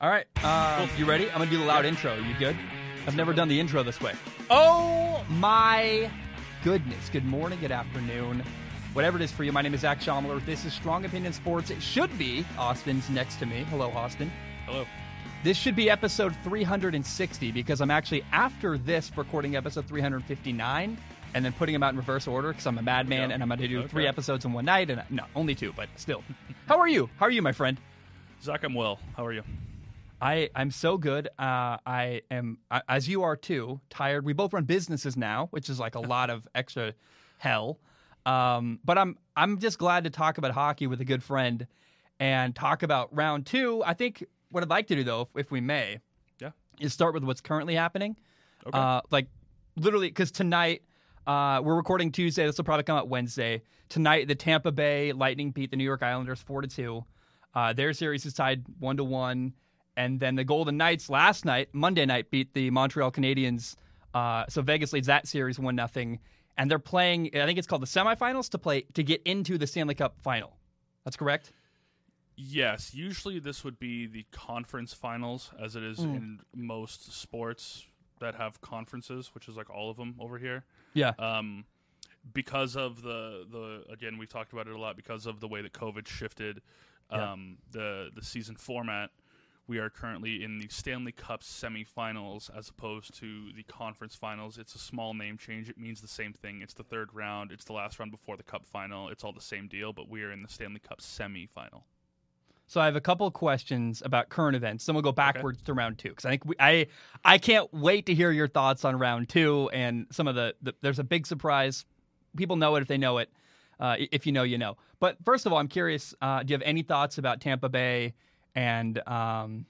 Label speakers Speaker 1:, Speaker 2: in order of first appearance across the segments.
Speaker 1: All right. Um, you ready? I'm going to do the loud intro. You good? I've never done the intro this way. Oh my goodness. Good morning, good afternoon. Whatever it is for you, my name is Zach Schomler. This is Strong Opinion Sports. It should be Austin's next to me. Hello, Austin.
Speaker 2: Hello.
Speaker 1: This should be episode 360 because I'm actually after this recording episode 359 and then putting them out in reverse order because I'm a madman and I'm going to do
Speaker 2: Okay.
Speaker 1: three episodes in one night. And no, only two, but still. How are you? How are you, my friend?
Speaker 2: Zach, I'm well. How are you?
Speaker 1: I I'm so good. Uh, I am I- as you are too. Tired. We both run businesses now, which is like a lot of extra hell. Um, but I'm I'm just glad to talk about hockey with a good friend and talk about round two. I think what I'd like to do though, if, if we may,
Speaker 2: Yeah.
Speaker 1: is start with what's currently happening.
Speaker 2: Okay.
Speaker 1: Uh, like literally, because tonight uh, we're recording Tuesday. This will probably come out Wednesday. Tonight, the Tampa Bay Lightning beat the New York Islanders four to two. Uh, their series is tied one to one, and then the Golden Knights last night, Monday night, beat the Montreal Canadiens. Uh, so Vegas leads that series one nothing, and they're playing. I think it's called the semifinals to play to get into the Stanley Cup final. That's correct.
Speaker 2: yes, usually this would be the conference finals, as it is in most sports that have conferences, which is like all of them over here.
Speaker 1: Yeah.
Speaker 2: Um, because of the the again, we've talked about it a lot because of the way that COVID shifted
Speaker 1: Yeah.
Speaker 2: um, the the season format. We are currently in the Stanley Cup semifinals as opposed to the conference finals. It's a small name change. It means the same thing. It's the third round. It's the last round before the Cup final. It's all the same deal, but we are in the Stanley Cup semifinal.
Speaker 1: So I have a couple of questions about current events. Then we'll go backwards to round two because I think we, I I can't wait to hear your thoughts on round two and some of the, the there's a big surprise. People know it if they know it. Uh, if you know, you know. But first of all, I'm curious. Uh, do you have any thoughts about Tampa Bay and um,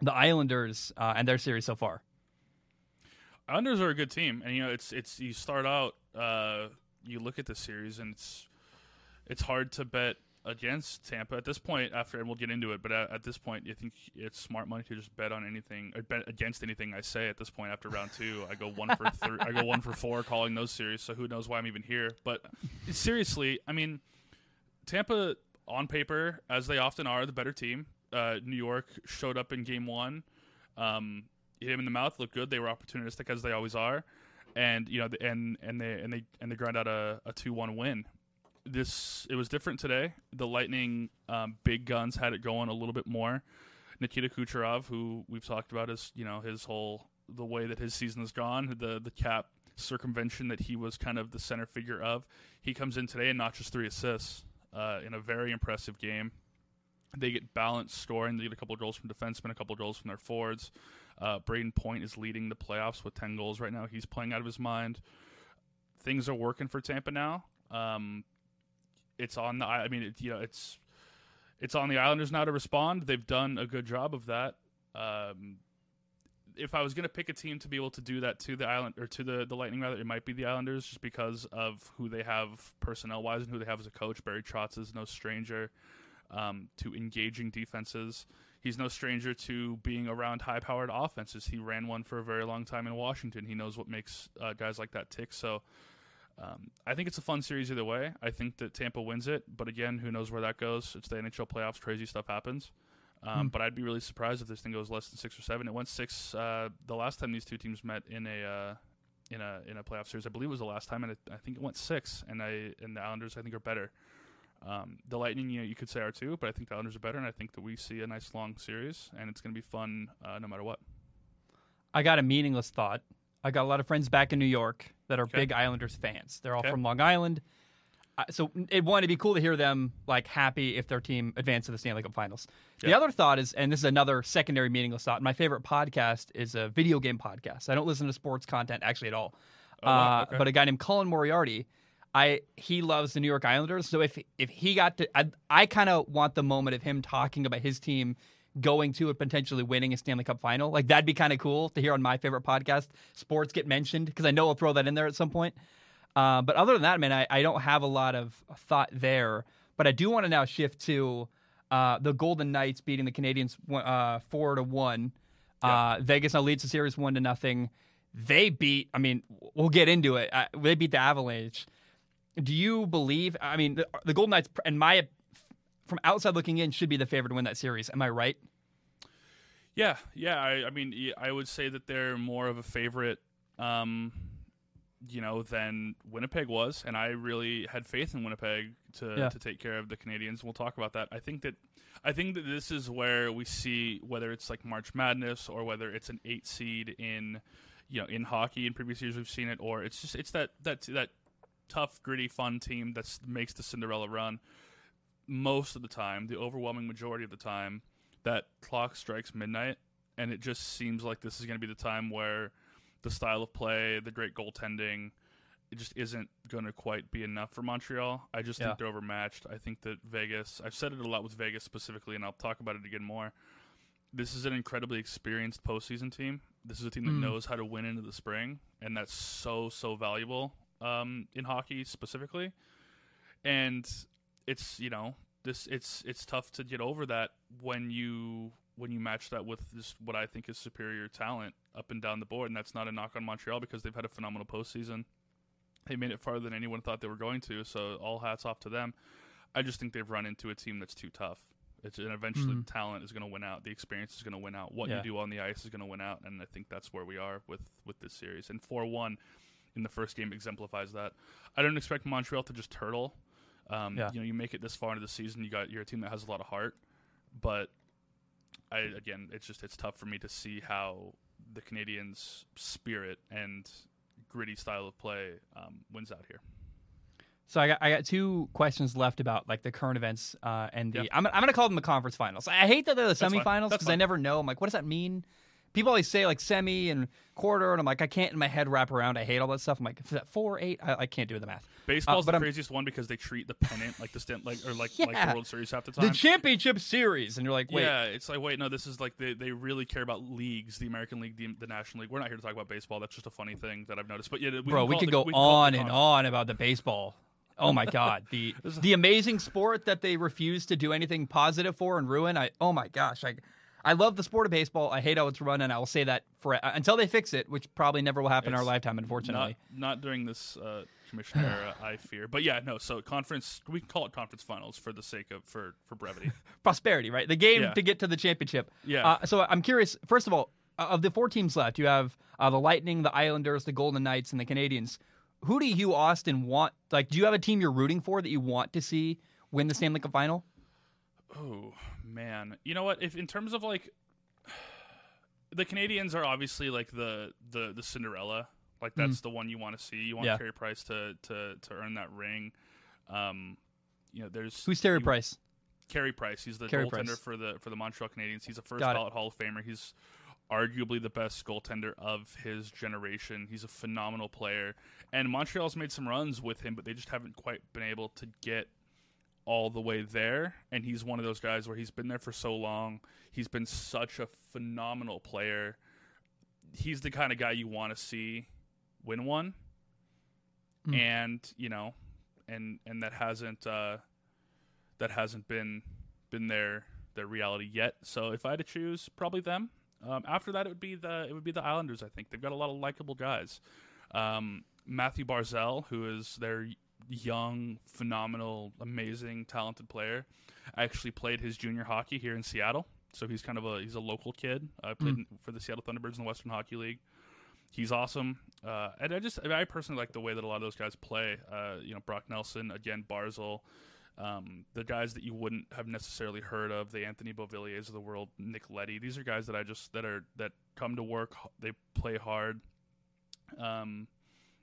Speaker 1: the Islanders uh, and their series so far?
Speaker 2: Islanders are a good team, and you know it's it's you start out, uh, you look at the series, and it's it's hard to bet against Tampa at this point. After and we'll get into it, but at, at this point, I think it's smart money to just bet on anything or bet against anything I say at this point. After round two, I go one for three, I go one for four calling those series. So who knows why I'm even here? But seriously, I mean, Tampa on paper, as they often are, the better team. Uh, New York showed up in game one. Um, hit him in the mouth, looked good. They were opportunistic as they always are, and you know, and and they and they and they grind out a, a two one win. This it was different today. The Lightning um, big guns had it going a little bit more. Nikita Kucherov, who we've talked about, is you know his whole the way that his season has gone, the the cap circumvention that he was kind of the center figure of. He comes in today and notches three assists uh, in a very impressive game. They get balanced scoring. They get a couple of goals from defensemen, a couple of goals from their forwards. Uh, Brayden Point is leading the playoffs with 10 goals right now. He's playing out of his mind. Things are working for Tampa now. Um, it's on the. I mean, it, you know, it's it's on the Islanders now to respond. They've done a good job of that. Um, if I was going to pick a team to be able to do that to the island or to the the Lightning, rather, it might be the Islanders, just because of who they have personnel wise and who they have as a coach. Barry Trotz is no stranger um, to engaging defenses. He's no stranger to being around high powered offenses. He ran one for a very long time in Washington. He knows what makes uh, guys like that tick. So um, I think it's a fun series either way. I think that Tampa wins it, but again, who knows where that goes? It's the NHL playoffs. Crazy stuff happens. Um, But I'd be really surprised if this thing goes less than six or seven. It went six uh, the last time these two teams met in a uh, in a in a playoff series. I believe it was the last time, and it, I think it went six. And I and the Islanders I think are better. Um, the Lightning, you know, you could say are too, but I think the Islanders are better, and I think that we see a nice long series, and it's going to be fun uh, no matter what.
Speaker 1: I got a meaningless thought. I got a lot of friends back in New York that are
Speaker 2: Okay.
Speaker 1: big Islanders fans. They're all
Speaker 2: Okay.
Speaker 1: from Long Island. Uh, so it wanted to be cool to hear them like happy if their team advanced to the Stanley Cup Finals. The other thought is, and this is another secondary meaningless thought. My favorite podcast is a video game podcast. I don't listen to sports content actually at all.
Speaker 2: Oh, wow.
Speaker 1: uh,
Speaker 2: Okay.
Speaker 1: But a guy named Colin Moriarty, I he loves the New York Islanders. So if if he got to, I, I kind of want the moment of him talking about his team going to and potentially winning a Stanley Cup final. Like that'd be kind of cool to hear on my favorite podcast. Sports get mentioned because I know I'll throw that in there at some point. Uh, but other than that, man, I, I don't have a lot of thought there. But I do want to now shift to uh, the Golden Knights beating the Canadiens uh, four to one. Uh, Vegas now leads the series one to nothing. They beat. I mean, we'll get into it. Uh, they beat the Avalanche. Do you believe? I mean, the, the Golden Knights, and my from outside looking in, should be the favorite to win that series. Am I right?
Speaker 2: Yeah, yeah. I, I mean, I would say that they're more of a favorite, um, you know, than Winnipeg was, and I really had faith in Winnipeg to
Speaker 1: Yeah.
Speaker 2: to take care of the Canadiens. We'll talk about that. I think that I think that this is where we see whether it's like March Madness or whether it's an eight seed in, you know, in hockey. In previous years, we've seen it, or it's just it's that that that tough, gritty, fun team that makes the Cinderella run. Most of the time, the overwhelming majority of the time, that clock strikes midnight, and it just seems like this is going to be the time where the style of play, the great goaltending, it just isn't going to quite be enough for Montreal. I just
Speaker 1: Yeah.
Speaker 2: think they're overmatched. I think that Vegas, I've said it a lot with Vegas specifically, and I'll talk about it again more. This is an incredibly experienced postseason team. This is a team that
Speaker 1: Mm.
Speaker 2: knows how to win into the spring, and that's so, so valuable um, in hockey specifically. And it's, you know, this it's it's tough to get over that when you when you match that with just what I think is superior talent up and down the board, and that's not a knock on Montreal because they've had a phenomenal postseason. They made it farther than anyone thought they were going to, so all hats off to them. I just think they've run into a team that's too tough. It's and eventually
Speaker 1: Mm.
Speaker 2: talent is going to win out. The experience is going to win out. What
Speaker 1: Yeah.
Speaker 2: you do on the ice is going to win out, and I think that's where we are with with this series. And four one in the first game exemplifies that. I don't expect Montreal to just turtle. Um,
Speaker 1: Yeah.
Speaker 2: You know, you make it this far into the season, you got you're a team that has a lot of heart, but I again, it's just it's tough for me to see how the Canadiens' spirit and gritty style of play um, wins out here.
Speaker 1: So I got I got two questions left about like the current events uh, and the
Speaker 2: Yeah.
Speaker 1: I'm I'm gonna call them the conference finals. I hate that they're the semifinals because I never know. I'm like, what does that mean? People always say like semi and quarter, and I'm like, I can't in my head wrap around. I hate all that stuff. I'm like, is that four, eight? I, I can't do the math.
Speaker 2: Baseball's uh,
Speaker 1: but
Speaker 2: the
Speaker 1: I'm-
Speaker 2: craziest one because they treat the pennant like the stint like or like like the World Series half the time.
Speaker 1: The championship series, and you're like, wait,
Speaker 2: Yeah, it's like wait, no, this is like they, they really care about leagues, the American League, the, the National League. We're not here to talk about baseball. That's just a funny thing that I've noticed. But yeah, we
Speaker 1: bro,
Speaker 2: can
Speaker 1: we could
Speaker 2: the-
Speaker 1: go
Speaker 2: we can
Speaker 1: on and on about the baseball. Oh my god, the the amazing sport that they refuse to do anything positive for and ruin. I oh my gosh, I I love the sport of baseball. I hate how it's run, and I will say that for until they fix it, which probably never will happen in our lifetime, unfortunately.
Speaker 2: Not, not during this uh, commission era, I fear. But yeah, no. So conference, we can call it conference finals for the sake of for for brevity.
Speaker 1: Prosperity, right? The game
Speaker 2: Yeah.
Speaker 1: to get to the championship.
Speaker 2: Yeah.
Speaker 1: Uh, so I'm curious. First of all, uh, of the four teams left, you have uh, the Lightning, the Islanders, the Golden Knights, and the Canadiens. Who do you, Austin, want? Like, do you have a team you're rooting for that you want to see win the Stanley Cup final?
Speaker 2: Oh man, you know what? If in terms of like, the Canadiens are obviously like the the the Cinderella. Like that's the one you want to see. You want.
Speaker 1: Yeah.
Speaker 2: Carey Price to to to earn that ring. Um, you know, there's
Speaker 1: Who's Terry
Speaker 2: you-
Speaker 1: Price?
Speaker 2: Carey Price. He's the
Speaker 1: Carey
Speaker 2: goaltender
Speaker 1: Price.
Speaker 2: for the for the Montreal Canadiens. He's a first
Speaker 1: Got it.
Speaker 2: ballot Hall of Famer. He's arguably the best goaltender of his generation. He's a phenomenal player, and Montreal's made some runs with him, but they just haven't quite been able to get all the way there. And he's one of those guys where he's been there for so long. He's been such a phenomenal player. He's the kind of guy you want to see win one,
Speaker 1: Hmm.
Speaker 2: and you know, and and that hasn't uh, that hasn't been been their their reality yet. So if I had to choose, probably them. Um, after that, it would be the it would be the Islanders. I think they've got a lot of likable guys. Um, Mathew Barzal, who is their young, phenomenal, amazing, talented player, I actually played his junior hockey here in Seattle. So he's kind of a he's a local kid. I played in- for the Seattle Thunderbirds in the Western Hockey League. He's awesome, uh, and I just I personally like the way that a lot of those guys play. Uh, you know, Brock Nelson again, Barzal, um, the guys that you wouldn't have necessarily heard of, the Anthony Beauvilliers of the world, Nick Leddy. These are guys that I just that are that come to work. They play hard, um,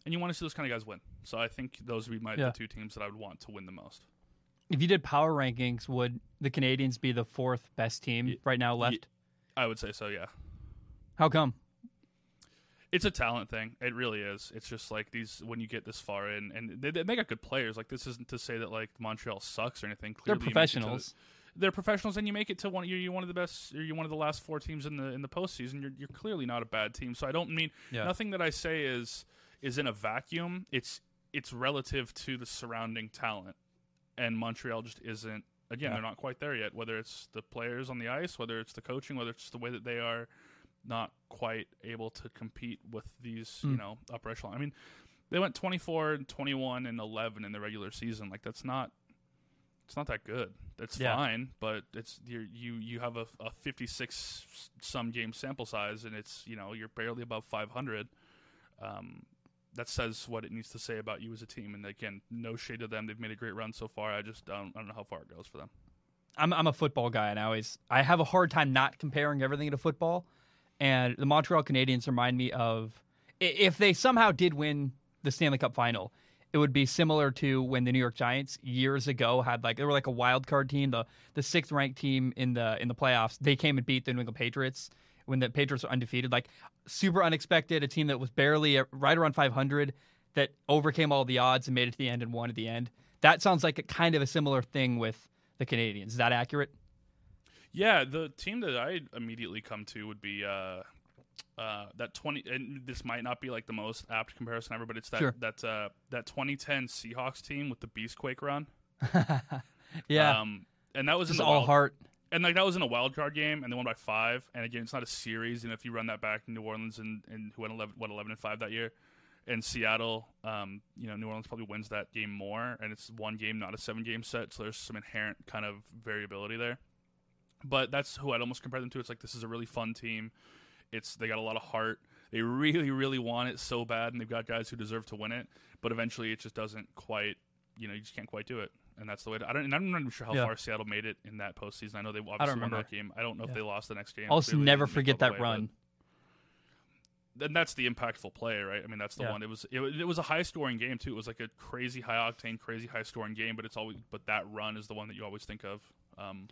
Speaker 2: and you want to see those kind of guys win. So I think those would be my
Speaker 1: Yeah.
Speaker 2: the two teams that I would want to win the most.
Speaker 1: If you did power rankings, would the Canadiens be the fourth best team
Speaker 2: Ye-
Speaker 1: right now left?
Speaker 2: I would say so. Yeah.
Speaker 1: How come?
Speaker 2: It's a talent thing. It really is. It's just like these when you get this far in, and they, they got good players. Like this isn't to say that like Montreal sucks or anything.
Speaker 1: They're
Speaker 2: Clearly you make it to
Speaker 1: professionals.
Speaker 2: they're professionals, and you make it to one. You're, you're one of the best. You're one of the last four teams in the in the postseason. You're you're clearly not a bad team. So I don't mean
Speaker 1: Yeah.
Speaker 2: nothing that I say is is in a vacuum. It's it's relative to the surrounding talent, and Montreal just isn't. Again,
Speaker 1: Yeah.
Speaker 2: they're not quite there yet. Whether it's the players on the ice, whether it's the coaching, whether it's the way that they are not quite able to compete with these, you
Speaker 1: Mm.
Speaker 2: know, upper echelon. I mean, they went 24 and 21 and 11 in the regular season. Like that's not it's not that good. It's
Speaker 1: Yeah.
Speaker 2: fine, but it's you're, you you have a, a 56 some game sample size, and it's you know you're barely above 500. Um, that says what it needs to say about you as a team. And again, no shade to them; they've made a great run so far. I just don't, I don't know how far it goes for them.
Speaker 1: I'm I'm a football guy, and I always I have a hard time not comparing everything to football. And the Montreal Canadiens remind me of if they somehow did win the Stanley Cup final, it would be similar to when the New York Giants years ago had like they were like a wild card team, the the sixth ranked team in the in the playoffs. They came and beat the New England Patriots when the Patriots were undefeated, like super unexpected. A team that was barely uh, right around 500 that overcame all the odds and made it to the end and won at the end. That sounds like a kind of a similar thing with the Canadiens. Is that accurate?
Speaker 2: Yeah, the team that I immediately come to would be uh, uh, that twenty. And this might not be like the most apt comparison ever, but it's that
Speaker 1: Sure.
Speaker 2: that uh, that 2010 Seahawks team with the Beastquake run.
Speaker 1: yeah,
Speaker 2: Um, and that was in
Speaker 1: just
Speaker 2: the
Speaker 1: all
Speaker 2: wild,
Speaker 1: heart.
Speaker 2: And like that was in a wild card game, and they won by five. And again, it's not a series. And if you run that back, New Orleans and, and who went 11, what eleven and five that year, and Seattle, um, you know, New Orleans probably wins that game more, and it's one game, not a seven game set. So there's some inherent kind of variability there. But that's who I'd almost compare them to. It's like this is a really fun team. It's they got a lot of heart. They really, really want it so bad, and they've got guys who deserve to win it. But eventually, it just doesn't quite. You know, you just can't quite do it, and that's the way. To, I don't. And I'm not even sure how
Speaker 1: Yeah.
Speaker 2: far Seattle made it in that postseason. I know they obviously won that game. I don't know if they lost the next game.
Speaker 1: Also,
Speaker 2: Clearly,
Speaker 1: never forget that
Speaker 2: way,
Speaker 1: run.
Speaker 2: and that's the impactful play, right? I mean, that's the
Speaker 1: Yeah.
Speaker 2: one. It was it, was- it was a high scoring game too. It was like a crazy high octane, crazy high scoring game. But it's always but that run is the one that you always think of. Um,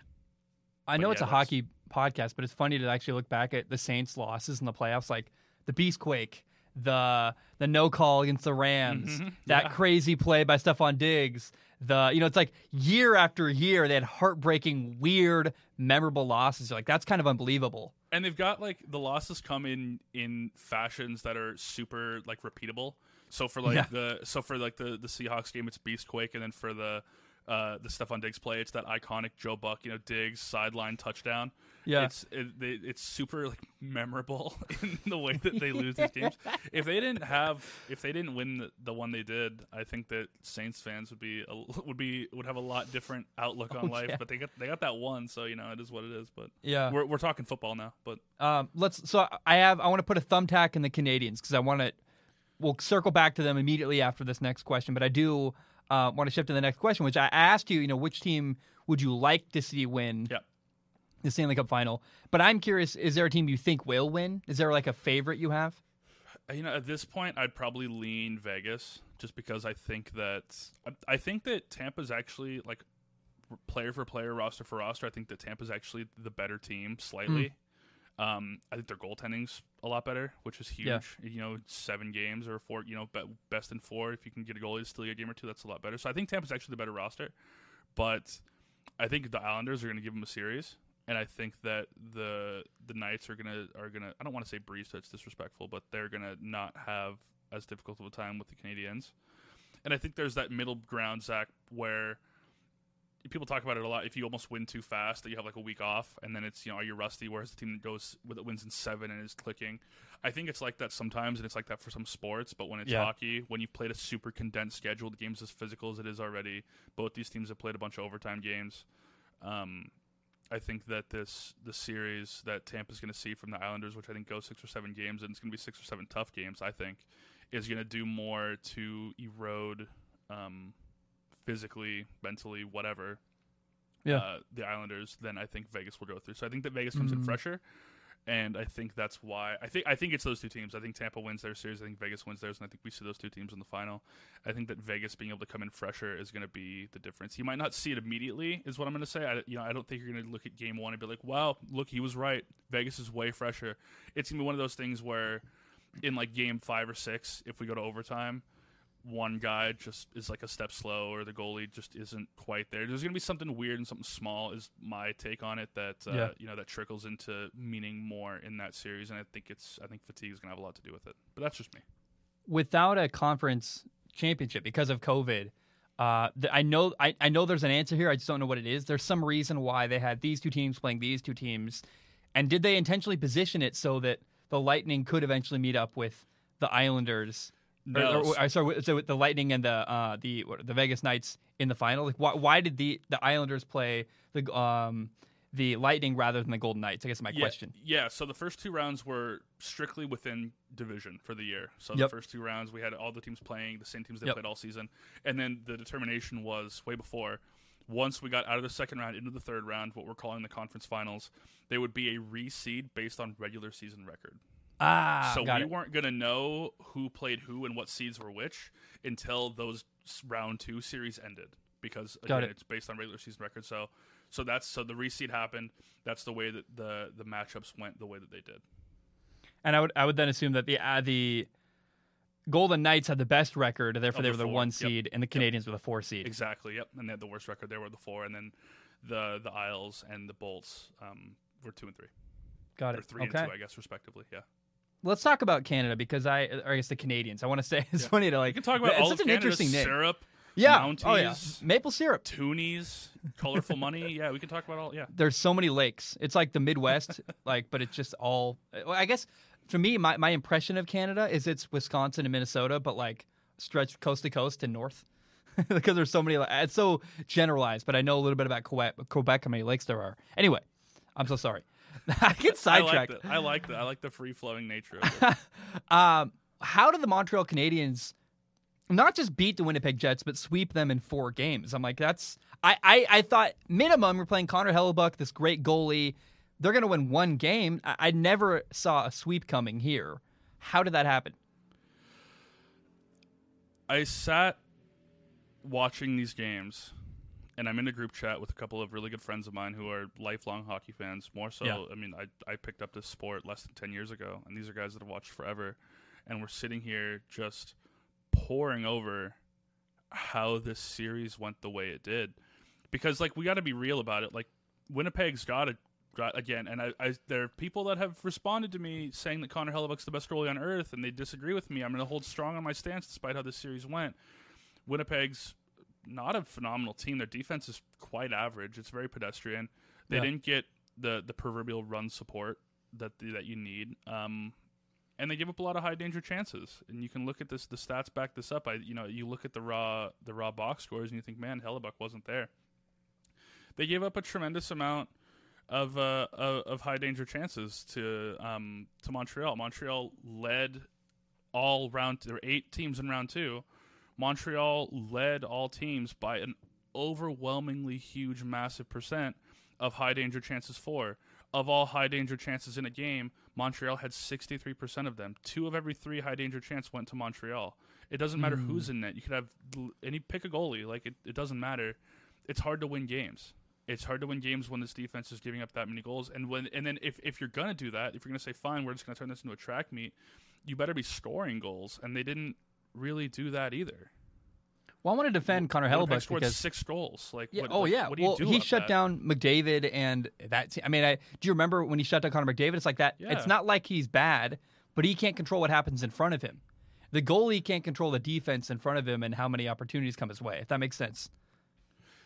Speaker 1: I know
Speaker 2: yeah,
Speaker 1: it's a hockey podcast, but it's funny to actually look back at the Saints' losses in the playoffs, like the Beastquake, the the no call against the Rams,
Speaker 2: Mhm.
Speaker 1: that
Speaker 2: Yeah.
Speaker 1: crazy play by Stefon Diggs. The you know, it's like year after year they had heartbreaking, weird, memorable losses. You're like that's kind of unbelievable.
Speaker 2: and they've got like the losses come in in fashions that are super like repeatable. So for like
Speaker 1: Yeah.
Speaker 2: the so for like the the Seahawks game, it's Beastquake, and then for the uh, the Stefon Diggs play, it's that iconic Joe Buck, you know, Diggs sideline touchdown.
Speaker 1: Yeah.
Speaker 2: it's it, they, it's super like memorable in the way that they lose these games. If they didn't have, if they didn't win the, the one they did, I think that Saints fans would be a, would be would have a lot different outlook on
Speaker 1: Oh,
Speaker 2: life.
Speaker 1: yeah.
Speaker 2: But they got they got that one, so you know it is what it is. But
Speaker 1: Yeah.
Speaker 2: we're we're talking football now. But
Speaker 1: Um, let's. So I have. I want to put a thumbtack in the Canadiens because I want to. We'll circle back to them immediately after this next question, but I do uh, want to shift to the next question, which I asked you. You know, which team would you like to see win
Speaker 2: yeah.
Speaker 1: The Stanley Cup final? But I'm curious: is there a team you think will win? Is there like a favorite you have?
Speaker 2: You know, at this point, I'd probably lean Vegas just because I think that I, think that Tampa's actually like player for player, roster for roster. I think that Tampa's actually the better team slightly. Um, I think their goaltending's a lot better, which is huge.
Speaker 1: Yeah.
Speaker 2: You know, seven games or four. You know, be, best in four. If you can get a goalie to steal a game or two, that's a lot better. So I think Tampa's actually the better roster, but I think the Islanders are going to give them a series, and I think that the the Knights are gonna are gonna. I don't want to say breeze, that's disrespectful, but they're gonna not have as difficult of a time with the Canadiens. And I think there's that middle ground, Zach, where people talk about it a lot. If you almost win too fast, that you have like a week off, and then it's you know are you rusty? Whereas the team that goes that wins in seven and is clicking, I think it's like that sometimes, and it's like that for some sports. But when it's
Speaker 1: Yeah.
Speaker 2: hockey, when you've played a super condensed schedule, the game's as physical as it is already. Both these teams have played a bunch of overtime games. Um, I think that this the series that Tampa's going to see from the Islanders, which I think goes six or seven games, and it's going to be six or seven tough games. I think is going to do more to erode um, physically, mentally, whatever.
Speaker 1: Yeah.
Speaker 2: Uh, the Islanders than I think Vegas will go through. So I think that Vegas comes in
Speaker 1: Mm.
Speaker 2: fresher, and I think that's why I think I think it's those two teams. I think Tampa wins their series. I think Vegas wins theirs, and I think we see those two teams in the final. I think that Vegas being able to come in fresher is going to be the difference. You might not see it immediately, is what I'm going to say. I, you know, I don't think you're going to look at game one and be like, "Wow, look, he was right. Vegas is way fresher." It's going to be one of those things where, in like game five or six, if we go to overtime, one guy just is like a step slow, or the goalie just isn't quite there. There's going to be something weird and something small. Is my take on it that uh,
Speaker 1: Yeah.
Speaker 2: you know that trickles into meaning more in that series, and I think it's I think fatigue is going to have a lot to do with it. But that's just me.
Speaker 1: Without a conference championship because of COVID, uh, I know I, I know there's an answer here. I just don't know what it is. There's some reason why they had these two teams playing these two teams, and did they intentionally position it so that the Lightning could eventually meet up with the Islanders
Speaker 3: No.
Speaker 1: or- or- sorry, so with the Lightning and the uh, the what, the Vegas Knights in the final. Like, why, why did the the Islanders play the um the Lightning rather than the Golden Knights? I guess my
Speaker 2: yeah,
Speaker 1: question.
Speaker 2: Yeah, so the first two rounds were strictly within division for the year. So
Speaker 1: Yep.
Speaker 2: the first two rounds, we had all the teams playing the same teams they
Speaker 1: Yep.
Speaker 2: played all season, and then the determination was way before. Once we got out of the second round into the third round, what we're calling the conference finals, they would be a reseed based on regular season record.
Speaker 1: Ah,
Speaker 2: so we
Speaker 1: it.
Speaker 2: weren't going to know who played who and what seeds were which until those round two series ended because again,
Speaker 1: it.
Speaker 2: it's based on regular season record. So so that's so the reseed happened. That's the way that the the matchups went the way that they did.
Speaker 1: And I would I would then assume that the uh, the Golden Knights had the best record, therefore they
Speaker 2: the
Speaker 1: were the
Speaker 2: four.
Speaker 1: one
Speaker 2: Yep.
Speaker 1: seed, and the Canadiens were the four seed.
Speaker 2: Exactly. Yep. And they had the worst record. They were the four, and then the the Isles and the Bolts um, were two and three,
Speaker 1: Got
Speaker 2: or
Speaker 1: it.
Speaker 2: three
Speaker 1: okay.
Speaker 2: and two, I guess, respectively. Yeah.
Speaker 1: Let's talk about Canada because I, or I guess the Canadians. I want to say it's
Speaker 2: Yeah.
Speaker 1: funny to like.
Speaker 2: You can talk about all
Speaker 1: such an interesting name.
Speaker 2: syrup,
Speaker 1: yeah.
Speaker 2: Oh, Mounties,
Speaker 1: Oh yeah. Maple syrup.
Speaker 2: toonies, colorful money. Yeah, we can talk about all. Yeah.
Speaker 1: There's so many lakes. It's like the Midwest, like, but it's just all. Well, I guess for me, my, my impression of Canada is it's Wisconsin and Minnesota, but like stretched coast to coast and north. because there's so many. It's so generalized, but I know a little bit about Quebec, Quebec how many lakes there are. Anyway, I'm so sorry. I get sidetracked.
Speaker 2: I like that. I like the free flowing nature of it.
Speaker 1: um, how did the Montreal Canadiens not just beat the Winnipeg Jets, but sweep them in four games? I'm like, that's. I, I, I thought minimum we're playing Connor Hellebuyck, this great goalie. They're going to win one game. I, I never saw a sweep coming here. How did that happen?
Speaker 2: I sat watching these games, and I'm in a group chat with a couple of really good friends of mine who are lifelong hockey fans. More so,
Speaker 1: Yeah.
Speaker 2: I mean, I I picked up this sport less than ten years ago, and these are guys that have watched forever, and we're sitting here just pouring over how this series went the way it did, because like we got to be real about it. Like Winnipeg's got. Got, again, and I, I, there are people that have responded to me saying that Connor Hellebuyck's the best goalie on earth, and they disagree with me. I'm going to hold strong on my stance despite how this series went. Winnipeg's not a phenomenal team. Their defense is quite average. It's very pedestrian. They
Speaker 1: Yeah.
Speaker 2: didn't get the the proverbial run support that that you need. Um, and they give up a lot of high danger chances. And you can look at this. The stats back this up. I you know you look at the raw the raw box scores and you think, man, Hellebuyck wasn't there. They gave up a tremendous amount of uh, of, of high danger chances to um, to Montreal. Montreal led all round. There were eight teams in round two. Montreal led all teams by an overwhelmingly huge, massive percent of high danger chances for. Of all high danger chances in a game, Montreal had 63% of them. Two of every three high danger chance went to Montreal. It doesn't matter hmm. who's in net. You could have any pick a goalie. Like it, it doesn't matter. It's hard to win games. It's hard to win games when this defense is giving up that many goals. And when and then if, if you're gonna do that, if you're gonna say fine, we're just gonna turn this into a track meet, you better be scoring goals. And they didn't really do that either.
Speaker 1: Well, I want to defend Connor Hellebuyck
Speaker 2: scored
Speaker 1: because
Speaker 2: six goals. Like,
Speaker 1: Yeah.
Speaker 2: what,
Speaker 1: oh yeah.
Speaker 2: What do you
Speaker 1: well,
Speaker 2: do
Speaker 1: he shut
Speaker 2: that?
Speaker 1: down McDavid, and that's. I mean, I do you remember when he shut down Connor McDavid? It's like that.
Speaker 2: Yeah.
Speaker 1: It's not like he's bad, but he can't control what happens in front of him. The goalie can't control the defense in front of him and how many opportunities come his way. If that makes sense.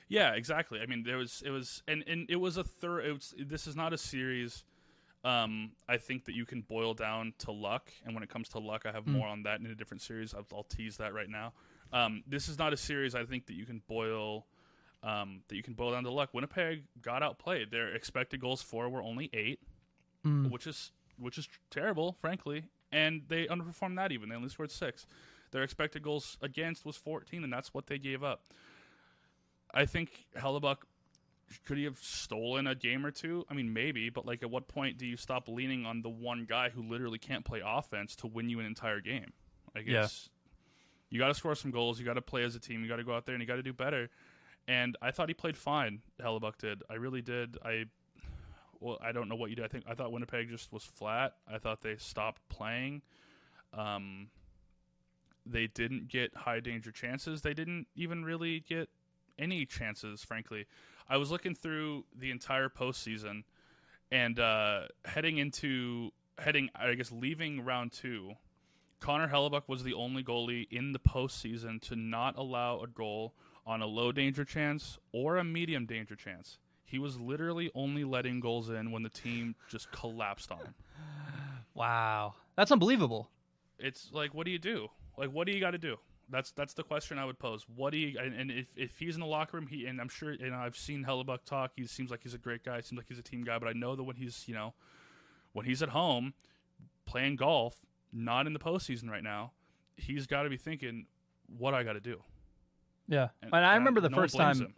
Speaker 2: Yeah, exactly. I mean, there was it was and, and it was a third. It was, this is not a series. Um, I think that you can boil down to luck, and when it comes to luck, I have
Speaker 1: Hmm.
Speaker 2: more on that in a different series. I'll, I'll tease that right now. Um, this is not a series I think that you can boil um, that you can boil down to luck. Winnipeg got outplayed. Their expected goals for were only eight,
Speaker 1: Hmm.
Speaker 2: which is which is terrible, frankly. And they underperformed that even. They only scored six. Their expected goals against was 14, and that's what they gave up. I think Hellebuyck could he have stolen a game or two? I mean, maybe, but like, at what point do you stop leaning on the one guy who literally can't play offense to win you an entire game? Like,
Speaker 1: Yeah.
Speaker 2: it's you got to score some goals. You got to play as a team. You got to go out there and you got to do better. And I thought he played fine. Hellebuyck did. I really did. I well, I don't know what you did. I think I thought Winnipeg just was flat. I thought they stopped playing. Um, they didn't get high danger chances. They didn't even really get any chances, frankly. I was looking through the entire postseason and uh, heading into heading, I guess, leaving round two. Connor Hellebuyck was the only goalie in the postseason to not allow a goal on a low danger chance or a medium danger chance. He was literally only letting goals in when the team just collapsed on him.
Speaker 1: Wow, that's unbelievable.
Speaker 2: It's like, what do you do? Like, what do you got to do? That's that's the question I would pose. What do you and, and if, if he's in the locker room, he and I'm sure you know I've seen Hellebuyck talk. He seems like he's a great guy. Seems like he's a team guy. But I know that when he's you know when he's at home playing golf, not in the postseason right now, he's got to be thinking, what I got to do.
Speaker 1: Yeah, and, and I remember the
Speaker 2: no
Speaker 1: first time.
Speaker 2: him.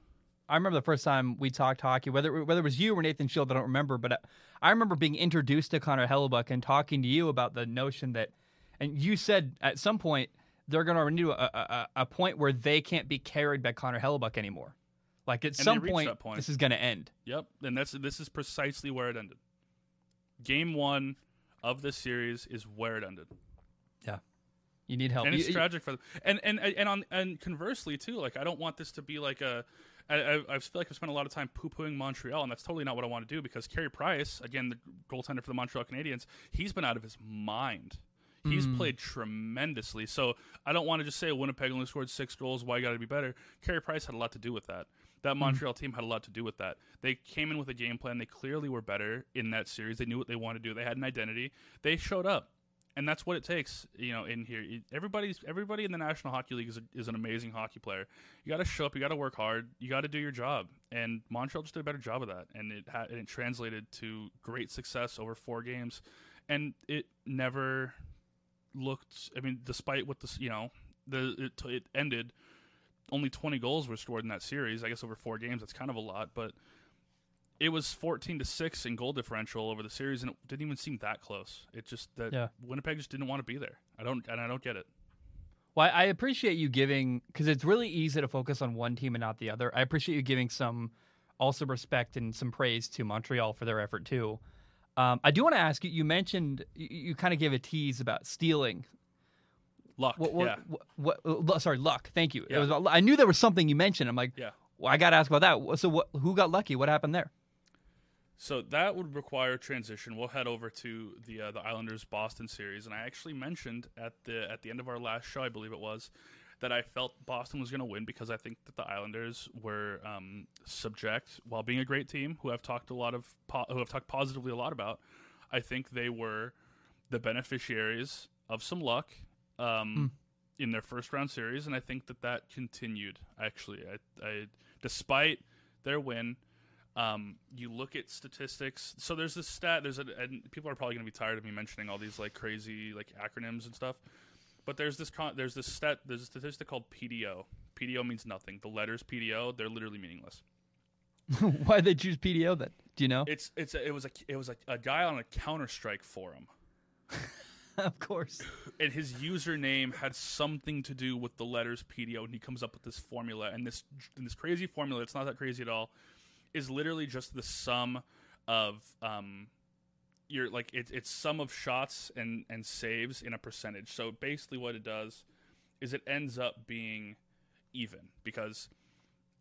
Speaker 1: I remember the first time we talked hockey, whether whether it was you or Nathan Shield, I don't remember, but I, I remember being introduced to Connor Hellebuyck and talking to you about the notion that, and you said at some point they're going to into a, a, a point where they can't be carried by Connor Hellebuyck anymore. Like at
Speaker 2: And
Speaker 1: some point, this is going to end.
Speaker 2: Yep, and that's this is precisely where it ended. Game one of this series is where it ended.
Speaker 1: Yeah, you need help.
Speaker 2: and it's
Speaker 1: you-
Speaker 2: tragic for them. And and and on and conversely too, like I don't want this to be like a. I, I, I feel like I've spent a lot of time poo pooing Montreal, and that's totally not what I want to do because Carey Price, again, the goaltender for the Montreal Canadiens, he's been out of his mind. He's hmm. played tremendously. So I don't want to just say Winnipeg only scored six goals. Why you got to be better? Carey Price had a lot to do with that. That hmm. Montreal team had a lot to do with that. They came in with a game plan. They clearly were better in that series. They knew what they wanted to do. They had an identity. They showed up and that's what it takes, you know. In here, everybody's everybody in the National Hockey League is, a, is an amazing hockey player. You got to show up, you got to work hard, you got to do your job, and Montreal just did a better job of that, and it ha- and it translated to great success over four games, and it never looked. I mean, despite what this, you know, the it, it ended. Only 20 goals were scored in that series. I guess over four games, that's kind of a lot, but it was 14 to 6 in goal differential over the series and it didn't even seem that close it just that
Speaker 1: Yeah.
Speaker 2: winnipeg just didn't want to be there i don't and i don't get it
Speaker 1: Well, I appreciate you giving because it's really easy to focus on one team and not the other. I appreciate you giving some also respect and some praise to Montreal for their effort too. Um, I do want to ask you. You mentioned you, you kind of gave a tease about stealing.
Speaker 2: luck
Speaker 1: What? what,
Speaker 2: yeah
Speaker 1: what, what- sorry, luck. Thank you. It was. about- I knew there was something you mentioned. I'm like,
Speaker 2: yeah
Speaker 1: well, I got to ask about that. So, what? Who got lucky? What happened there?
Speaker 2: so that would require transition we'll head over to the uh, the islanders boston series and i actually mentioned at the at the end of our last show i believe it was that I felt Boston was going to win because I think that the Islanders were um, subject, while being a great team who I've talked a lot of po- who have talked positively a lot about. I think they were the beneficiaries of some luck um, in their first round series, and I think that that continued. Actually, I, I despite their win, um, you look at statistics. So there's this stat. There's a and people are probably going to be tired of me mentioning all these like crazy like acronyms and stuff. But there's this con- there's this stat there's a statistic called PDO. PDO means nothing. The letters PDO they're literally meaningless.
Speaker 1: Why did they choose PDO then? Do you know?
Speaker 2: It's it's a, it was a it was a, a guy on a Counter Strike forum,
Speaker 1: of course.
Speaker 2: and his username had something to do with the letters PDO, and he comes up with this formula, and this and this crazy formula. It's not that crazy at all. Is literally just the sum of um, your like it, it's sum of shots and and saves in a percentage. So basically, what it does is it ends up being even because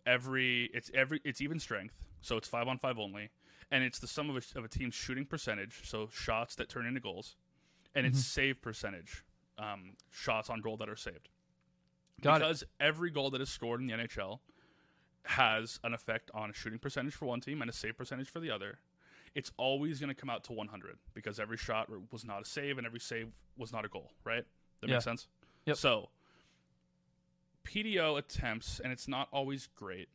Speaker 2: every it's every it's even strength, so it's five on five only, and it's the sum of a, of a team's shooting percentage, so shots that turn into goals, and it's save percentage, um, shots on goal that are saved.
Speaker 1: Got it.
Speaker 2: because every goal that is scored in the NHL has an effect on a shooting percentage for one team and a save percentage for the other. It's always going to come out to 100 because every shot was not a save and every save was not a goal, right? That
Speaker 1: Yeah.
Speaker 2: makes sense?
Speaker 1: Yep.
Speaker 2: So, PDO attempts, and it's not always great,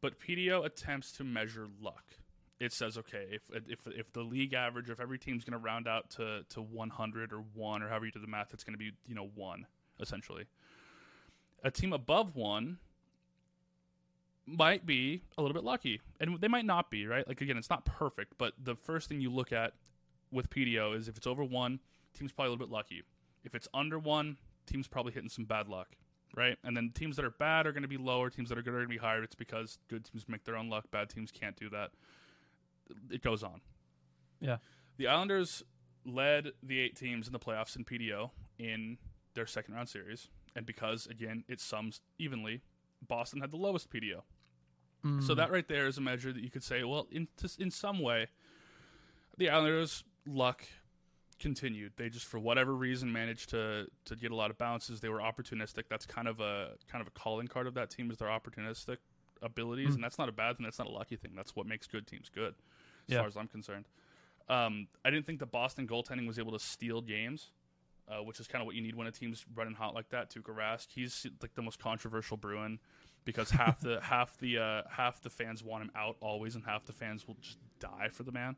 Speaker 2: but PDO attempts to measure luck. It says, okay, if if if the league average, if every team's going to round out to to 100 or one or however you do the math, it's going to be you know one essentially. A team above one might be a little bit lucky, and they might not be right. Like again, it's not perfect, but the first thing you look at with PDO is if it's over one, team's probably a little bit lucky. If it's under one, team's probably hitting some bad luck, right? And then teams that are bad are going to be lower. Teams that are good are going to be higher. It's because good teams make their own luck. Bad teams can't do that. It goes on.
Speaker 1: Yeah.
Speaker 2: The Islanders led the eight teams in the playoffs in PDO in their second round series, and because again it sums evenly, Boston had the lowest PDO. So that right there is a measure that you could say, well, in in some way, the Islanders' luck continued. They just, for whatever reason, managed to to get a lot of bounces. They were opportunistic. That's kind of a kind of a calling card of that team is their opportunistic abilities, and that's not a bad thing. That's not a lucky thing. That's what makes good teams good, as
Speaker 1: Yeah.
Speaker 2: far as I'm concerned. Um, I didn't think the Boston goaltending was able to steal games. uh, which is kind of what you need when a team's running hot like that. Tuukka Rask, he's like the most controversial Bruin because half the half the uh, half the fans want him out always, and half the fans will just die for the man.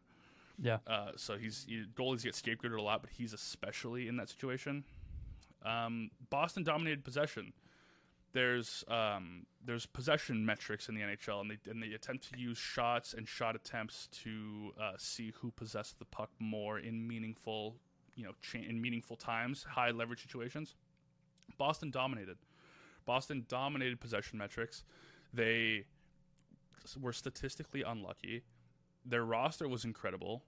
Speaker 1: Yeah.
Speaker 2: Uh, so he's he, goalies get scapegoated a lot, but he's especially in that situation. Um, Boston dominated possession. There's um, there's possession metrics in the NHL, and they and they attempt to use shots and shot attempts to uh, see who possessed the puck more in meaningful, you know, cha- in meaningful times, high leverage situations. Boston dominated. Boston dominated possession metrics. They were statistically unlucky. Their roster was incredible.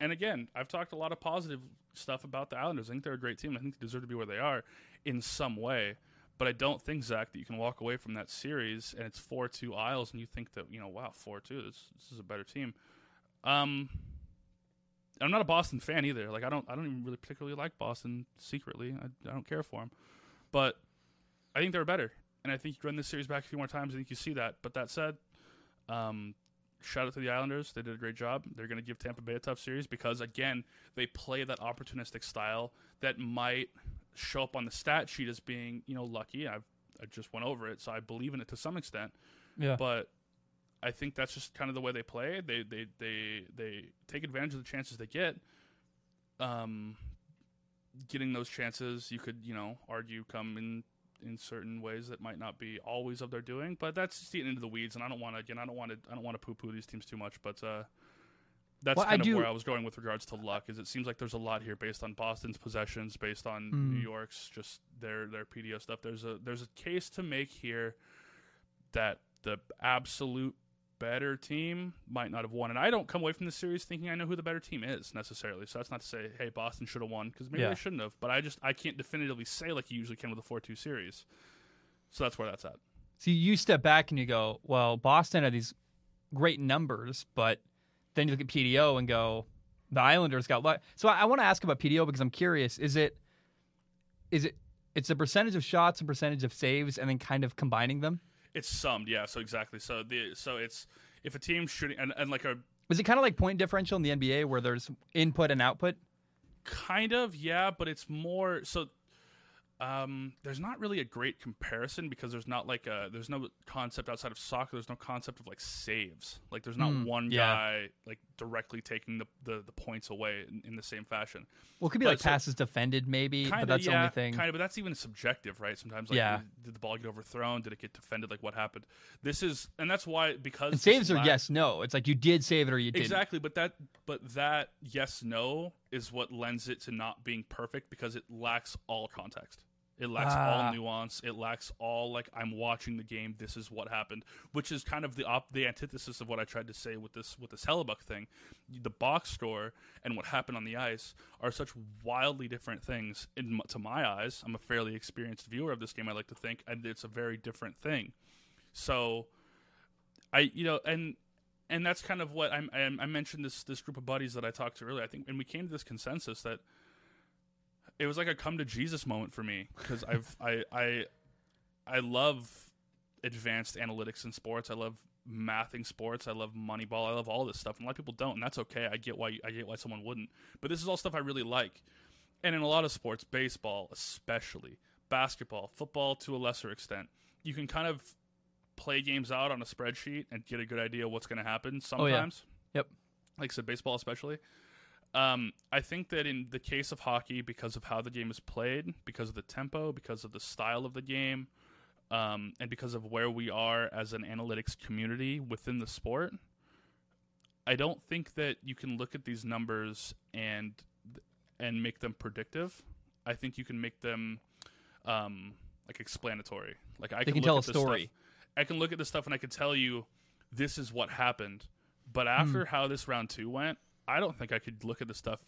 Speaker 2: And again, I've talked a lot of positive stuff about the Islanders. I think they're a great team. I think they deserve to be where they are in some way. But I don't think, Zach, that you can walk away from that series and it's 4 2 Isles and you think that, you know, wow, 4 2, this, this is a better team. Um, I'm not a Boston fan either. Like I don't, I don't even really particularly like Boston secretly. I, I don't care for them, but I think they're better. And I think you run this series back a few more times. I think you see that. But that said, um, shout out to the Islanders. They did a great job. They're going to give Tampa Bay a tough series because, again, they play that opportunistic style that might show up on the stat sheet as being, you know, lucky. I've I just went over it, so I believe in it to some extent.
Speaker 1: Yeah.
Speaker 2: But I think that's just kind of the way they play. They they they they take advantage of the chances they get. Um, getting those chances, you could you know argue come in in certain ways that might not be always of their doing, but that's just getting into the weeds. And I don't want to again, I don't want to I don't want to poo poo these teams too much, but uh, that's
Speaker 1: Well, I
Speaker 2: kind of
Speaker 1: do-
Speaker 2: where I was going with regards to luck. Is it seems like there's a lot here based on Boston's possessions, based on
Speaker 1: Mm.
Speaker 2: New York's just their their PDO stuff. There's a there's a case to make here that the absolute better team might not have won. And I don't come away from the series thinking I know who the better team is necessarily. So that's not to say, hey, Boston should have won because maybe
Speaker 1: Yeah.
Speaker 2: they shouldn't have. But I just I can't definitively say like you usually can with a four two series. So that's where that's at.
Speaker 1: So you step back and you go, well, Boston had these great numbers, but then you look at PDO and go, the Islanders got luck. So I, I want to ask about PDO because I'm curious. Is it, is it, it's a percentage of shots and percentage of saves, and then kind of combining them.
Speaker 2: It's summed, yeah. So exactly. So the so it's if a team's shooting and, and like a
Speaker 1: Is it kind of like point differential in the NBA where there's input and output?
Speaker 2: Kind of, yeah, but it's more so. Um, there's not really a great comparison because there's not like a there's no concept outside of soccer. There's no concept of like saves. Like there's not
Speaker 1: Mm,
Speaker 2: one
Speaker 1: yeah.
Speaker 2: guy like directly taking the, the, the points away in, in the same fashion.
Speaker 1: Well, it could be like
Speaker 2: so-
Speaker 1: passes defended, maybe,
Speaker 2: Kind
Speaker 1: but that's
Speaker 2: yeah,
Speaker 1: the only thing.
Speaker 2: Kind of, but that's even subjective, right? Sometimes, like,
Speaker 1: Yeah.
Speaker 2: did the ball get overthrown? Did it get defended? Like, what happened? This is, and that's why because
Speaker 1: And saves are yes, no. It's like you did save it or you didn't.
Speaker 2: Exactly, but that but that yes no is what lends it to not being perfect because it lacks all context. It lacks
Speaker 1: Ah.
Speaker 2: all nuance. It lacks all like I'm watching the game. This is what happened, which is kind of the op- the antithesis of what I tried to say with this with this Hellebuyck thing. The box score and what happened on the ice are such wildly different things. In to my eyes, I'm a fairly experienced viewer of this game. I like to think, and it's a very different thing. So, I you know and and that's kind of what I'm, I, I mentioned this this group of buddies that I talked to earlier. I think, and we came to this consensus that it was like a come to Jesus moment for me because I've I I I love advanced analytics in sports. I love mathing sports. I love Moneyball. I love all this stuff, and a lot of people don't, and that's okay. I get why I get why someone wouldn't, but this is all stuff I really like. And in a lot of sports, baseball especially, basketball, football to a lesser extent, you can kind of play games out on a spreadsheet and get a good idea what's going to happen
Speaker 1: Oh, yeah.
Speaker 2: sometimes.
Speaker 1: Yep.
Speaker 2: Like I said, baseball especially. Um, I think that in the case of hockey, because of how the game is played, because of the tempo, because of the style of the game, um, and because of where we are as an analytics community within the sport, I don't think that you can look at these numbers and and make them predictive. I think you can make them um, like explanatory. Like I
Speaker 1: They
Speaker 2: can,
Speaker 1: can
Speaker 2: look
Speaker 1: tell
Speaker 2: at
Speaker 1: a
Speaker 2: this stuff-
Speaker 1: story.
Speaker 2: I can look at this stuff and I can tell you this is what happened. But
Speaker 1: Hmm.
Speaker 2: after how this round two went, I don't think I could look at the stuff.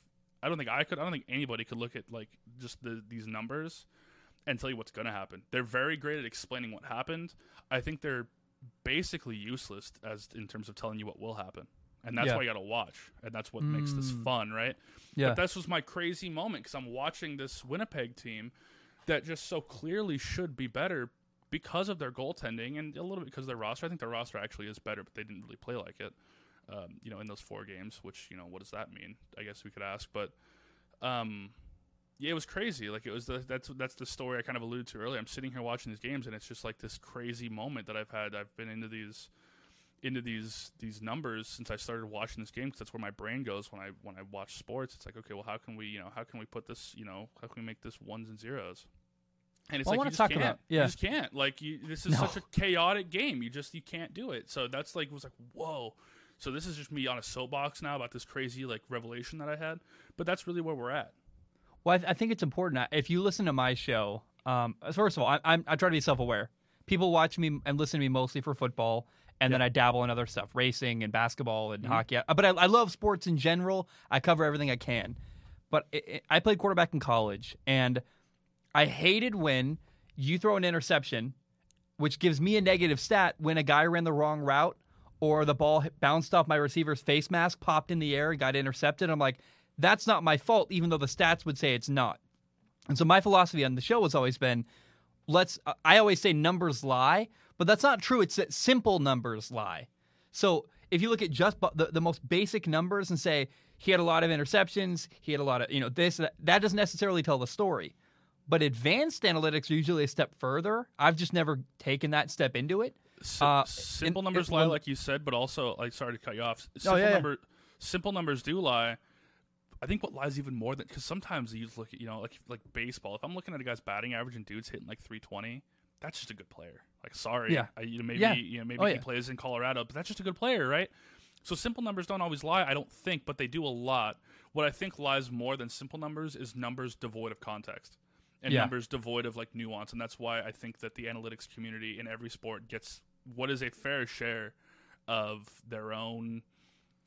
Speaker 2: I don't think I could. I don't think anybody could look at like just the, these numbers and tell you what's going to happen. They're very great at explaining what happened. I think they're basically useless as in terms of telling you what will happen. And that's
Speaker 1: Yeah.
Speaker 2: why you got to watch, and that's what makes this
Speaker 1: Mm.
Speaker 2: fun, right?
Speaker 1: Yeah.
Speaker 2: But this was my crazy moment because I'm watching this Winnipeg team that just so clearly should be better because of their goaltending and a little bit because of their roster. I think their roster actually is better, but they didn't really play like it. Um, you know, in those four games, which you know, what does that mean? I guess we could ask, but um, yeah, it was crazy. Like it was the that's that's the story I kind of alluded to earlier. I'm sitting here watching these games, and it's just like this crazy moment that I've had. I've been into these into these these numbers since I started watching this game because that's where my brain goes when I when I watch sports. It's like, okay, well, how can we you know how can we put this you know how can we make this ones and zeros? And it's
Speaker 1: Well,
Speaker 2: like you just can't.
Speaker 1: about-
Speaker 2: You just can't. Like you, this is
Speaker 1: No.
Speaker 2: such a chaotic game. You just you can't do it. So that's like was like whoa. So this is just me on a soapbox now about this crazy like revelation that I had. But that's really where we're at.
Speaker 1: Well, I, th- I think it's important. If you listen to my show, um, first of all, I, I'm, I try to be self aware. People watch me and listen to me mostly for football, and then I dabble in other stuff, racing and basketball and hockey. Uh, But I, I love sports in general. I cover everything I can. But it, it- I played quarterback in college, and I hated when you throw an interception, which gives me a negative stat when a guy ran the wrong route or the ball bounced off my receiver's face mask, popped in the air, and got intercepted. I'm like, that's not my fault, even though the stats would say it's not. And so my philosophy on the show has always been let's uh, I always say numbers lie, but that's not true. It's that simple numbers lie. So if you look at just the, the most basic numbers and say he had a lot of interceptions, he had a lot of, you know, this, that, that doesn't necessarily tell the story. But advanced analytics are usually a step further. I've just never taken that step into it.
Speaker 2: Si-
Speaker 1: Uh,
Speaker 2: simple
Speaker 1: in-
Speaker 2: numbers lie, like you said, but also like sorry to cut you off. Simple
Speaker 1: yeah, yeah.
Speaker 2: number, simple numbers do lie. I think what lies even more than because sometimes you look at you know like like baseball. If I'm looking at a guy's batting average and dude's hitting like 320, that's just a good player. Like sorry,
Speaker 1: Yeah.
Speaker 2: I, you know maybe
Speaker 1: Yeah.
Speaker 2: you know maybe
Speaker 1: Oh,
Speaker 2: he
Speaker 1: yeah.
Speaker 2: plays in Colorado, but that's just a good player, right? So simple numbers don't always lie. I don't think, but they do a lot. What I think lies more than simple numbers is numbers devoid of context and
Speaker 1: Yeah.
Speaker 2: numbers devoid of like nuance, and that's why I think that the analytics community in every sport gets what is a fair share of their own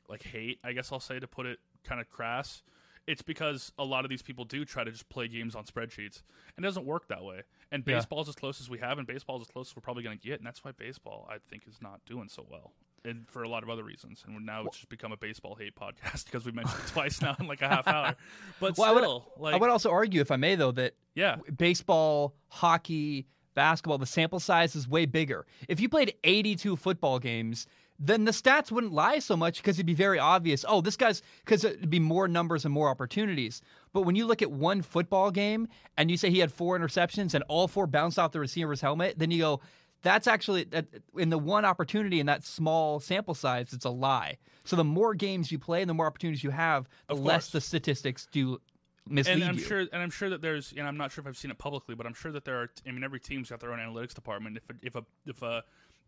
Speaker 2: like hate. I guess I'll say to put it kind of crass. It's because a lot of these people do try to just play games on spreadsheets, and it doesn't work that way. And
Speaker 1: Yeah.
Speaker 2: baseball's as close as we have, and baseball's as close as we're probably going to get, and that's why baseball, I think, is not doing so well, and for a lot of other reasons. And now it's just become a baseball hate podcast because we mentioned it twice now in like a half hour. But
Speaker 1: Well, I would-
Speaker 2: like,
Speaker 1: I would also argue, if I may, though, that
Speaker 2: yeah,
Speaker 1: baseball, hockey, basketball, the sample size is way bigger. If you played 82 football games, then the stats wouldn't lie so much because it'd be very obvious. Oh, this guy's because it'd be more numbers and more opportunities. But when you look at one football game and you say he had four interceptions and all four bounced off the receiver's helmet, then you go, that's actually in the one opportunity in that small sample size, it's a lie. So the more games you play and the more opportunities you have, the less the statistics do mislead
Speaker 2: and I'm
Speaker 1: you.
Speaker 2: sure, and I'm sure that there's, and I'm not sure if I've seen it publicly, but I'm sure that there are. I mean, every team's got their own analytics department. If a, if a if a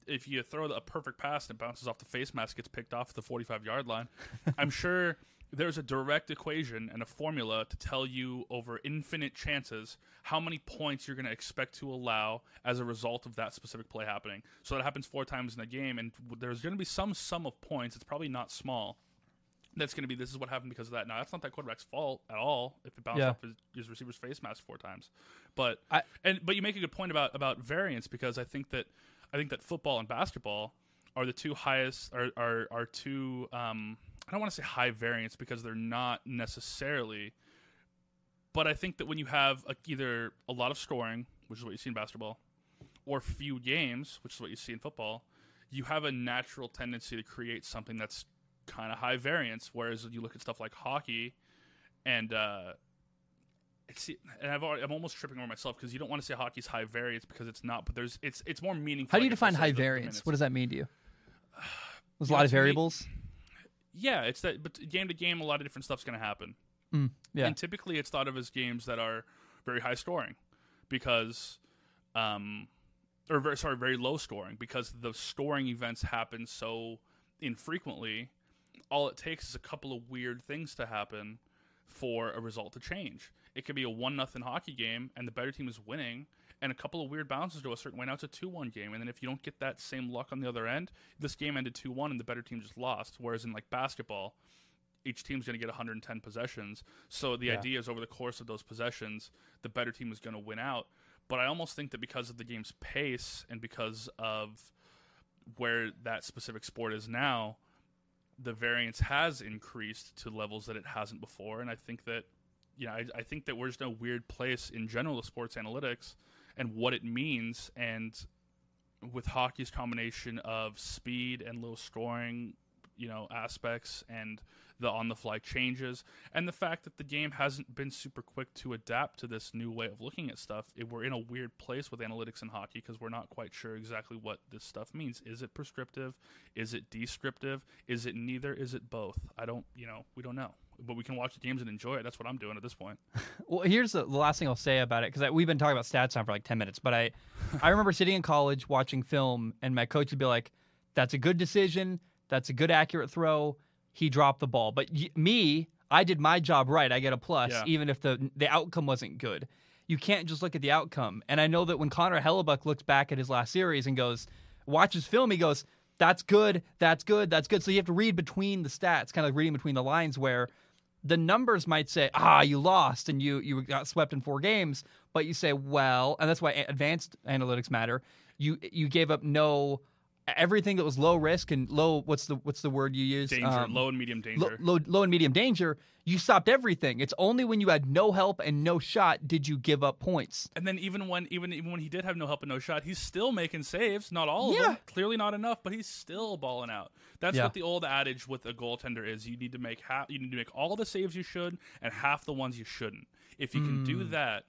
Speaker 2: if you throw a perfect pass and it bounces off the face mask, gets picked off at the 45 yard line, I'm sure there's a direct equation and a formula to tell you over infinite chances how many points you're going to expect to allow as a result of that specific play happening. So that happens four times in a game, and there's going to be some sum of points. It's probably not small that's going to be this is what happened because of that. Now that's not that quarterback's fault at all if it bounced
Speaker 1: Yeah.
Speaker 2: off his, his receiver's face mask four times. But
Speaker 1: I-
Speaker 2: and but you make a good point about about variance because I think that I think that football and basketball are the two highest are are are two um I don't want to say high variance because they're not necessarily but I think that when you have a, either a lot of scoring, which is what you see in basketball, or few games, which is what you see in football, you have a natural tendency to create something that's kind of high variance. Whereas you look at stuff like hockey, and uh, it's and I've already, I'm almost tripping over myself because you don't want to say hockey's high variance because it's not. But there's it's it's more meaningful.
Speaker 1: How do you define high variance? What does that mean to you? There's a lot of variables.
Speaker 2: Yeah, it's that. But game to game, a lot of different stuff's going to happen.
Speaker 1: Mm, yeah.
Speaker 2: And typically, it's thought of as games that are very high scoring because, um, or very sorry, very low scoring because the scoring events happen so infrequently. All it takes is a couple of weird things to happen for a result to change. It could be a one nothing hockey game and the better team is winning, and a couple of weird bounces go a certain way. Now it's a two one game, and then if you don't get that same luck on the other end, this game ended two one and the better team just lost. Whereas in like basketball, each team's going to get 110 possessions. So the
Speaker 1: Yeah.
Speaker 2: idea is over the course of those possessions, the better team is going to win out. But I almost think that because of the game's pace and because of where that specific sport is now, the variance has increased to levels that it hasn't before. And I think that, you know, I, I think that we're just in a weird place in general of sports analytics and what it means. And with hockey's combination of speed and low scoring, you know, aspects and the on the fly changes, and the fact that the game hasn't been super quick to adapt to this new way of looking at stuff. It, we're in a weird place with analytics in hockey because we're not quite sure exactly what this stuff means. Is it prescriptive? Is it descriptive? Is it neither? Is it both? I don't, you know, we don't know. But we can watch the games and enjoy it. That's what I'm doing at this point.
Speaker 1: Well, here's the, the last thing I'll say about it because we've been talking about stats now for like ten minutes. But I, I remember sitting in college watching film, and my coach would be like, "That's a good decision. That's a good accurate throw. He dropped the ball." But y- me, I did my job right. I get a plus,
Speaker 2: Yeah.
Speaker 1: even if the the outcome wasn't good. You can't just look at the outcome. And I know that when Connor Hellebuyck looks back at his last series and goes, watches film, he goes, "That's good. That's good. That's good." So you have to read between the stats, kind of like reading between the lines, where the numbers might say, ah, you lost and you you got swept in four games, but you say, well, and that's why advanced analytics matter. You you gave up no everything that was low risk and low. What's the what's the word you use?
Speaker 2: Danger,
Speaker 1: Um,
Speaker 2: low and medium danger.
Speaker 1: low, low and medium danger. You stopped everything. It's only when you had no help and no shot did you give up points.
Speaker 2: And then even when even even when he did have no help and no shot, he's still making saves. Not all of them, clearly not enough, but he's still balling out. That's
Speaker 1: Yeah.
Speaker 2: what the old adage with a goaltender is: you need to make half, you need to make all the saves you should and half the ones you shouldn't. If you can do that,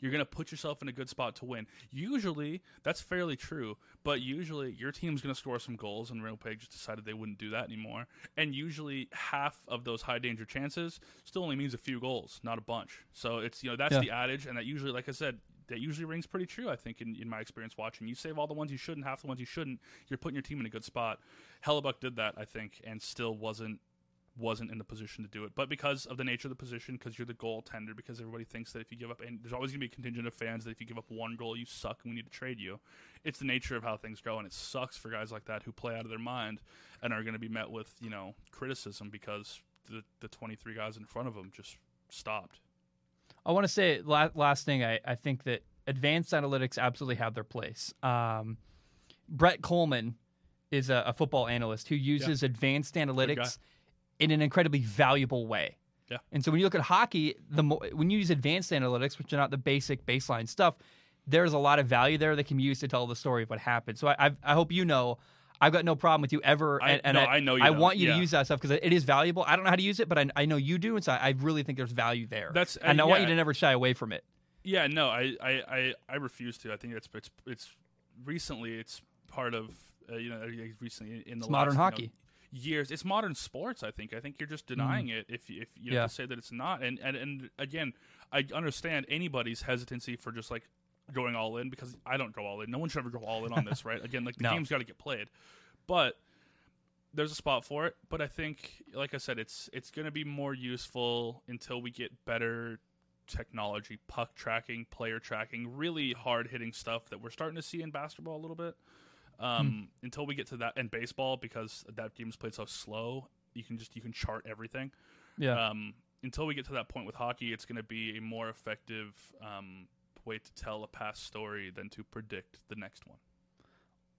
Speaker 2: you're going to put yourself in a good spot to win. Usually, that's fairly true, but usually your team's going to score some goals, and Winnipeg just decided they wouldn't do that anymore. And usually, half of those high danger chances still only means a few goals, not a bunch. So it's you know that's
Speaker 1: Yeah.
Speaker 2: the adage, and that usually, like I said, that usually rings pretty true. I think in, in my experience watching, you save all the ones you shouldn't, half the ones you shouldn't. You're putting your team in a good spot. Hellebuyck did that, I think, and still wasn't wasn't in the position to do it. But because of the nature of the position, because you're the goaltender, because everybody thinks that if you give up, and there's always going to be a contingent of fans that if you give up one goal, you suck and we need to trade you. It's the nature of how things go, and it sucks for guys like that who play out of their mind and are going to be met with you know criticism because the the 23 guys in front of them just stopped.
Speaker 1: I want to say last thing. I, I think that advanced analytics absolutely have their place. Um, Brett Kollmann is a, a football analyst who uses advanced analytics in an incredibly valuable way.
Speaker 2: Yeah.
Speaker 1: And so when you look at hockey, the mo- when you use advanced analytics, which are not the basic baseline stuff, there's a lot of value there that can be used to tell the story of what happened. So I, I've, I hope you know. I've got no problem with you ever,
Speaker 2: I-
Speaker 1: and, and
Speaker 2: no, I know you
Speaker 1: I
Speaker 2: don't.
Speaker 1: want you
Speaker 2: Yeah.
Speaker 1: to use that stuff because it is valuable. I don't know how to use it, but I, I know you do, and so I, I really think there's value there.
Speaker 2: That's- uh,
Speaker 1: and I want you to never shy away from it.
Speaker 2: Yeah, no, I, I, I, I refuse to. I think it's it's it's recently it's part of uh, you know recently in the
Speaker 1: It's modern
Speaker 2: last, you know,
Speaker 1: hockey.
Speaker 2: Years. It's modern sports. I think. I think you're just denying it if you- if you
Speaker 1: Mm. Yeah.
Speaker 2: have to say that it's not. And and and again, I understand anybody's hesitancy for just like going all in because I don't go all in. No one should ever go all in on this, right? Again, like the
Speaker 1: No.
Speaker 2: game's got to get played, but there's a spot for it. But I think, like I said, it's it's going to be more useful until we get better technology, puck tracking, player tracking, really hard hitting stuff that we're starting to see in basketball a little bit. Um, Until we get to that, and baseball because that game's played so slow, you can just you can chart everything.
Speaker 1: Yeah.
Speaker 2: Um, until we get to that point with hockey, it's going to be a more effective um, way to tell a past story than to predict the next one.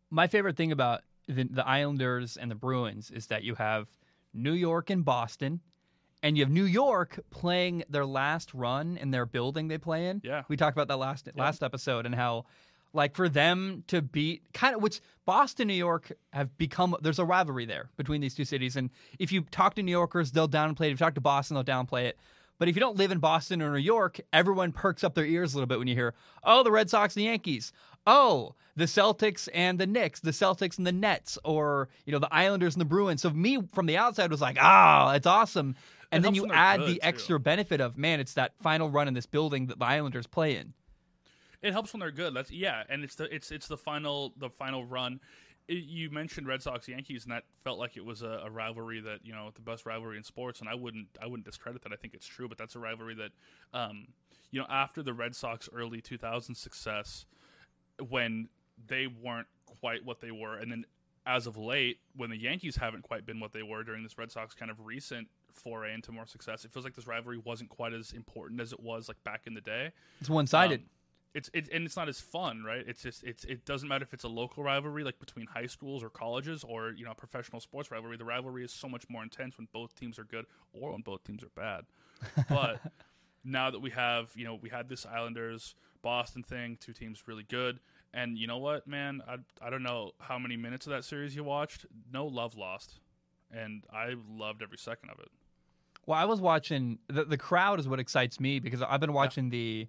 Speaker 1: My favorite thing about the, the Islanders and the Bruins is that you have New York and Boston, and you have New York playing their last run in their building they play in.
Speaker 2: Yeah.
Speaker 1: we talked about that last last episode and how. Like for them to beat kind of which Boston, New York have become there's a rivalry there between these two cities. And if you talk to New Yorkers, they'll downplay it. If you talk to Boston, they'll downplay it. But if you don't live in Boston or New York, everyone perks up their ears a little bit when you hear, oh, the Red Sox and the Yankees. Oh, the Celtics and the Knicks, the Celtics and the Nets, or you know, the Islanders and the Bruins. So me from the outside was like, ah, it's awesome. And
Speaker 2: It
Speaker 1: then you add the
Speaker 2: too.
Speaker 1: extra benefit of, man, it's that final run in this building that the Islanders play in.
Speaker 2: It helps when they're good. That's yeah, and it's the it's it's the final the final run. It, you mentioned Red Sox Yankees, and that felt like it was a, a rivalry that you know the best rivalry in sports. And I wouldn't I wouldn't discredit that. I think it's true, but that's a rivalry that um, you know after the Red Sox early 2000 success, when they weren't quite what they were, and then as of late, when the Yankees haven't quite been what they were during this Red Sox kind of recent foray into more success, it feels like this rivalry wasn't quite as important as it was like back in the day
Speaker 1: It's one sided.
Speaker 2: um, it's it, and it's not as fun, right? It's just it's it doesn't matter if it's a local rivalry like between high schools or colleges or you know a professional sports rivalry. The rivalry is so much more intense when both teams are good or when both teams are bad. But now that we have you know we had this Islanders Boston thing, two teams really good, and you know what, man, I I don't know how many minutes of that series you watched. No love lost, and I loved every second of it.
Speaker 1: Well, I was watching the the crowd is what excites me because I've been watching the.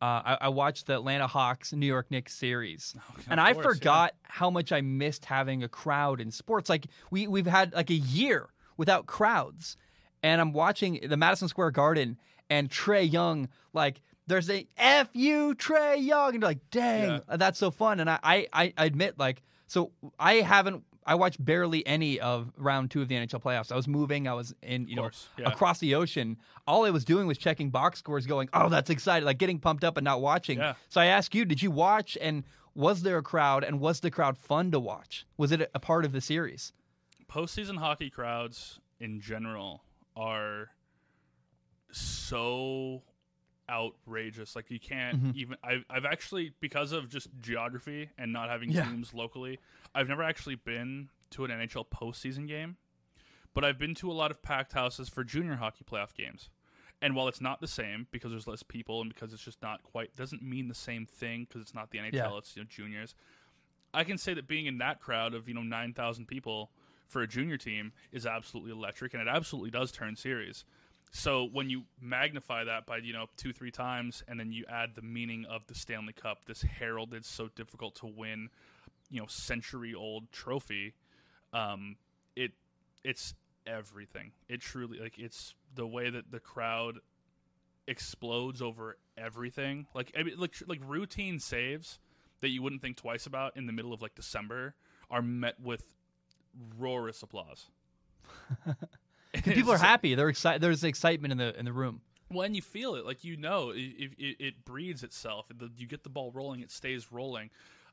Speaker 1: Uh, I, I watched the Atlanta Hawks New York Knicks series, and I
Speaker 2: course, yeah.
Speaker 1: forgot how much I missed having a crowd in sports. Like we we've had like a year without crowds, and I'm watching the Madison Square Garden and Trae Young like there's a F you Trae Young and you're like dang
Speaker 2: Yeah.
Speaker 1: that's so fun and I, I I admit like so I haven't I watched barely any of round two of the NHL playoffs. I was moving. I was in you know
Speaker 2: yeah.
Speaker 1: across the ocean. All I was doing was checking box scores, going oh that's exciting, like getting pumped up and not watching.
Speaker 2: Yeah.
Speaker 1: So I asked you, did you watch and was there a crowd and was the crowd fun to watch? Was it a part of the series?
Speaker 2: postseason hockey crowds in general are so outrageous. Like you can't
Speaker 1: Mhm.
Speaker 2: even. I've I've actually because of just geography and not having
Speaker 1: Yeah.
Speaker 2: teams locally, I've never actually been to an NHL postseason game, but I've been to a lot of packed houses for junior hockey playoff games. And while it's not the same because there's less people and because it's just not quite doesn't mean the same thing because it's not the NHL,
Speaker 1: Yeah.
Speaker 2: it's you know juniors. I can say that being in that crowd of you know nine thousand people for a junior team is absolutely electric, and it absolutely does turn series. So when you magnify that by you know two three times, and then you add the meaning of the Stanley Cup, this heralded so difficult to win, you know century old trophy, um, it it's everything. It truly like it's the way that the crowd explodes over everything. Like I mean, like like routine saves that you wouldn't think twice about in the middle of like December are met with roarous applause.
Speaker 1: People are happy. They're excited. There's excitement in the in the room.
Speaker 2: when you feel it, like you know, it, it, it- breeds itself. You get the ball rolling, it stays rolling.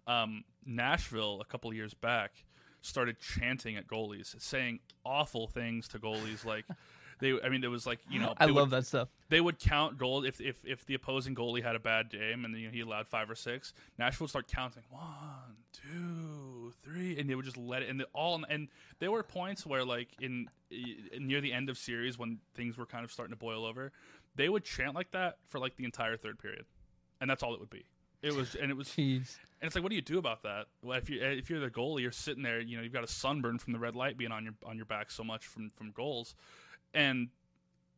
Speaker 2: Um, Nashville a couple years back started chanting at goalies, saying awful things to goalies. Like they, I mean, it was like you know,
Speaker 1: I
Speaker 2: they
Speaker 1: love
Speaker 2: would,
Speaker 1: that stuff.
Speaker 2: They would count goals if if if the opposing goalie had a bad game and you know, he allowed five or six. Nashville would start counting one, two, three, and they would just let it. And they all and there were points where like in near the end of series when things were kind of starting to boil over, they would chant like that for like the entire third period, and that's all it would be. It was and it was
Speaker 1: Jeez.
Speaker 2: and it's like, what do you do about that? Well, if you if you're the goalie, you're sitting there, you know, you've got a sunburn from the red light being on your on your back so much from from goals, and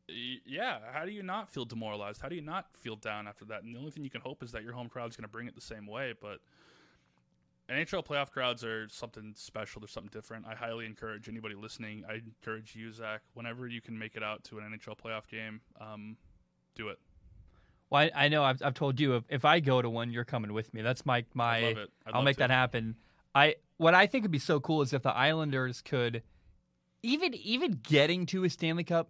Speaker 2: yeah, how do you not feel demoralized? How do you not feel down after that? And the only thing you can hope is that your home crowd's going to bring it the same way. But NHL playoff crowds are something special. They're something different. I highly encourage anybody listening. I encourage you, Zach, whenever you can make it out to an NHL playoff game, um, do it.
Speaker 1: Well, I, I know I've, I've told you if, if I go to one, you're coming with me. That's my my.
Speaker 2: I love it. I'd
Speaker 1: I'll make
Speaker 2: to.
Speaker 1: that happen. I what I think would be so cool is if the Islanders could, even even getting to a Stanley Cup,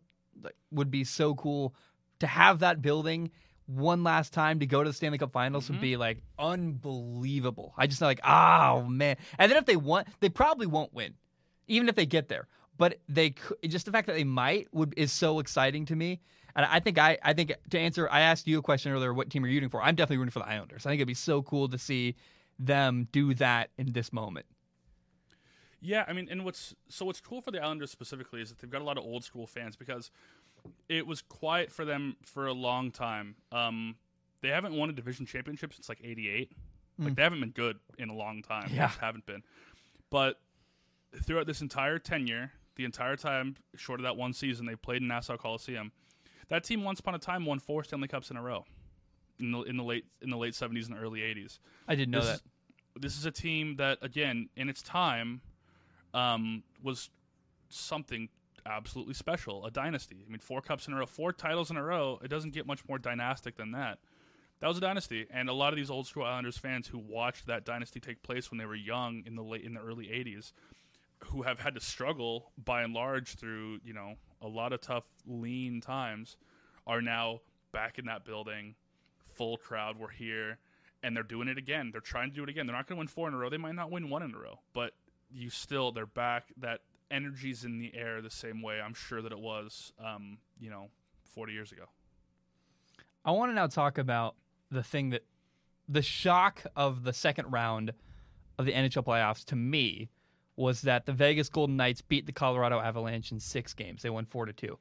Speaker 1: would be so cool to have that building one last time to go to the Stanley Cup Finals would
Speaker 2: Mhm.
Speaker 1: be like unbelievable. I just know, like oh man, and then if they want, they probably won't win, even if they get there. But they could, just the fact that they might would is so exciting to me. And I think I, I think to answer, I asked you a question earlier. What team are you rooting for? I'm definitely rooting for the Islanders. I think it'd be so cool to see them do that in this moment.
Speaker 2: Yeah, I mean, and what's so what's cool for the Islanders specifically is that they've got a lot of old school fans because it was quiet for them for a long time. Um, they haven't won a division championship since like '88. Like
Speaker 1: Mm.
Speaker 2: they haven't been good in a long time. They
Speaker 1: Yeah.
Speaker 2: just haven't been. But throughout this entire tenure, the entire time, short of that one season, they played in Nassau Coliseum. That team once upon a time won four Stanley Cups in a row in the in the late in the late '70s and early '80s
Speaker 1: I didn't know
Speaker 2: this
Speaker 1: that.
Speaker 2: Is, this is a team that, again, in its time, um, was something absolutely special. A dynasty. I mean, four cups in a row, four titles in a row. It doesn't get much more dynastic than that. That was a dynasty, and a lot of these old school Islanders fans who watched that dynasty take place when they were young in the late in the early '80s, who have had to struggle by and large through you know a lot of tough, lean times, are now back in that building, full crowd. We're here and they're doing it again. They're trying to do it again. They're not going to win four in a row. They might not win one in a row, but you still they're back. That energy's in the air the same way I'm sure that it was, um, you know, 40 years ago.
Speaker 1: I want to now talk about the thing that the shock of the second round of the NHL playoffs to me was that the Vegas Golden Knights beat the Colorado Avalanche in six games. They won four to two.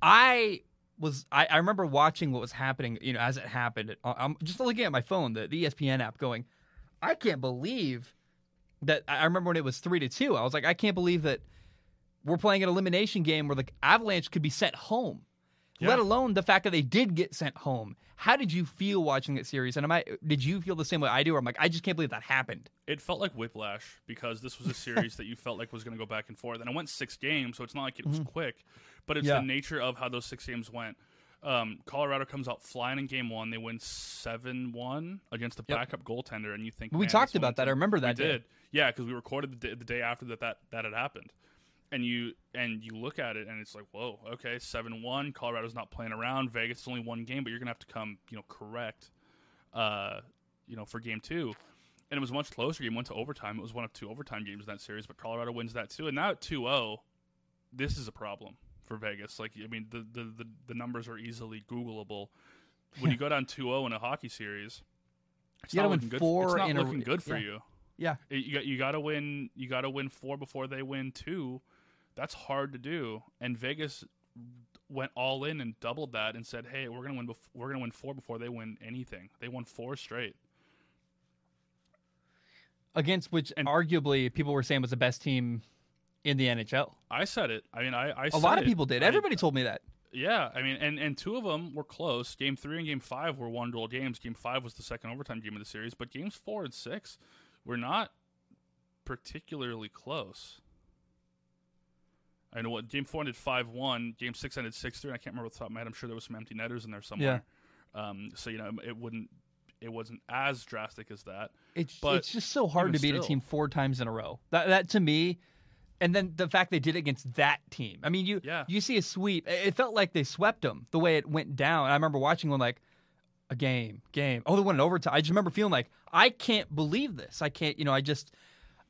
Speaker 1: I was I, I remember watching what was happening, you know, as it happened. I'm just looking at my phone, the, the ESPN app, going, I can't believe that. I remember when it was three to two. I was like, I can't believe that we're playing an elimination game where the Avalanche could be sent home.
Speaker 2: Yeah.
Speaker 1: Let alone the fact that they did get sent home. How did you feel watching that series? And am I did you feel the same way I do? Where I'm like, I just can't believe that happened.
Speaker 2: It felt like whiplash because this was a series that you felt like was going to go back and forth, and it went six games, so it's not like it was quick, but it's
Speaker 1: Mm-hmm. Yeah.
Speaker 2: the nature of how those six games went. Um, Colorado comes out flying in game one. They win seven one against the
Speaker 1: Yep.
Speaker 2: backup goaltender, and you think
Speaker 1: We talked about that. I remember that
Speaker 2: We
Speaker 1: day.
Speaker 2: did, yeah, because we recorded the day, the day after that, that that had happened, and you and you look at it, and it's like, whoa, okay, seven one. Colorado's not playing around. Vegas is only one game, but you're gonna have to come, you know, correct, uh, you know, for game two. And it was a much closer game. Went to overtime. It was one of two overtime games in that series, but Colorado wins that too. And now at 2-0, this is a problem for Vegas. Like, I mean, the the, the, the numbers are easily Googleable. When you go down 2-0 in a hockey series, it's
Speaker 1: You
Speaker 2: not looking good.
Speaker 1: four
Speaker 2: it's not
Speaker 1: in a-
Speaker 2: good for
Speaker 1: yeah.
Speaker 2: you.
Speaker 1: Yeah.
Speaker 2: It- you got you got to win. You got to win four before they win two. That's hard to do. And Vegas went all in and doubled that and said, "Hey, we're gonna win. Bef- we're gonna win four before they win anything." They won four straight.
Speaker 1: Against which
Speaker 2: And-
Speaker 1: arguably people were saying was the best team in the NHL.
Speaker 2: I said it. I mean, I, I
Speaker 1: A lot of
Speaker 2: it.
Speaker 1: people did.
Speaker 2: I-
Speaker 1: Everybody told me that.
Speaker 2: Yeah, I mean, and and two of them were close. Game three and game five were one goal games. Game five was the second overtime game of the series, but games four and six were not particularly close. I know what game four ended five one. Game six ended six three. I can't remember what the top of my head. I'm sure there was some empty netters in there somewhere. Um, so you know, it wouldn't. It wasn't as drastic as that.
Speaker 1: It's
Speaker 2: But
Speaker 1: it's just so hard to beat a team four times in a row. That that to me, and then the fact they did it against that team. I mean, you
Speaker 2: Yeah.
Speaker 1: you see a sweep. It felt like they swept them the way it went down. I remember watching one like a game, game. Oh, they went in overtime. I just remember feeling like I can't believe this. I can't. You know, I just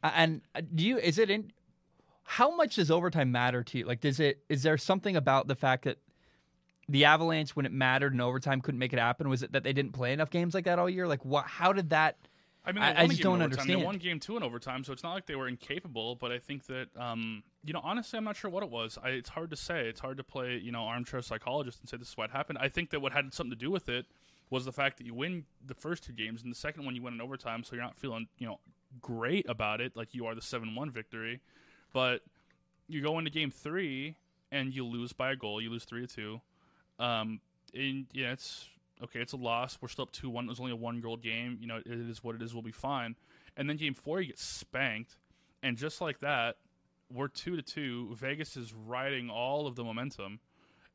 Speaker 1: and uh, do you? Is it in? How much does overtime matter to you? Like, does it? Is there something about the fact that the Avalanche, when it mattered in overtime, couldn't make it happen? Was it that they didn't play enough games like that all year? Like, what? How did that?
Speaker 2: I mean,
Speaker 1: I-
Speaker 2: they
Speaker 1: I
Speaker 2: won
Speaker 1: just
Speaker 2: game
Speaker 1: don't
Speaker 2: overtime. They won game two in overtime, so it's not like they were incapable. But I think that, um, you know, honestly, I'm not sure what it was. I, it's hard to say. It's hard to play, you know, armchair psychologist and say this is what happened. I think that what had something to do with it was the fact that you win the first two games, and the second one you win in overtime, so you're not feeling, you know, great about it, like you are the seven-one victory. But you go into game three and you lose by a goal. You lose three to two. Um, and yeah, it's okay. It's a loss. We're still up two one. It was only a one goal game. You know, it is what it is. We'll be fine. And then game four, you get spanked, and just like that, we're two to two. Vegas is riding all of the momentum,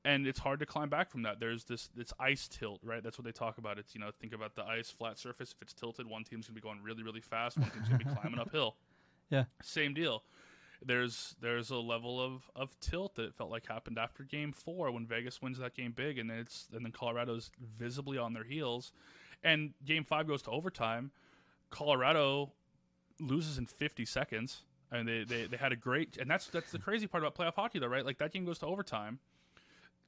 Speaker 2: and it's hard to climb back from that. There's this this ice tilt, right? That's what they talk about. It's you know, think about the ice flat surface. If it's tilted, one team's gonna be going really really fast. One team's gonna be climbing uphill.
Speaker 1: Yeah.
Speaker 2: Same deal there's there's a level of, of tilt that it felt like happened after game four when Vegas wins that game big and then it's and then Colorado's visibly on their heels. And game five goes to overtime. Colorado loses in fifty seconds. I And they, they, they had a great and that's that's the crazy part about playoff hockey though, right? Like that game goes to overtime.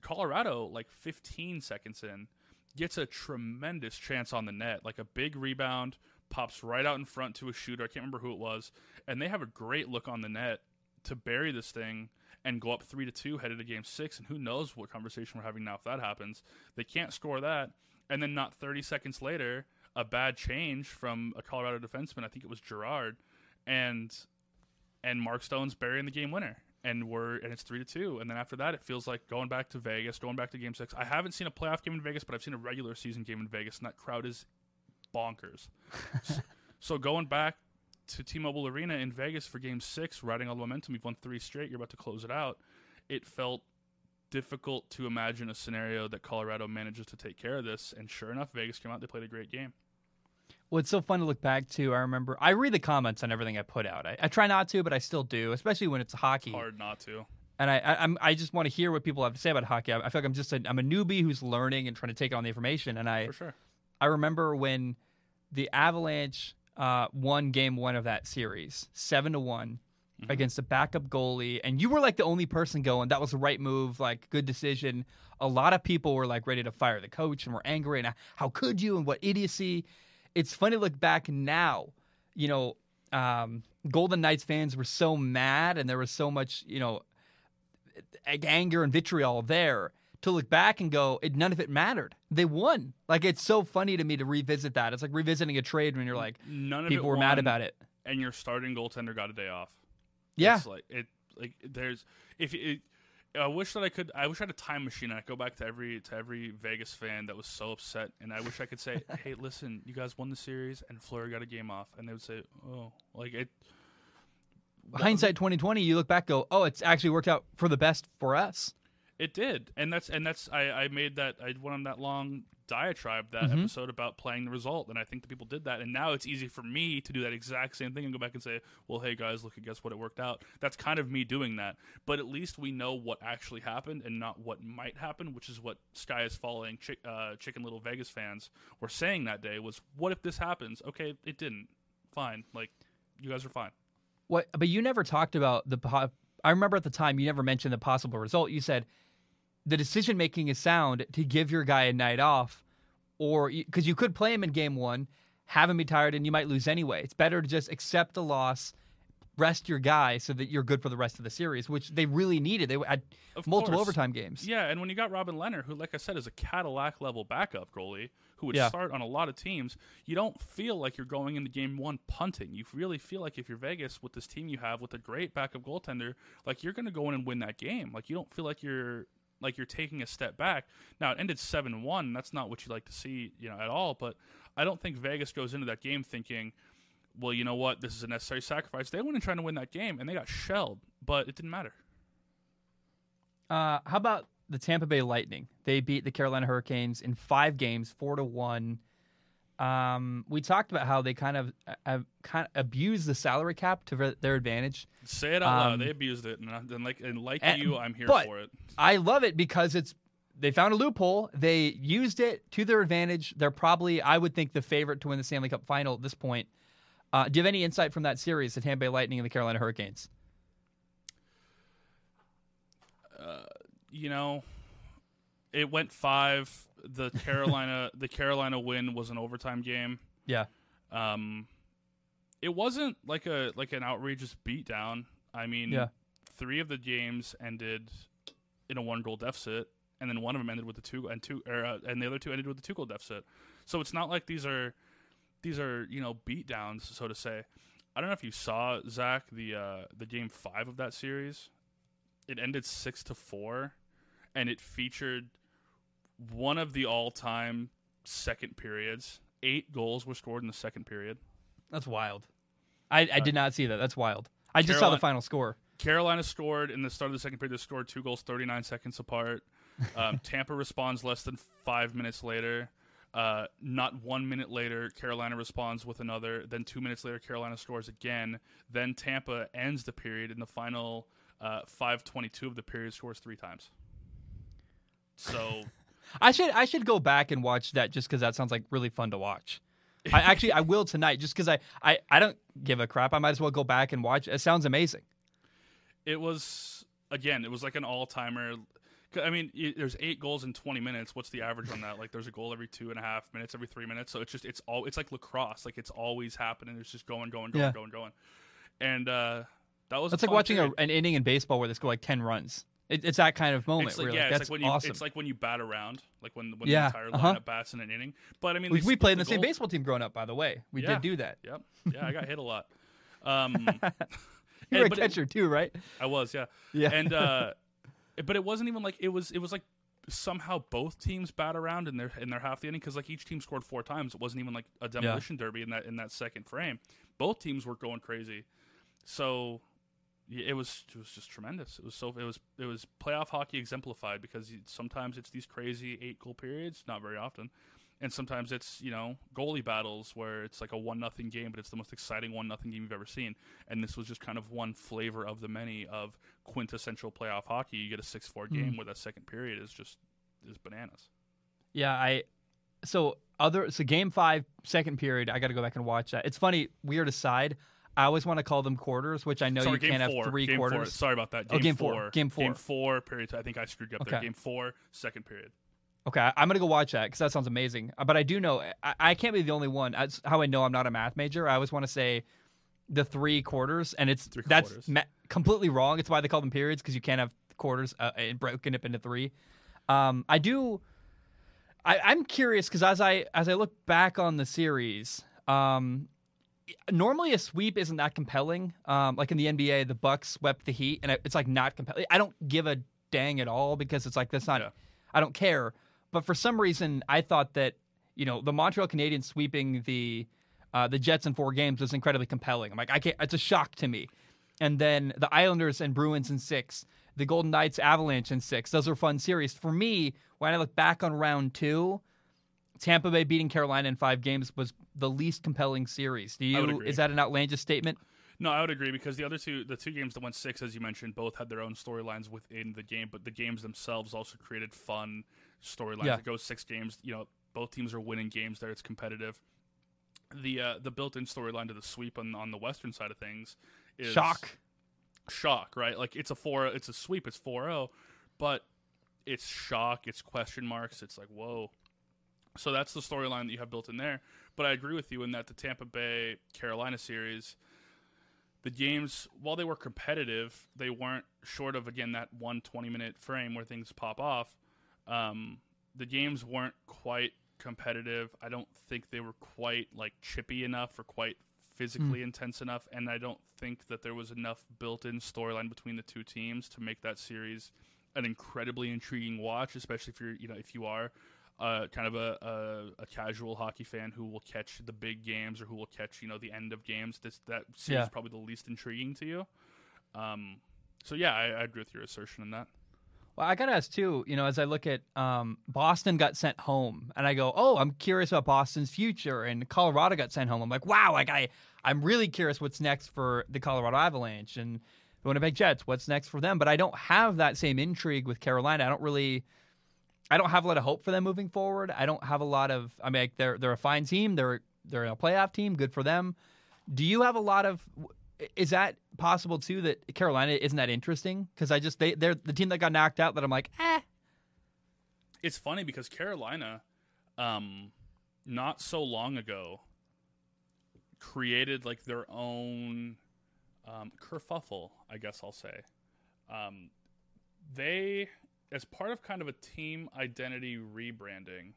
Speaker 2: Colorado, like fifteen seconds in, gets a tremendous chance on the net, like a big rebound, pops right out in front to a shooter. I can't remember who it was, and they have a great look on the net to bury this thing and go up three to two, headed to game six. And who knows what conversation we're having now if that happens? They can't score that, and then not thirty seconds later, a bad change from a Colorado defenseman. I think it was Girard, and and Mark Stone's burying the game winner. And we're and it's three to two. And then after that, it feels like going back to Vegas, going back to Game Six. I haven't seen a playoff game in Vegas, but I've seen a regular season game in Vegas, and that crowd is bonkers. So going back to T-Mobile Arena in Vegas for Game Six, riding all the momentum, you've won three straight. You're about to close it out. It felt difficult to imagine a scenario that Colorado manages to take care of this. And sure enough, Vegas came out. They played a great game.
Speaker 1: Well, it's so fun to look back to. I remember I read the comments on everything I put out. I, I try not to, but I still do, especially when it's hockey.
Speaker 2: Hard not to.
Speaker 1: And I, I, I'm, I just want to hear what people have to say about hockey. I, I feel like I'm just a, I'm a newbie who's learning and trying to take on the information. And I,
Speaker 2: For sure.
Speaker 1: I remember when the Avalanche uh, won Game One of that series, seven to one,
Speaker 2: Mm-hmm.
Speaker 1: against a backup goalie, and you were like the only person going. That was the right move, like good decision. A lot of people were like ready to fire the coach and were angry and how could you and what idiocy. It's funny to look back now. You know, um, Golden Knights fans were so mad, and there was so much, you know, anger and vitriol there to look back and go, it, none of it mattered. They won. Like it's so funny to me to revisit that. It's like revisiting a trade when you're like,
Speaker 2: None of
Speaker 1: people
Speaker 2: it
Speaker 1: were mad about it.
Speaker 2: and your starting goaltender got a day off.
Speaker 1: Yeah,
Speaker 2: It's like it Like there's if it, I wish that I could. I wish I had a time machine I go back to every to every Vegas fan that was so upset, and I wish I could say, "Hey, listen, you guys won the series, and Fleury got a game off," and they would say, "Oh, like it."
Speaker 1: Hindsight 2020, you look back, go, oh, it's actually worked out for the best for us.
Speaker 2: It did, and that's and that's I, I made that I went on that long diatribe that
Speaker 1: Mhm.
Speaker 2: episode about playing the result, and I think the people did that, and now it's easy for me to do that exact same thing and go back and say, well, hey guys, look, guess what? It worked out. That's kind of me doing that, but at least we know what actually happened and not what might happen, which is what Sky is Falling, Chick, uh, Chicken Little Vegas fans were saying that day was, what if this happens? Okay, it didn't. Fine, like you guys are fine.
Speaker 1: What? But you never talked about the. po- I remember at the time you never mentioned the possible result. You said the decision making is sound to give your guy a night off, or because you could play him in game one, have him be tired, and you might lose anyway. It's better to just accept the loss, rest your guy, so that you're good for the rest of the series, which they really needed. They had
Speaker 2: Of
Speaker 1: multiple
Speaker 2: course.
Speaker 1: overtime games.
Speaker 2: Yeah, and when you got Robin Lehner, who, like I said, is a Cadillac level backup goalie who would
Speaker 1: Yeah.
Speaker 2: start on a lot of teams, you don't feel like you're going into game one punting. You really feel like if you're Vegas with this team you have with a great backup goaltender, like you're going to go in and win that game. Like you don't feel like you're like you're taking a step back. Now it ended seven one. That's not what you like to see, you know, at all. But I don't think Vegas goes into that game thinking. Well, you know what? This is a necessary sacrifice. They went in trying to win that game, and they got shelled, but it didn't matter.
Speaker 1: Uh, how about the Tampa Bay Lightning? They beat the Carolina Hurricanes in five games, four to one. Um, we talked about how they kind of uh, uh, kind of abused the salary cap to their- their advantage.
Speaker 2: Say it out loud.
Speaker 1: Um,
Speaker 2: They abused it, and, I- and like and like
Speaker 1: and-
Speaker 2: you, I'm here for it.
Speaker 1: I love it because it's they found a loophole. They used it to their advantage. They're probably, I would think, the favorite to win the Stanley Cup final at this point. Uh, do you have any insight from that series, the Tampa Bay Lightning and the Carolina Hurricanes?
Speaker 2: You know, it went five. The Carolina the Carolina win was an overtime game.
Speaker 1: Yeah,
Speaker 2: Um, it wasn't like a like an outrageous beatdown. I mean,
Speaker 1: Yeah.
Speaker 2: three of the games ended in a one goal deficit, and then one of them ended with a two and two, or, uh, and the other two ended with a two goal deficit. So it's not like these are these are you know beatdowns, so to say. I don't know if you saw Zach the uh, the game five of that series. It ended six to four, and it featured one of the all time second periods. Eight goals were scored in the second period.
Speaker 1: that's wild. I, I did not see that. That's wild. I just saw the final score.
Speaker 2: Carolina scored in the start of the second period. They scored two goals 39 seconds apart. Um, Tampa responds less than five minutes later. Uh, not one minute later, Carolina responds with another. Then two minutes later, Carolina scores again. Then Tampa ends the period in the final uh, 5:22 of the period, scores three times. So
Speaker 1: I should I should go back and watch that just because that sounds like really fun to watch. I actually I will tonight just because I, I I don't give a crap. I might as well go back and watch. It sounds amazing.
Speaker 2: it was again, it was like an all timer. I mean, there's eight goals in 20 minutes. What's the average on that? Like, there's a goal every two and a half minutes, every three minutes. So it's just, it's all, it's like lacrosse. Like, it's always happening. It's just going, going, going,
Speaker 1: Yeah.
Speaker 2: going, going. And uh, that was.
Speaker 1: It's like watching a, an inning in baseball where they score like ten runs. It, it's that kind of moment.
Speaker 2: It's like,
Speaker 1: really.
Speaker 2: yeah, it's
Speaker 1: That's
Speaker 2: like when you,
Speaker 1: awesome.
Speaker 2: it's like when you bat around, like when when
Speaker 1: Yeah,
Speaker 2: the entire
Speaker 1: uh-huh.
Speaker 2: lineup bats in an inning. But I mean,
Speaker 1: we, we played in the,
Speaker 2: the
Speaker 1: same baseball team growing up. By the way, we
Speaker 2: Yeah.
Speaker 1: did do that.
Speaker 2: Yep. Yeah, I got hit a lot. Um,
Speaker 1: You were
Speaker 2: and-
Speaker 1: a
Speaker 2: but it-
Speaker 1: catcher too, right?
Speaker 2: I was, yeah.
Speaker 1: Yeah.
Speaker 2: And uh but it wasn't even like it was it was like somehow both teams bat around in their in their half the inning because like each team scored four times. It wasn't even like a demolition derby in that in that second frame. Both teams were going crazy. So yeah, it was it was just tremendous. It was so it was it was playoff hockey exemplified because sometimes it's these crazy eight goal periods, not very often, and sometimes it's you know goalie battles where it's like a one nothing game, but it's the most exciting one nothing game you've ever seen. And this was just kind of one flavor of the many of quintessential playoff hockey. You get a six four game hmm. where that second period is just is bananas.
Speaker 1: Yeah, I. So other so game five second period. I got to go back and watch that. It's funny. Weird aside. I always want to call them quarters, which I know
Speaker 2: Sorry,
Speaker 1: you can't
Speaker 2: four.
Speaker 1: have three
Speaker 2: game Four.
Speaker 1: quarters.
Speaker 2: Sorry about that.
Speaker 1: Oh, game four. Game four.
Speaker 2: Game four. Period. I think I screwed up there. Game four. Second period.
Speaker 1: Okay, I'm gonna go watch that because that sounds amazing. Uh, But I do know I, I can't be the only one. That's how I know I'm not a math major. I always want to say the three quarters, and it's
Speaker 2: Three
Speaker 1: that's ma- completely wrong. It's why they call them periods because you can't have quarters uh, and broken up into three. Um, I do. I, I'm curious because as I as I look back on the series, um, normally a sweep isn't that compelling. Um, like in the NBA, the Bucks swept the Heat, and it's like not compelling. I don't give a dang at all because it's like that's not.
Speaker 2: Yeah.
Speaker 1: I don't care. But for some reason, I thought that you know the Montreal Canadiens sweeping the uh, the Jets in four games was incredibly compelling. I'm like, I can't. It's a shock to me. And then the Islanders and Bruins in six, the Golden Knights Avalanche in six. Those were fun series for me. When I look back on round two, Tampa Bay beating Carolina in five games was the least compelling series. Do you? Is that an outlandish statement?
Speaker 2: No, I would agree because the other two, the two games that went six, as you mentioned, both had their own storylines within the game, but the games themselves also created fun storylines.
Speaker 1: Yeah.
Speaker 2: It goes six games. You know, both teams are winning games there. It's competitive. The uh, the built-in storyline to the sweep on on the western side of things is
Speaker 1: Shock.
Speaker 2: shock, right? Like it's a four, it's a sweep, it's 4-0, but it's shock, it's question marks, it's like whoa. So that's the storyline that you have built in there. But I agree with you in that the Tampa Bay Carolina series, the games while they were competitive, they weren't short of again that one 20 minute frame where things pop off. Um, the games weren't quite competitive. I don't think they were quite like chippy enough or quite physically intense enough, and I don't think that there was enough built-in storyline between the two teams to make that series an incredibly intriguing watch, especially if you're you know if you are uh, kind of a, a, a casual hockey fan who will catch the big games or who will catch you know the end of games. This that seems
Speaker 1: Yeah.
Speaker 2: probably the least intriguing to you. Um, so yeah, I, I agree with your assertion in that.
Speaker 1: Well, I gotta ask too. You know, as I look at um, Boston got sent home, and I go, "Oh, I'm curious about Boston's future." And Colorado got sent home. I'm like, "Wow!" Like I, I'm really curious what's next for the Colorado Avalanche and the Winnipeg Jets. What's next for them? But I don't have that same intrigue with Carolina. I don't really, I don't have a lot of hope for them moving forward. I don't have a lot of. I mean, like, they're they're a fine team. They're they're a playoff team. Good for them. Do you have a lot of? Is that possible too? That Carolina isn't that interesting? Because I just they they're the team that got knocked out. That I'm like, eh.
Speaker 2: It's funny because Carolina, um, not so long ago, created like their own um, kerfuffle. I guess I'll say. Um, they, as part of kind of a team identity rebranding,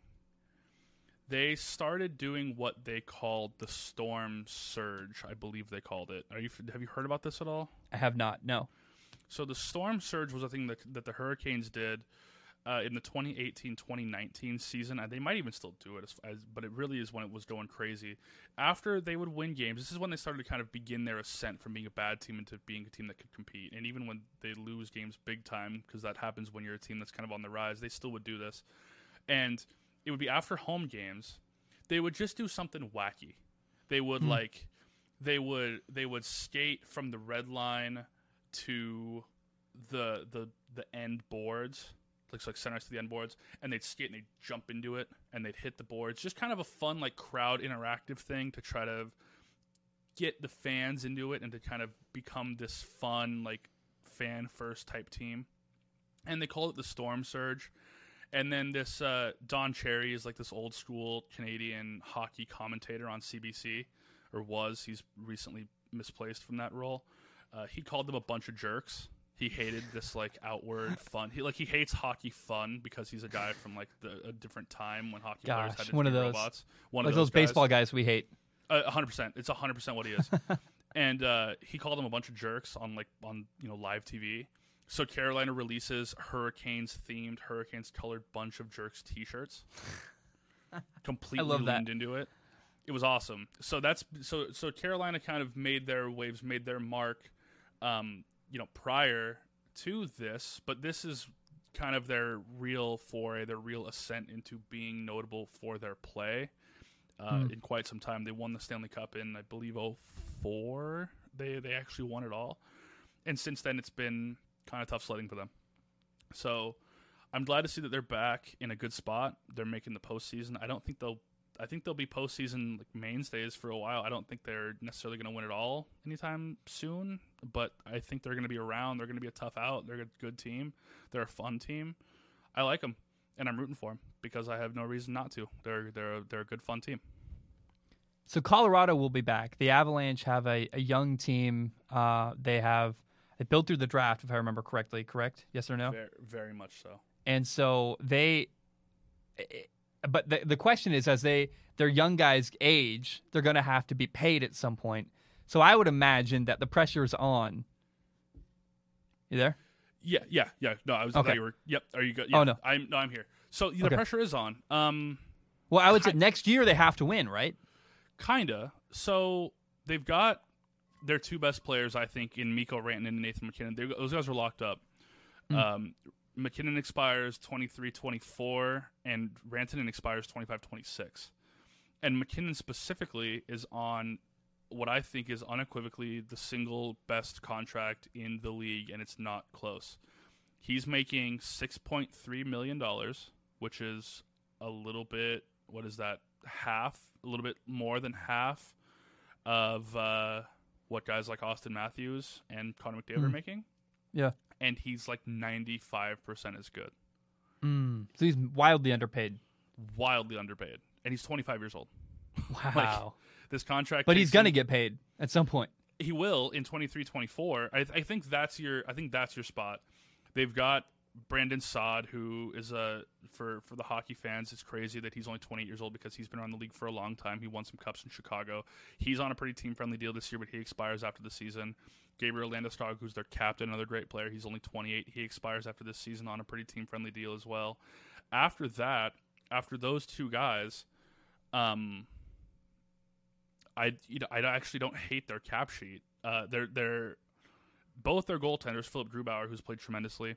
Speaker 2: they started doing what they called the Storm Surge. I believe they called it. Are you have you heard about this at all?
Speaker 1: I have not. No.
Speaker 2: So the storm surge was a thing that that the Hurricanes did uh, in the 2018-2019 season. And they might even still do it, as, as, but it really is when it was going crazy. After they would win games, this is when they started to kind of begin their ascent from being a bad team into being a team that could compete. And even when they lose games big time, because that happens when you're a team that's kind of on the rise, they still would do this. And it would be after home games, they would just do something wacky. They would like they would they would skate from the red line to the the the end boards like like centers to the end boards and they'd skate and they'd jump into it and they'd hit the boards just kind of a fun like crowd interactive thing to try to get the fans into it and to kind of become this fun like fan first type team and they call it the storm surge and then this uh, Don Cherry is like this old school Canadian hockey commentator on CBC, or was. He's recently misplaced from that role. Uh, he called them a bunch of jerks. He hated this like outward fun. He like he hates hockey fun because he's a guy from like the, a different time when hockey players had to
Speaker 1: one
Speaker 2: be
Speaker 1: of those.
Speaker 2: robots. One
Speaker 1: Like
Speaker 2: of
Speaker 1: those,
Speaker 2: those, guys.
Speaker 1: baseball guys we hate.
Speaker 2: A hundred percent. It's a hundred percent what he is. and uh, he called them a bunch of jerks on like on you know live TV. So Carolina releases Hurricanes themed, Hurricanes colored bunch of jerks T-shirts. Completely
Speaker 1: love that.
Speaker 2: leaned into it. It was awesome. So that's so so Carolina kind of made their waves, made their mark. Um, you know, prior to this, but this is kind of their real foray, their real ascent into being notable for their play uh,
Speaker 1: Hmm.
Speaker 2: in quite some time. They won the Stanley Cup in, I believe, 04. They they actually won it all, and since then it's been kind of tough sledding for them. So I'm glad to see that they're back in a good spot. They're making the postseason. I don't think they'll. I think they'll be postseason like mainstays for a while. I don't think they're necessarily going to win it all anytime soon, but I think they're going to be around. They're going to be a tough out. They're a good team. They're a fun team. I like them, and I'm rooting for them because I have no reason not to. They're they're they're a good fun team.
Speaker 1: So Colorado will be back. The Avalanche have a, a young team. Uh, they have they built through the draft, if I remember correctly. Correct? Yes or no?
Speaker 2: Very very much so.
Speaker 1: And so they, but the the question is, as they their young guys age, they're going to have to be paid at some point. So I would imagine that the pressure is on. You there?
Speaker 2: Yeah, yeah, yeah. No, I was. I
Speaker 1: Okay.
Speaker 2: thought you were. Yep. Are you good? Yeah,
Speaker 1: Oh, no.
Speaker 2: I'm. No, I'm here. So the
Speaker 1: Okay.
Speaker 2: pressure is on. Um,
Speaker 1: Well, I would say next year they have to win, right?
Speaker 2: kinda. So they've got their two best players, I think, in Mikko Rantanen and Nathan MacKinnon. They, those guys are locked up.
Speaker 1: Hmm.
Speaker 2: Um, MacKinnon expires 23-24, and Rantanen expires 25-26. And MacKinnon specifically is on what I think is unequivocally the single best contract in the league, and it's not close. He's making six point three million dollars, which is a little bit. What is that? Half, a little bit more than half of uh, what guys like Auston Matthews and Connor McDavid are
Speaker 1: Mhm.
Speaker 2: making,
Speaker 1: Yeah.
Speaker 2: and he's like ninety five percent as good,
Speaker 1: Mm. So he's wildly underpaid.
Speaker 2: wildly underpaid, and he's twenty five years old.
Speaker 1: Wow.
Speaker 2: This contract,
Speaker 1: but he's going to get paid at some point.
Speaker 2: he will in 23 24 I, I think that's your i think that's your spot. They've got brandon Saad who is a for for the hockey fans it's crazy that he's only 28 years old because he's been around the league for a long time. He won some cups in chicago. He's on a pretty team friendly deal this year but he expires after the season. Gabriel landeskog who's their captain another great player he's only 28 he expires after this season on a pretty team friendly deal as well. After that after those two guys um I you know I actually don't hate their cap sheet. Uh, they're they're both their goaltenders, Philipp Grubauer, who's played tremendously,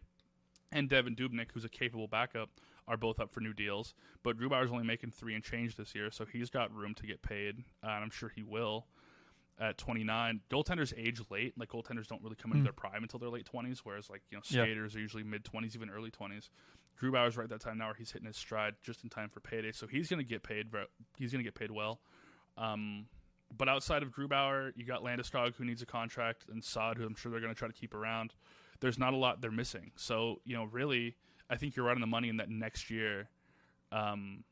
Speaker 2: and Devan Dubnyk, who's a capable backup, are both up for new deals. But Grubauer's only making three and change this year, so he's got room to get paid, uh, and I'm sure he will. At 29, goaltenders age late. Like goaltenders don't really come into
Speaker 1: Hmm.
Speaker 2: their prime until their late 20s, whereas like you know
Speaker 1: Yeah.
Speaker 2: skaters are usually mid 20s, even early 20s. Grubauer's right at that time now where he's hitting his stride just in time for payday, so he's going to get paid. He's going to get paid well. Um, but outside of Grubauer, you got Landeskog who needs a contract, and Saad who I'm sure they're going to try to keep around. There's not a lot they're missing. So you know, really, I think you're right on the money in that next year. Um,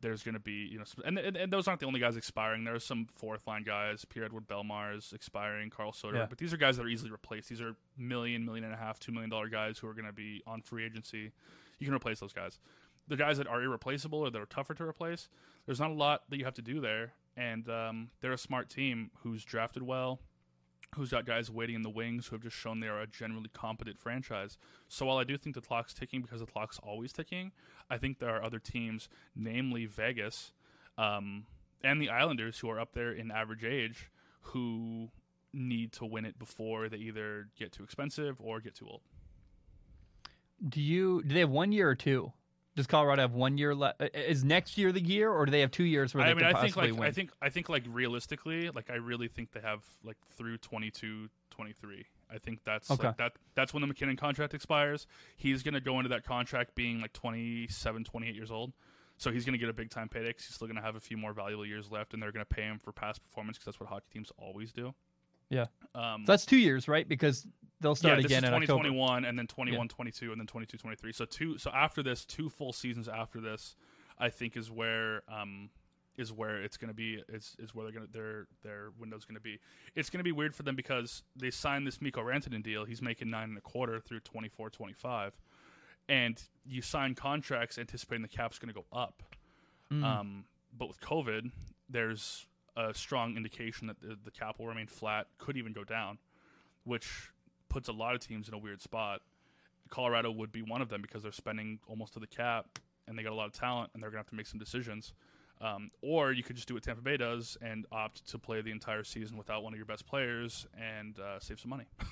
Speaker 2: there's going to be you know, and, and and those aren't the only guys expiring. There are some fourth line guys. Pierre-Edouard Bellemare is expiring. Carl Soder,
Speaker 1: Yeah.
Speaker 2: but these are guys that are easily replaced. These are million, million and a half, two million dollar guys who are going to be on free agency. You can replace those guys. The guys that are irreplaceable or that are tougher to replace, there's not a lot that you have to do there. And um, they're a smart team who's drafted well, who's got guys waiting in the wings who have just shown they are a generally competent franchise. So while I do think the clock's ticking because the clock's always ticking, I think there are other teams, namely Vegas um, and the Islanders, who are up there in average age, who need to win it before they either get too expensive or get too old.
Speaker 1: Do you do they have one year or two? Does Colorado have one year left? Uh, is next year the year, or do they have two years where they
Speaker 2: I mean,
Speaker 1: could
Speaker 2: I think
Speaker 1: possibly
Speaker 2: like
Speaker 1: win?
Speaker 2: I think I think like realistically, like I really think they have like through 22, 23. I think that's
Speaker 1: Okay.
Speaker 2: like that that's when the MacKinnon contract expires. He's going to go into that contract being like 27, 28 years old. So he's going to get a big time payday 'cause he's still going to have a few more valuable years left, and they're going to pay him for past performance because that's what hockey teams always do.
Speaker 1: Yeah.
Speaker 2: Um,
Speaker 1: so that's two years, right? Because they'll start
Speaker 2: yeah,
Speaker 1: again in October.
Speaker 2: 2021 and then 21 22 and then 22 23 so two so after this two full seasons after this i think is where um is where it's going to be is is where they're going to their their window's going to be it's going to be weird for them because they signed this Mikko Rantanen deal he's making nine and a quarter through 24 25 and you sign contracts anticipating the cap's going to go up
Speaker 1: Mm.
Speaker 2: um, but with COVID, there's a strong indication that the, the cap will remain flat, could even go down, which puts a lot of teams in a weird spot. Colorado would be one of them because they're spending almost to the cap and they got a lot of talent and they're going to have to make some decisions. Um, or you could just do what Tampa Bay does and opt to play the entire season without one of your best players and uh, save some money.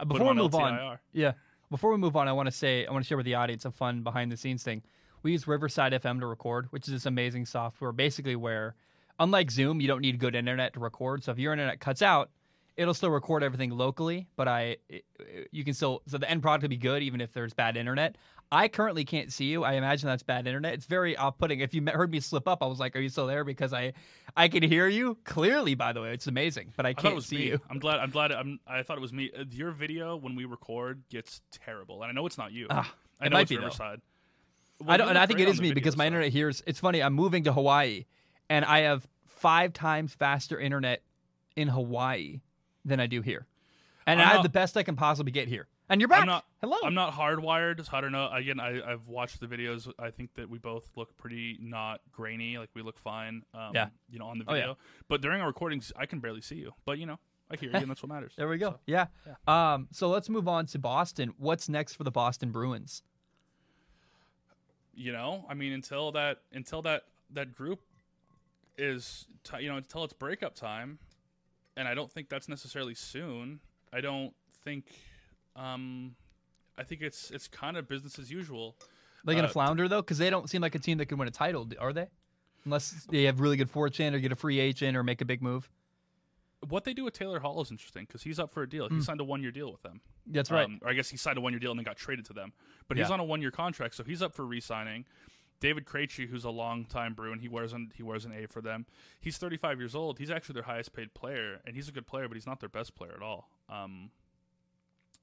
Speaker 1: Uh, before we move on, yeah. Before we move on, I want to say I want to share with the audience a fun behind the scenes thing. We use Riverside FM to record, which is this amazing software, basically where, unlike Zoom, you don't need good internet to record. So if your internet cuts out, it'll still record everything locally. But I, it, you can still so the end product will be good even if there's bad internet. I currently can't see you. I imagine that's bad internet. It's very off-putting. If you heard me slip up, I was like, "Are you still there?" Because I, I can hear you clearly. By the way, it's amazing, but I
Speaker 2: I
Speaker 1: can't
Speaker 2: it was
Speaker 1: see
Speaker 2: me.
Speaker 1: you.
Speaker 2: I'm glad. I'm glad. I'm, I thought it was me. Uh, Your video when we record gets terrible, and I know it's not you.
Speaker 1: Ah,
Speaker 2: I
Speaker 1: it
Speaker 2: know
Speaker 1: might
Speaker 2: it's
Speaker 1: be.
Speaker 2: Riverside. Well,
Speaker 1: I don't, and I think it is me
Speaker 2: video
Speaker 1: because my
Speaker 2: side.
Speaker 1: internet here is. It's funny. I'm moving to Hawaii, and I have five times faster internet in Hawaii than I do here, and
Speaker 2: I
Speaker 1: I have the best I can possibly get here. And you're back.
Speaker 2: I'm not.
Speaker 1: Hello.
Speaker 2: I'm not hardwired. So I don't know. Again, I, I've watched the videos. I think that we both look pretty not grainy. Like we look fine. Um,
Speaker 1: Yeah.
Speaker 2: You know, on the
Speaker 1: Oh, yeah.
Speaker 2: video. But during our recordings, I can barely see you. But you know, I hear you, and that's what matters.
Speaker 1: There we go.
Speaker 2: So,
Speaker 1: yeah. Um. So let's move on to Boston. What's next for the Boston Bruins?
Speaker 2: You know, I mean, until that until that that group is t- you know until it's breakup time, and I don't think that's necessarily soon. I don't think. Um, I think it's it's kind of business as usual.
Speaker 1: They gonna
Speaker 2: Uh,
Speaker 1: flounder though, because they don't seem like a team that can win a title, are they? Unless they have really good fortune or get a free agent or make a big move.
Speaker 2: What they do with Taylor Hall is interesting because he's up for a deal. He signed a one year deal with them.
Speaker 1: That's right.
Speaker 2: Um, or I guess he signed a one year deal and then got traded to them. But he's
Speaker 1: Yeah.
Speaker 2: on a one year contract, so he's up for re signing. David Krejci, who's a longtime Bruin, he wears an he wears an A for them. He's 35 years old. He's actually their highest paid player, and he's a good player, but he's not their best player at all. Um,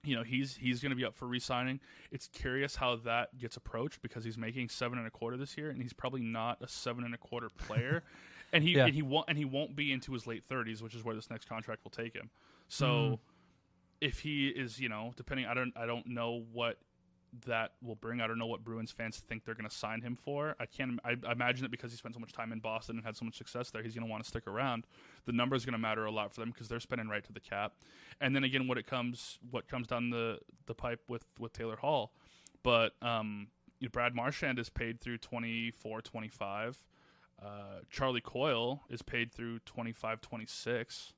Speaker 2: you know, he's he's going to be up for re-signing. It's curious how that gets approached because he's making seven and a quarter this year, and he's probably not a seven and a quarter player, and he
Speaker 1: Yeah.
Speaker 2: and he won't and he won't be into his late 30s, which is where this next contract will take him. So
Speaker 1: Mm.
Speaker 2: if he is, you know, depending, I don't, I don't know what that will bring. I don't know what Bruins fans think they're going to sign him for. I can't. I, I imagine that because he spent so much time in Boston and had so much success there, he's going to want to stick around. The number is going to matter a lot for them because they're spending right to the cap. And then again, what it comes, what comes down the the pipe with with Taylor Hall, but um, you know, Brad Marchand is paid through 24, 25. Uh, Charlie Coyle is paid through 25, 26.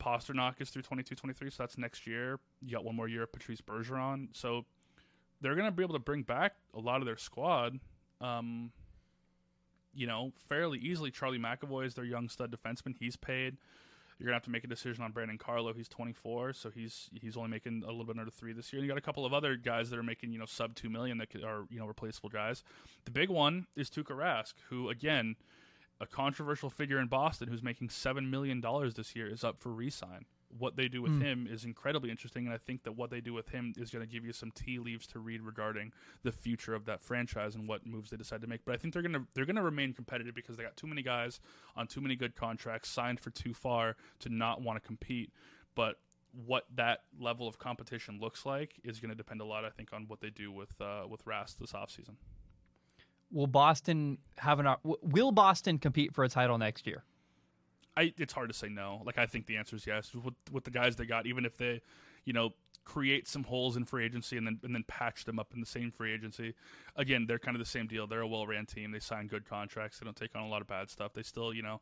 Speaker 2: Pastrnak is through 22 23, so that's next year. You got one more year of Patrice Bergeron. So they're going to be able to bring back a lot of their squad, um, you know, fairly easily. Charlie McAvoy is their young stud defenseman. He's paid. You're gonna have to make a decision on Brandon Carlo. He's 24, so he's he's only making a little bit under three this year. And you got a couple of other guys that are making you know sub two million that are you know replaceable guys. The big one is Tuukka Rask, who again, a controversial figure in Boston, who's making seven million dollars this year, is up for re-sign. What they do with him is incredibly interesting, and I think that what they do with him is going to give you some tea leaves to read regarding the future of that franchise and what moves they decide to make. But I think they're going to they're going to remain competitive because they got too many guys on too many good contracts signed for too far to not want to compete. But what that level of competition looks like is going to depend a lot, I think, on what they do with uh, with Rask this offseason.
Speaker 1: Will Boston have an? Will Boston compete for a title next year?
Speaker 2: I it's hard to say no. Like I think the answer is yes. With with the guys they got, even if they, you know, create some holes in free agency and then and then patch them up in the same free agency. Again, they're kind of the same deal. They're a well ran team. They sign good contracts. They don't take on a lot of bad stuff. They still, you know,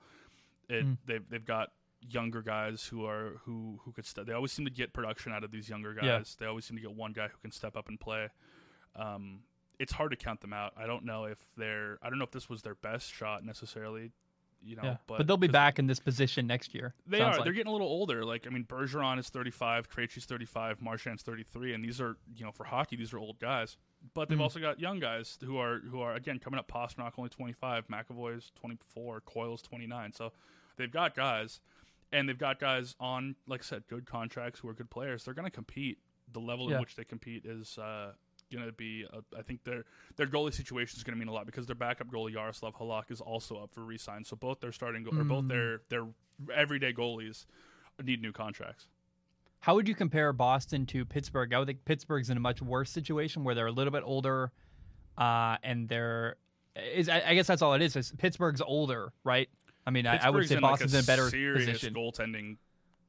Speaker 2: it,
Speaker 1: Mm.
Speaker 2: they've they've got younger guys who are who who could step. They always seem to get production out of these younger guys.
Speaker 1: Yeah.
Speaker 2: They always seem to get one guy who can step up and play. Um, it's hard to count them out. I don't know if they're. I don't know if this was their best shot necessarily. You know,
Speaker 1: yeah,
Speaker 2: but,
Speaker 1: but, they'll be back in this position next year.
Speaker 2: They are.
Speaker 1: like.
Speaker 2: They're getting a little older. Like I mean, Bergeron is 35, Krejci's 35, Marchand's 33, and these are you know for hockey these are old guys. But they've
Speaker 1: Mhm.
Speaker 2: also got young guys who are who are again coming up. Pastrnak only 25, McAvoy's 24, Coyle's 29. So they've got guys, and they've got guys on like I said, good contracts who are good players. They're going to compete. The level
Speaker 1: Yeah.
Speaker 2: in which they compete is. Uh, Going to be, uh, I think their their goalie situation is going to mean a lot because their backup goalie Yaroslav Halak is also up for re-sign. So both their starting go- or both
Speaker 1: Mm.
Speaker 2: their their everyday goalies need new contracts.
Speaker 1: How would you compare Boston to Pittsburgh? I would think Pittsburgh's in a much worse situation where they're a little bit older, uh, and they're is I, I guess that's all it is. is Pittsburgh's older, right? I mean, I, I would say
Speaker 2: in, like,
Speaker 1: Boston's in a better
Speaker 2: serious
Speaker 1: position.
Speaker 2: goaltending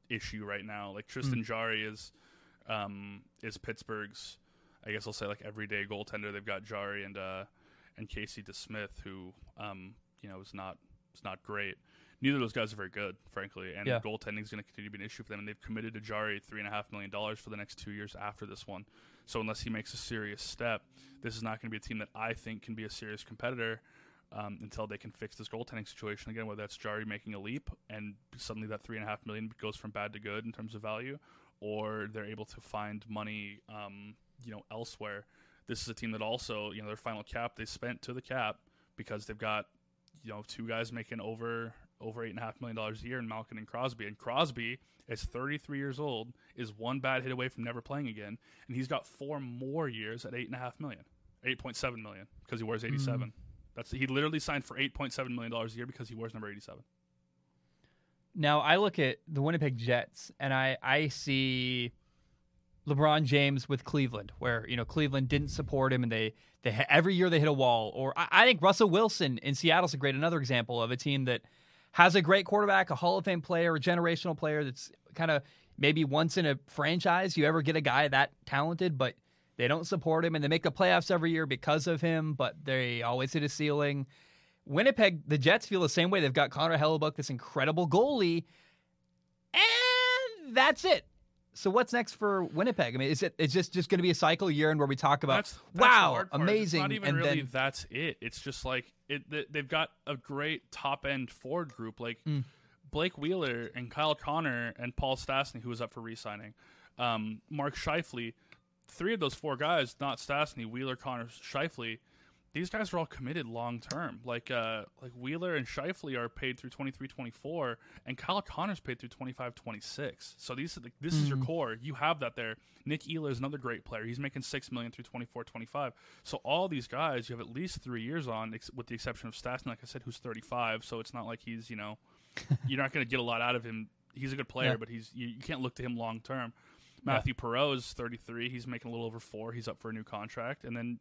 Speaker 2: issue right now. Like Tristan Jarry is um, is Pittsburgh's. I guess I'll say like everyday goaltender. They've got Jarry and uh, and Casey DeSmith, who um, you know is not is not great. Neither of those guys are very good, frankly, and
Speaker 1: Yeah.
Speaker 2: goaltending is going to continue to be an issue for them. And they've committed to Jarry three and a half million dollars for the next two years after this one. So unless he makes a serious step, this is not going to be a team that I think can be a serious competitor um, until they can fix this goaltending situation again. Whether that's Jarry making a leap and suddenly that three and a half million goes from bad to good in terms of value, or they're able to find money, um, you know, elsewhere. This is a team that also, you know, their final cap they spent to the cap because they've got, you know, two guys making over over eight and a half million dollars a year in Malkin and Crosby. And Crosby is 33 years old, is one bad hit away from never playing again, and he's got four more years at eight and a half million, 8.7 million because he wears hmm. 87. That's he literally signed for 8.7 million dollars a year because he wears number 87.
Speaker 1: Now I look at the Winnipeg Jets and I I see LeBron James with Cleveland, where you know Cleveland didn't support him, and they they every year they hit a wall. Or I, I think Russell Wilson in Seattle's a great another example of a team that has a great quarterback, a Hall of Fame player, a generational player that's kind of maybe once in a franchise you ever get a guy that talented, but they don't support him and they make the playoffs every year because of him, but they always hit a ceiling. Winnipeg, the Jets feel the same way. They've got Connor Hellebuyck, this incredible goalie, and that's it. So what's next for Winnipeg? I mean, is it it's just just going to be a cycle year and where we talk about
Speaker 2: That's, that's
Speaker 1: wow, amazing,
Speaker 2: It's not even
Speaker 1: and
Speaker 2: really
Speaker 1: then
Speaker 2: that's it. It's just like it. They've got a great top end forward group like
Speaker 1: Mm.
Speaker 2: Blake Wheeler and Kyle Connor and Paul Stastny, who was up for re-signing. Um, Mark Scheifele. Three of those four guys, not Stastny, Wheeler, Connor, Scheifele. These guys are all committed long term. Like uh, like Wheeler and Scheifele are paid through 23-24, and Kyle Connor's paid through 25-26. So these like, this is your core. You have that there. Nick Ehlers is another great player. He's making six million through 24-25. So all these guys, you have at least three years on, ex- with the exception of Stastny, like I said, who's 35. So it's not like he's you know, you're not going to get a lot out of him. He's a good player,
Speaker 1: Yeah.
Speaker 2: but he's you, you can't look to him long term. Mathieu Perreault is 33. He's making a little over four. He's up for a new contract, and then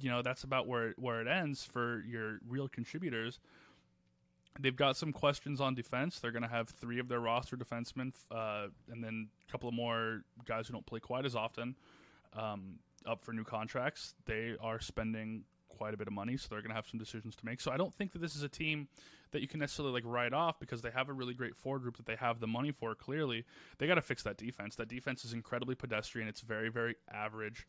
Speaker 2: you know that's about where it, where it ends for your real contributors. They've got some questions on defense. They're going to have three of their roster defensemen, uh, and then a couple of more guys who don't play quite as often um, up for new contracts. They are spending quite a bit of money, so they're going to have some decisions to make. So I don't think that this is a team that you can necessarily like write off because they have a really great forward group that they have the money for. Clearly, they got to fix that defense. That defense is incredibly pedestrian. It's very very average.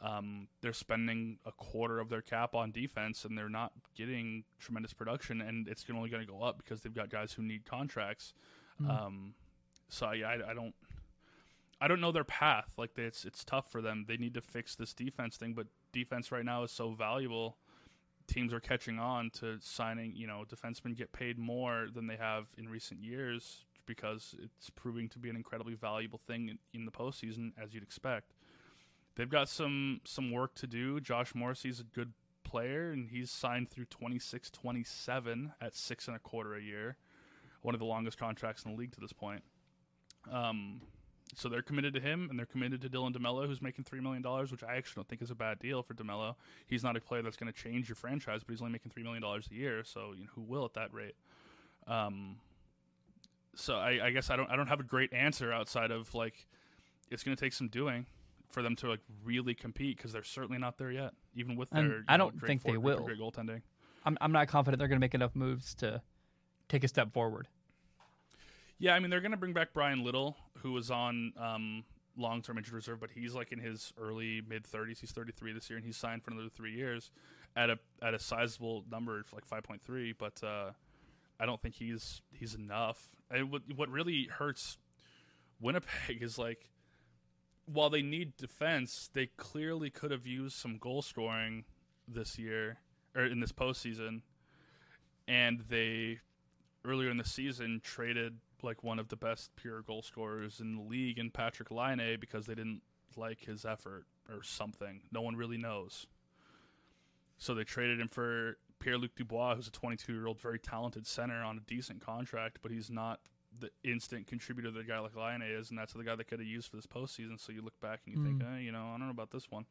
Speaker 2: Um, they're spending a quarter of their cap on defense, and they're not getting tremendous production, and it's only going to go up because they've got guys who need contracts. Um, so yeah, I, I don't. I don't know their path. Like it's it's tough for them. They need to fix this defense thing, but defense right now is so valuable. Teams are catching on to signing. You know, defensemen get paid more than they have in recent years because it's proving to be an incredibly valuable thing in, in the postseason, as you'd expect. They've got some some work to do. Josh Morrissey's a good player, and he's signed through 26 27 at six and a quarter a year, one of the longest contracts in the league to this point. Um, so they're committed to him, and they're committed to Dylan DeMelo, who's making three million dollars, which I actually don't think is a bad deal for DeMelo. He's not a player that's going to change your franchise, but he's only making three million dollars a year. So you know, who will at that rate? Um, so I, I guess I don't I don't have a great answer outside of like it's going to take some doing for them to like really compete because they're certainly not there yet, even with
Speaker 1: And
Speaker 2: their.
Speaker 1: I don't
Speaker 2: great
Speaker 1: think they
Speaker 2: forward
Speaker 1: will.
Speaker 2: Great goaltending.
Speaker 1: I'm I'm not confident they're going to make enough moves to take a step forward.
Speaker 2: Yeah, I mean they're going to bring back Bryan Little, who was on um, long-term injured reserve, but he's like in his early mid 30s. He's 33 this year, and he's signed for another three years at a at a sizable number, like 5.3. But uh, I don't think he's he's enough. And what what really hurts Winnipeg is like while they need defense, they clearly could have used some goal scoring this year or in this postseason, and they earlier in the season traded like one of the best pure goal scorers in the league in Patrik Laine because they didn't like his effort or something. No one really knows. So they traded him for Pierre Luc Dubois, who's a 22 year old, very talented center on a decent contract, but he's not the instant contributor that a guy like Laine is, and that's the guy that could have used for this postseason. So you look back and you think, eh, you know, I don't know about this one.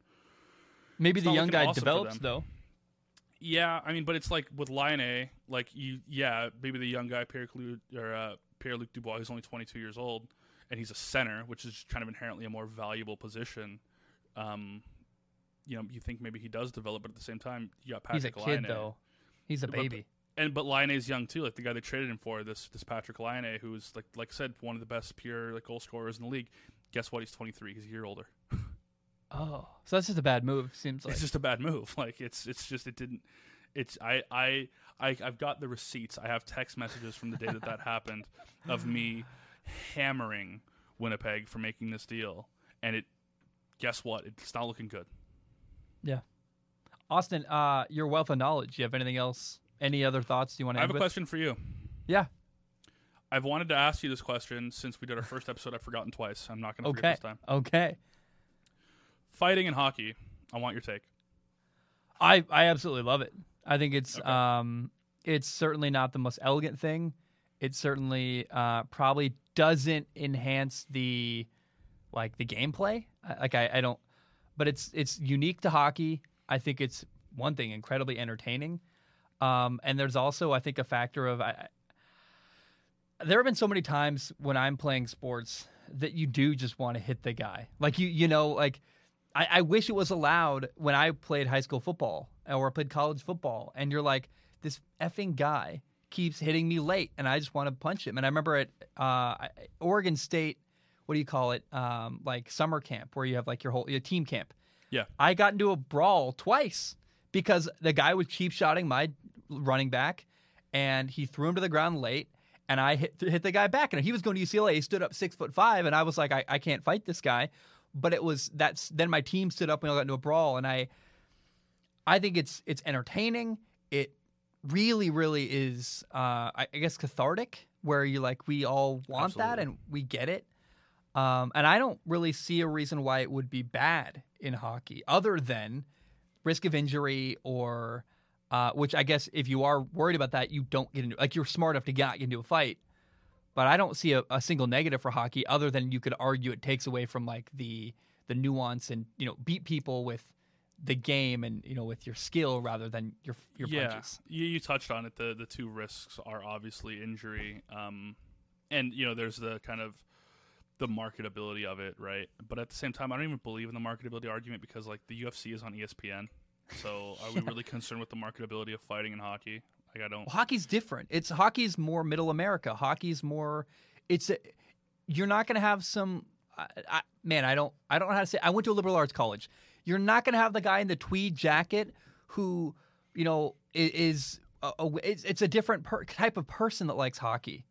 Speaker 1: Maybe
Speaker 2: It's
Speaker 1: the young guy
Speaker 2: awesome
Speaker 1: develops though.
Speaker 2: Yeah, I mean, but it's like with Laine A, like you, yeah, maybe the young guy Pierre Clu or uh, Pierre Luc Dubois, who's only 22 years old, and he's a center, which is kind of inherently a more valuable position. Um, you know, you think maybe he does develop, but at the same time, you got
Speaker 1: He's a
Speaker 2: Patrik
Speaker 1: kid
Speaker 2: Laine.
Speaker 1: though. He's a
Speaker 2: But-
Speaker 1: baby.
Speaker 2: And but is young too. Like the guy they traded him for, this this Patrik Laine, who's like like I said, one of the best pure like goal scorers in the league. Guess what? He's 23. He's a year older.
Speaker 1: Oh, so that's just a bad move. Seems like.
Speaker 2: it's just a bad move. Like it's it's just it didn't. It's I I I I've got the receipts. I have text messages from the day that that happened of me hammering Winnipeg for making this deal, and it. Guess what? It's not looking good.
Speaker 1: yeah. Austin, uh, your wealth of knowledge. You have anything else? Any other thoughts Do you want to
Speaker 2: I have a
Speaker 1: with?
Speaker 2: question for you.
Speaker 1: Yeah.
Speaker 2: I've wanted to ask you this question since we did our first episode. I've forgotten twice. I'm not going to
Speaker 1: Okay.
Speaker 2: forget this time.
Speaker 1: Okay.
Speaker 2: Fighting and hockey. I want your take.
Speaker 1: I I absolutely love it. I think it's
Speaker 2: Okay.
Speaker 1: um it's certainly not the most elegant thing. It certainly uh, probably doesn't enhance the like the gameplay. Like I, I don't, but it's it's unique to hockey. I think it's one thing incredibly entertaining, um, and there's also I think a factor of I, I- there have been so many times when I'm playing sports that you do just want to hit the guy, like you you know like I, I wish it was allowed when I played high school football or played college football, and you're like this effing guy keeps hitting me late, and I just want to punch him. And I remember at uh, Oregon State, what do you call it? Um, like summer camp where you have like your whole your team camp.
Speaker 2: Yeah.
Speaker 1: I got into a brawl twice because the guy was cheap shotting my running back, and he threw him to the ground late. And I hit hit the guy back, and he was going to UCLA. He stood up six foot five, and I was like, I, I can't fight this guy. But it was that's then my team stood up and we all got into a brawl, and I I think it's it's entertaining. It really, really is, uh, I, I guess, cathartic. Where you like, we all want that and we get it. Um, and I don't really see a reason why it would be bad in hockey, other than risk of injury or, uh, which I guess if you are worried about that, you don't get into like you're smart enough to get into a fight. But I don't see a, a single negative for hockey, other than you could argue it takes away from like the the nuance and you know beat people with the game and you know with your skill rather than your your
Speaker 2: yeah,
Speaker 1: punches.
Speaker 2: you, you touched on it. The the two risks are obviously injury, um, and you know there's the kind of the marketability of it, right? But at the same time, I don't even believe in the marketability argument because like the UFC is on ESPN. So are we really concerned with the marketability of fighting in hockey? Like I don't.
Speaker 1: Well, hockey's different. It's hockey's more middle America. Hockey's more. It's a, you're not going to have some. I, I, man, I don't. I don't know how to say. I went to a liberal arts college. You're not going to have the guy in the tweed jacket who, you know, i- is. A, a, it's, it's a different per, type of person that likes hockey,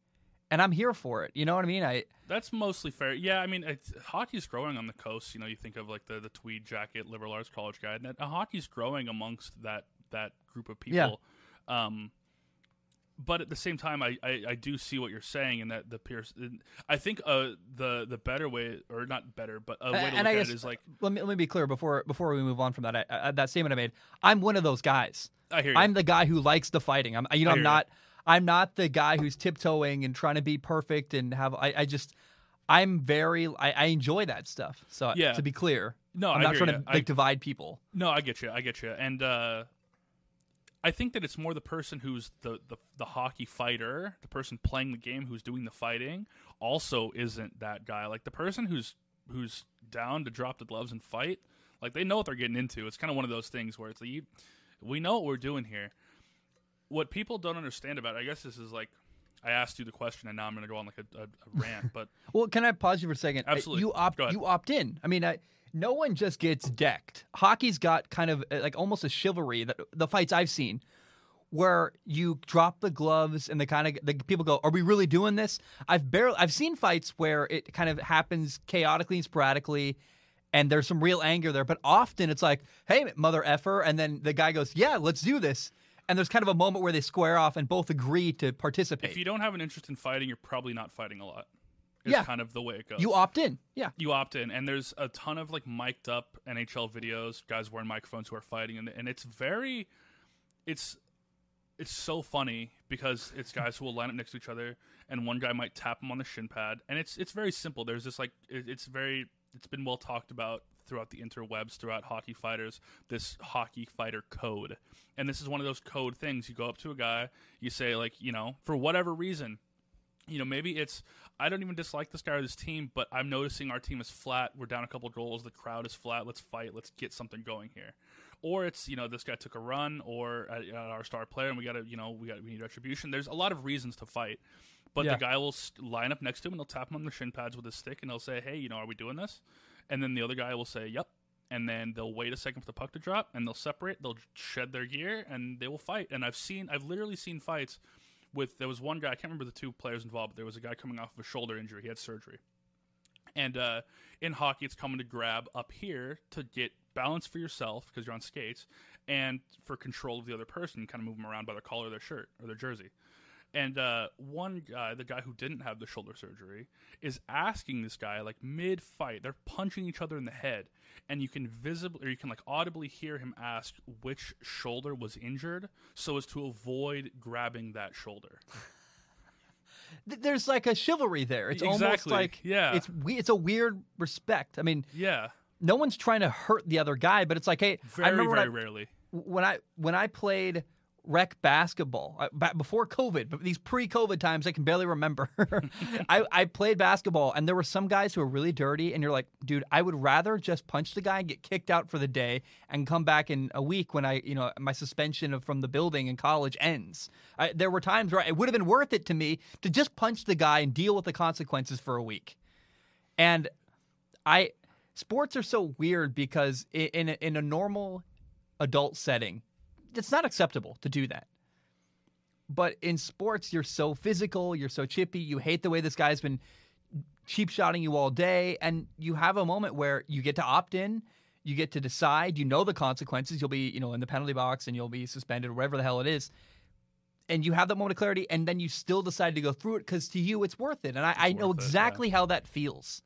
Speaker 1: and I'm here for it. You know what I mean? I
Speaker 2: That's mostly fair. Yeah, I mean, it's, hockey's growing on the coast. You know, you think of like the, the tweed jacket liberal arts college guy, and that, uh, hockey's growing amongst that that group of
Speaker 1: Yeah.
Speaker 2: people. Um, but at the same time, I, I, I do see what you're saying, and that the Pierce. I think uh the the better way, or not better, but a way to
Speaker 1: and
Speaker 2: look
Speaker 1: I
Speaker 2: at
Speaker 1: guess
Speaker 2: it is like
Speaker 1: let me let me be clear before before we move on from that. I, I, that statement I made. I'm one of those guys.
Speaker 2: I hear you.
Speaker 1: I'm the guy who likes the fighting. I'm you know
Speaker 2: I
Speaker 1: I'm
Speaker 2: not. you.
Speaker 1: I'm not the guy who's tiptoeing and trying to be perfect and have I, I just I'm very I, I enjoy that stuff. So
Speaker 2: Yeah.
Speaker 1: to be clear,
Speaker 2: no,
Speaker 1: I'm
Speaker 2: I
Speaker 1: not trying
Speaker 2: ya.
Speaker 1: to like divide people.
Speaker 2: No, I get you. I get you. And uh, I think that it's more the person who's the, the the hockey fighter, the person playing the game who's doing the fighting, also isn't that guy. Like the person who's who's down to drop the gloves and fight, like they know what they're getting into. It's kind of one of those things where it's like, you, we know what we're doing here. What people don't understand about, it, I guess this is like, I asked you the question, and now I'm going to go on like a, a, a rant. But
Speaker 1: Well, can I pause you for a second? Uh,
Speaker 2: Absolutely.
Speaker 1: You opt you opt in. I mean, I, no one just gets decked. Hockey's got kind of uh, like almost a chivalry that the fights I've seen where you drop the gloves and the kind of the people go, "Are we really doing this?" I've barely I've seen fights where it kind of happens chaotically and sporadically and there's some real anger there, but often it's like, "Hey, mother effer," and then the guy goes, "Yeah, let's do this." And there's kind of a moment where they square off and both agree to participate.
Speaker 2: if you don't have an interest in fighting, you're probably not fighting a lot. Is
Speaker 1: Yeah.
Speaker 2: kind of the way it goes.
Speaker 1: you opt in. Yeah.
Speaker 2: you opt in and there's a ton of like mic'd up nhl videos guys wearing microphones who are fighting and, and it's very it's it's so funny because it's guys who will line up next to each other and one guy might tap him on the shin pad and it's it's very simple there's this like it, it's very it's been well talked about throughout the interwebs throughout hockey fighters this hockey fighter code and this is one of those code things you go up to a guy you say like you know for whatever reason you know, maybe it's I don't even dislike this guy or this team, but I'm noticing our team is flat. We're down a couple goals. The crowd is flat. Let's fight. Let's get something going here. Or it's you know this guy took a run, or uh, our star player, and we got to you know we got we need retribution. There's a lot of reasons to fight, but
Speaker 1: Yeah.
Speaker 2: the guy will line up next to him and he'll tap him on the shin pads with his stick, and he'll say, "Hey, you know, are we doing this?" And then the other guy will say, "Yep." And then they'll wait a second for the puck to drop, and they'll separate. They'll shed their gear, and they will fight. And I've seen, I've literally seen fights with there was one guy I can't remember the two players involved, but there was a guy coming off of a shoulder injury. He had surgery, and uh, in hockey, it's coming to grab up here to get balance for yourself because you're on skates, and for control of the other person, kind of move them around by their collar of their shirt or their jersey. And uh, one guy, the guy who didn't have the shoulder surgery, is asking this guy like mid fight. They're punching each other in the head, and you can visibly or you can like audibly hear him ask which shoulder was injured, so as to avoid grabbing that shoulder.
Speaker 1: There's like a chivalry there. It's almost like
Speaker 2: Yeah.
Speaker 1: it's we- it's a weird respect. I mean,
Speaker 2: Yeah,
Speaker 1: no one's trying to hurt the other guy, but it's like, hey,
Speaker 2: Very
Speaker 1: I remember
Speaker 2: very
Speaker 1: I,
Speaker 2: rarely.
Speaker 1: when I when I played rec basketball uh, before COVID, but these pre-COVID times I can barely remember. I, I played basketball, and there were some guys who were really dirty, and you're like, dude, I would rather just punch the guy and get kicked out for the day, and come back in a week when I, you know, my suspension from the building in college ends. I, there were times where it would have been worth it to me to just punch the guy and deal with the consequences for a week, and I. Sports are so weird because i- in a, in a normal adult setting, it's not acceptable to do that. But in sports, you're so physical, you're so chippy, you hate the way this guy's been cheap shotting you all day, and you have a moment where you get to opt in, you get to decide, you know the consequences, you'll be, you know, in the penalty box and you'll be suspended or whatever the hell it is. And you have that moment of clarity, and then you still decide to go through it because to you it's worth it. And I, I know
Speaker 2: worth it, yeah.
Speaker 1: exactly how that feels.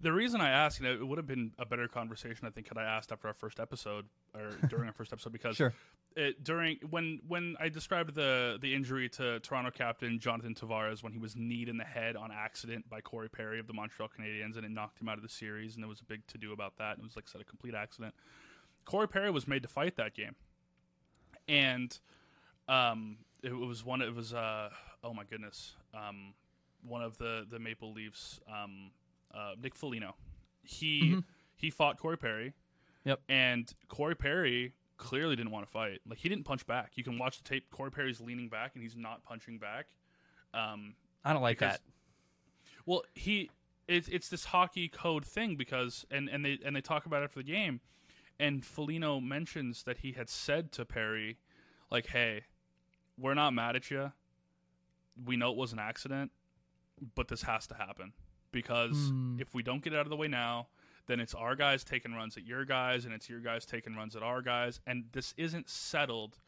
Speaker 2: The reason I asked, you know, it would have been a better conversation, I think, had I asked after our first episode or during our first episode, because
Speaker 1: Sure.
Speaker 2: it, during when when I described the the injury to Toronto captain Jonathan Tavares when he was kneed in the head on accident by Corey Perry of the Montreal Canadiens and it knocked him out of the series, and there was a big to do about that. And it was like I said, a complete accident. Corey Perry was made to fight that game, and um, it was one. It was uh, oh my goodness, um, one of the the Maple Leafs, um, uh, Nick Foligno. He he fought Corey Perry.
Speaker 1: Yep.
Speaker 2: And Corey Perry clearly didn't want to fight. Like he didn't punch back. You can watch the tape. Corey Perry's leaning back and he's not punching back. Um,
Speaker 1: I don't like
Speaker 2: Because-
Speaker 1: that.
Speaker 2: well, he it's it's this hockey code thing because and and they and they talk about it after the game, and Foligno mentions that he had said to Perry, like, "Hey, we're not mad at you. We know it was an accident, but this has to happen because
Speaker 1: Hmm.
Speaker 2: if we don't get out of the way now." Then it's our guys taking runs at your guys, and it's your guys taking runs at our guys, and this isn't settled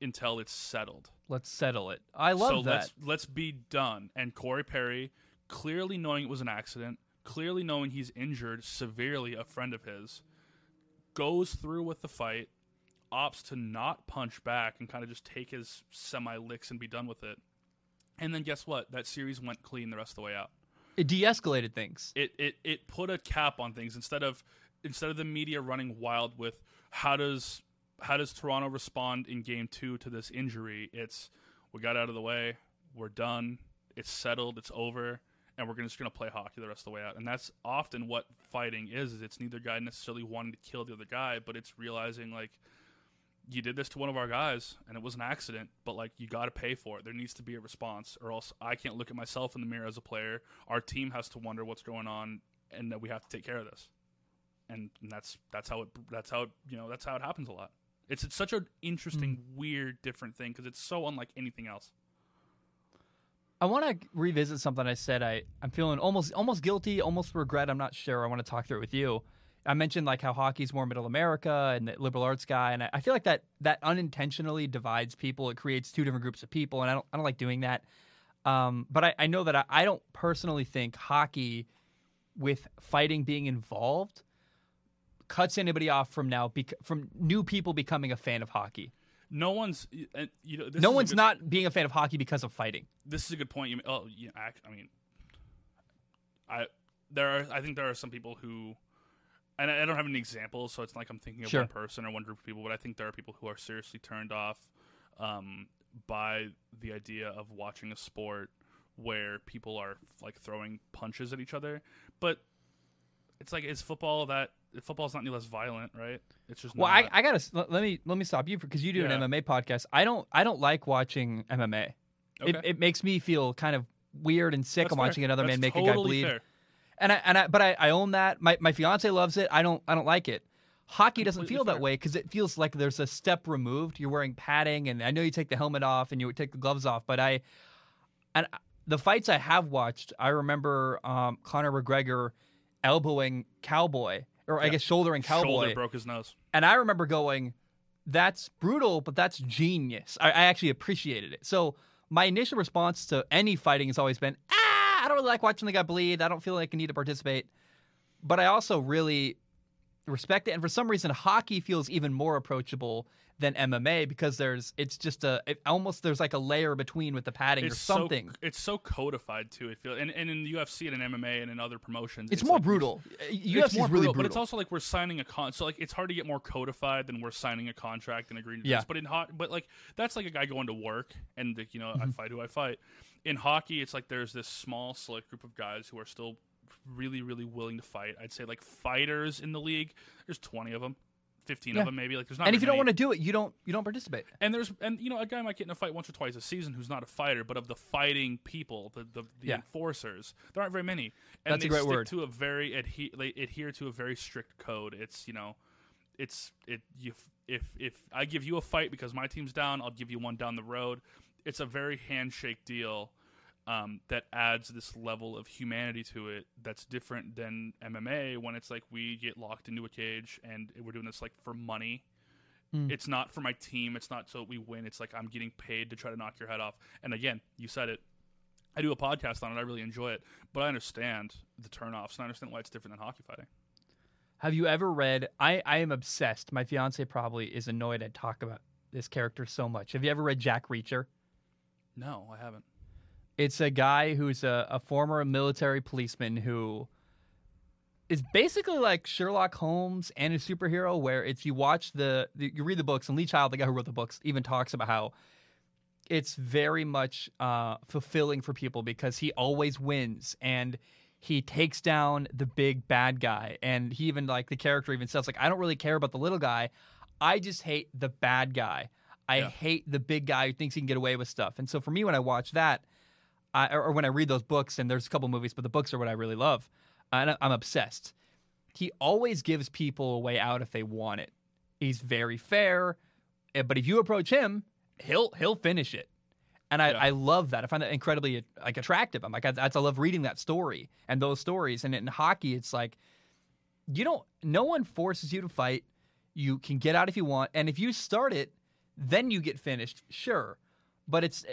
Speaker 2: until it's settled
Speaker 1: Let's settle it. I love
Speaker 2: so
Speaker 1: that.
Speaker 2: let's let's be done. And Corey Perry, clearly knowing it was an accident, clearly knowing he's injured severely, a friend of his, goes through with the fight, opts to not punch back and kind of just take his semi licks and be done with it. And then guess what? That series went clean the rest of the way out.
Speaker 1: It de-escalated things.
Speaker 2: It it it put a cap on things instead of instead of the media running wild with how does how does Toronto respond in game 2 to this injury? It's we got out of the way, we're done, it's settled, it's over, and we're just going to play hockey the rest of the way out. And that's often what fighting is, is it's neither guy necessarily wanting to kill the other guy, but it's realizing like you did this to one of our guys and it was an accident, but like you got to pay for it. There needs to be a response or else I can't look at myself in the mirror as a player. Our team has to wonder what's going on and that we have to take care of this. And, and that's that's how it that's how it, you know that's how it happens a lot. It's it's such an interesting, hmm. weird, different thing because it's so unlike anything else.
Speaker 1: I want to revisit something I said. I I'm feeling almost almost guilty, almost regret. I'm not sure. I want to talk through it with you. I mentioned like how hockey's more middle America and the liberal arts guy, and I, feel like that that unintentionally divides people. It creates two different groups of people, and I don't I don't like doing that. Um, but I, I know that I, I don't personally think hockey, with fighting being involved, cuts anybody off from now bec- from new people becoming a fan of hockey.
Speaker 2: No one's uh, you know this
Speaker 1: no one's
Speaker 2: good-
Speaker 1: not being a fan of hockey because of fighting.
Speaker 2: this is a good point. You oh yeah, I, I mean, I there are I think there are some people who, and I, I don't have any examples, so it's not like I'm thinking of
Speaker 1: Sure.
Speaker 2: one person or one group of people, but I think there are people who are seriously turned off um, by the idea of watching a sport where people are like throwing punches at each other, but. It's like is football that football's not any less violent, right? It's just
Speaker 1: Well,
Speaker 2: not.
Speaker 1: I, I gotta let let me let me stop you because you do
Speaker 2: Yeah.
Speaker 1: an MMA podcast. I don't I don't like watching MMA. It,
Speaker 2: Okay.
Speaker 1: it makes me feel kind of weird and sick
Speaker 2: That's
Speaker 1: of
Speaker 2: fair.
Speaker 1: watching another
Speaker 2: That's
Speaker 1: man make
Speaker 2: totally
Speaker 1: a guy bleed.
Speaker 2: fair.
Speaker 1: And I and I but I, I own that. My my fiance loves it. I don't I don't like it. Hockey doesn't feel that way because it feels like there's a step removed. You're wearing padding, and I know you take the helmet off and you take the gloves off, but I and the fights I have watched, I remember um, Conor McGregor elbowing Cowboy, or I guess shouldering Cowboy.
Speaker 2: Shoulder broke his nose.
Speaker 1: And I remember going, that's brutal, but that's genius. I, I actually appreciated it. So my initial response to any fighting has always been, ah, I don't really like watching the guy bleed. I don't feel like I need to participate. But I also really respect it. And for some reason, hockey feels even more approachable than MMA because there's it's just a it almost there's like a layer between with the padding
Speaker 2: it's
Speaker 1: or something.
Speaker 2: So, it's so codified too. It feels and, and in the UFC and in MMA and in other promotions,
Speaker 1: it's, more
Speaker 2: like
Speaker 1: brutal. UFC
Speaker 2: it's more
Speaker 1: is really brutal,
Speaker 2: but it's also like we're signing a con. So like it's hard to get more codified than we're signing a contract and agreeing to
Speaker 1: Yeah.
Speaker 2: this. But in hot, but like that's like a guy going to work and like, you know
Speaker 1: Mm-hmm.
Speaker 2: I fight who I fight. In hockey, it's like there's this small select group of guys who are still really really willing to fight. I'd say like fighters in the league. There's 20 of them. 15
Speaker 1: Yeah.
Speaker 2: of them maybe like there's not
Speaker 1: and if you don't want to do it, you don't you don't participate.
Speaker 2: And there's and you know a guy might get in a fight once or twice a season who's not a fighter, but of the fighting people, the the, the
Speaker 1: Yeah.
Speaker 2: enforcers, there aren't very many. And
Speaker 1: That's a
Speaker 2: they
Speaker 1: great
Speaker 2: stick
Speaker 1: word.
Speaker 2: To a very adhe- they adhere to a very strict code. It's you know, it's it you if if I give you a fight because my team's down, I'll give you one down the road. It's a very handshake deal. Um, that adds this level of humanity to it that's different than MMA when it's like we get locked into a cage and we're doing this like for money
Speaker 1: Mm.
Speaker 2: it's not for my team. It's not so we win. It's like I'm getting paid to try to knock your head off. And again, you said it. I do a podcast on it. I really enjoy it, but I understand the turnoffs and I understand why it's different than hockey fighting.
Speaker 1: Have you ever read? I I am obsessed. My fiance probably is annoyed I talk about this character so much. Have you ever read Jack Reacher?
Speaker 2: No, I haven't.
Speaker 1: It's a guy who's a, a former military policeman who is basically like Sherlock Holmes and a superhero. Where it's you watch the, the you read the books, and Lee Child, the guy who wrote the books, even talks about how it's very much uh, fulfilling for people because he always wins and he takes down the big bad guy. And he even like the character even says like, I don't really care about the little guy. I just hate the bad guy. I
Speaker 2: Yeah.
Speaker 1: hate the big guy who thinks he can get away with stuff. And so for me, when I watch that, I, or when I read those books, and there's a couple movies, but the books are what I really love, and I- I'm obsessed. He always gives people a way out if they want it. He's very fair, eh, but if you approach him, he'll he'll finish it. And I,
Speaker 2: Yeah.
Speaker 1: I love that. I find that incredibly like attractive. I'm like I, that's I love reading that story and those stories. And in hockey, it's like you don't. No one forces you to fight. You can get out if you want, and if you start it, then you get finished. Sure, but it's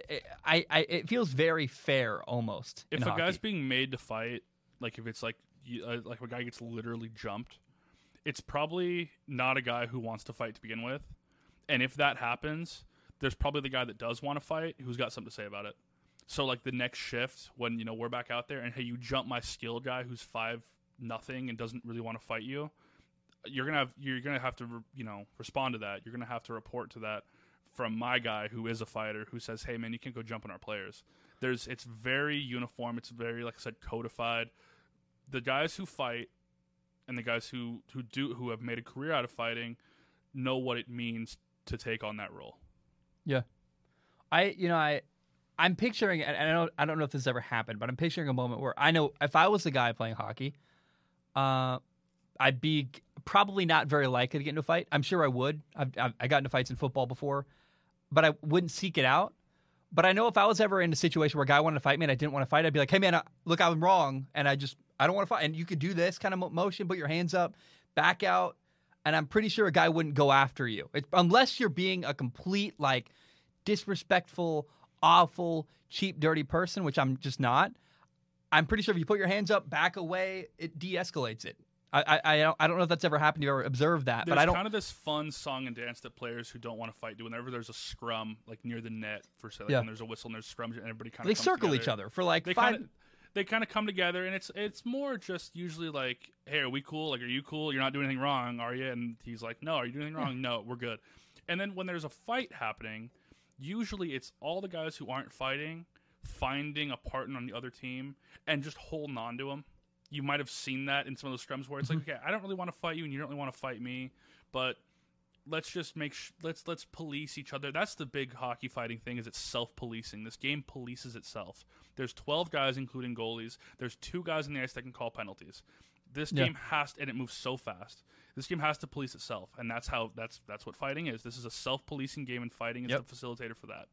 Speaker 1: I, I it feels very fair almost.
Speaker 2: If a
Speaker 1: hockey.
Speaker 2: guy's being made to fight, like if it's like uh, like a guy gets literally jumped, it's probably not a guy who wants to fight to begin with. And if that happens, there's probably the guy that does want to fight who's got something to say about it. So like the next shift when you know we're back out there and hey you jump my skill guy who's five nothing and doesn't really want to fight you, you're gonna have you're gonna have to you know respond to that. You're gonna have to report to that from my guy who is a fighter who says hey man you can't go jump on our players. There's it's very uniform. It's very like I said codified. The guys who fight and the guys who who do who have made a career out of fighting know what it means to take on that role.
Speaker 1: Yeah, I you know I I'm picturing and I don't I don't know if this ever happened, but I'm picturing a moment where I know if I was the guy playing hockey, uh, I'd be probably not very likely to get into a fight. I'm sure I would. I've, I've I got into fights in football before, but I wouldn't seek it out. But I know if I was ever in a situation where a guy wanted to fight me and I didn't want to fight, I'd be like, "Hey man, uh, look, I'm wrong, and I just I don't want to fight." And you could do this kind of motion, put your hands up, back out, and I'm pretty sure a guy wouldn't go after you it, unless you're being a complete like disrespectful, awful, cheap, dirty person, which I'm just not. I'm pretty sure if you put your hands up, back away, it de-escalates it. I I, I don't know if that's ever happened. You ever observed that?
Speaker 2: There's
Speaker 1: but I don't.
Speaker 2: kind of this fun song and dance that players who don't want to fight do whenever there's a scrum like near the net for say like
Speaker 1: Yeah.
Speaker 2: when there's a whistle and there's scrums and everybody kind of
Speaker 1: they circle each other for like
Speaker 2: They
Speaker 1: five.
Speaker 2: kind of they kind of come together and it's it's more just usually like hey are we cool like are you cool you're not doing anything wrong are you and he's like no are you doing anything wrong no we're good and then when there's a fight happening usually it's all the guys who aren't fighting finding a partner on the other team and just holding on to them you might have seen that in some of those scrums where it's like mm-hmm. okay i don't really want to fight you and you don't really want to fight me but let's just make sh- let's let's police each other. That's the big hockey fighting thing is it's self-policing. This game polices itself. There's 12 guys including goalies. There's two guys in the ice that can call penalties. This
Speaker 1: Yeah.
Speaker 2: game has to, and it moves so fast. This game has to police itself and that's how that's that's what fighting is. This is a self-policing game and fighting is
Speaker 1: Yep.
Speaker 2: the facilitator for that.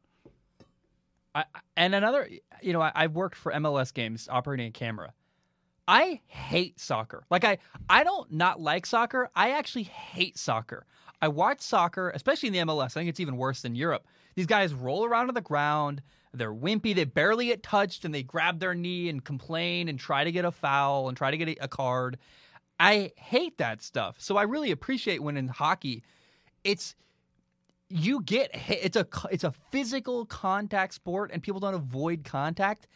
Speaker 1: I, and another, you know, I, I've worked for MLS games operating a camera. I hate soccer. Like I, I don't not like soccer. I actually hate soccer. I watch soccer, especially in the MLS. I think it's even worse than Europe. These guys roll around on the ground. They're wimpy. They barely get touched, and they grab their knee and complain and try to get a foul and try to get a, card. I hate that stuff. So I really appreciate when in hockey, it's you get. It's a it's a physical contact sport, and people don't avoid contact.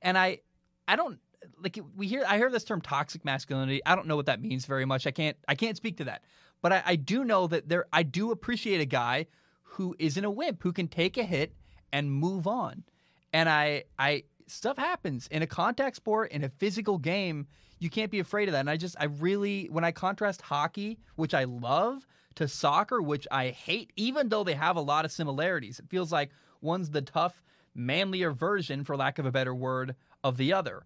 Speaker 1: And I I don't like we hear I hear this term toxic masculinity. I don't know what that means very much. I can't I can't speak to that. But I, I do know that there I do appreciate a guy who isn't a wimp who can take a hit and move on. And I I stuff happens in a contact sport in a physical game. You can't be afraid of that. And I just I really when I contrast hockey, which I love, to soccer, which I hate, even though they have a lot of similarities. It feels like one's the tough, manlier version, for lack of a better word, of the other.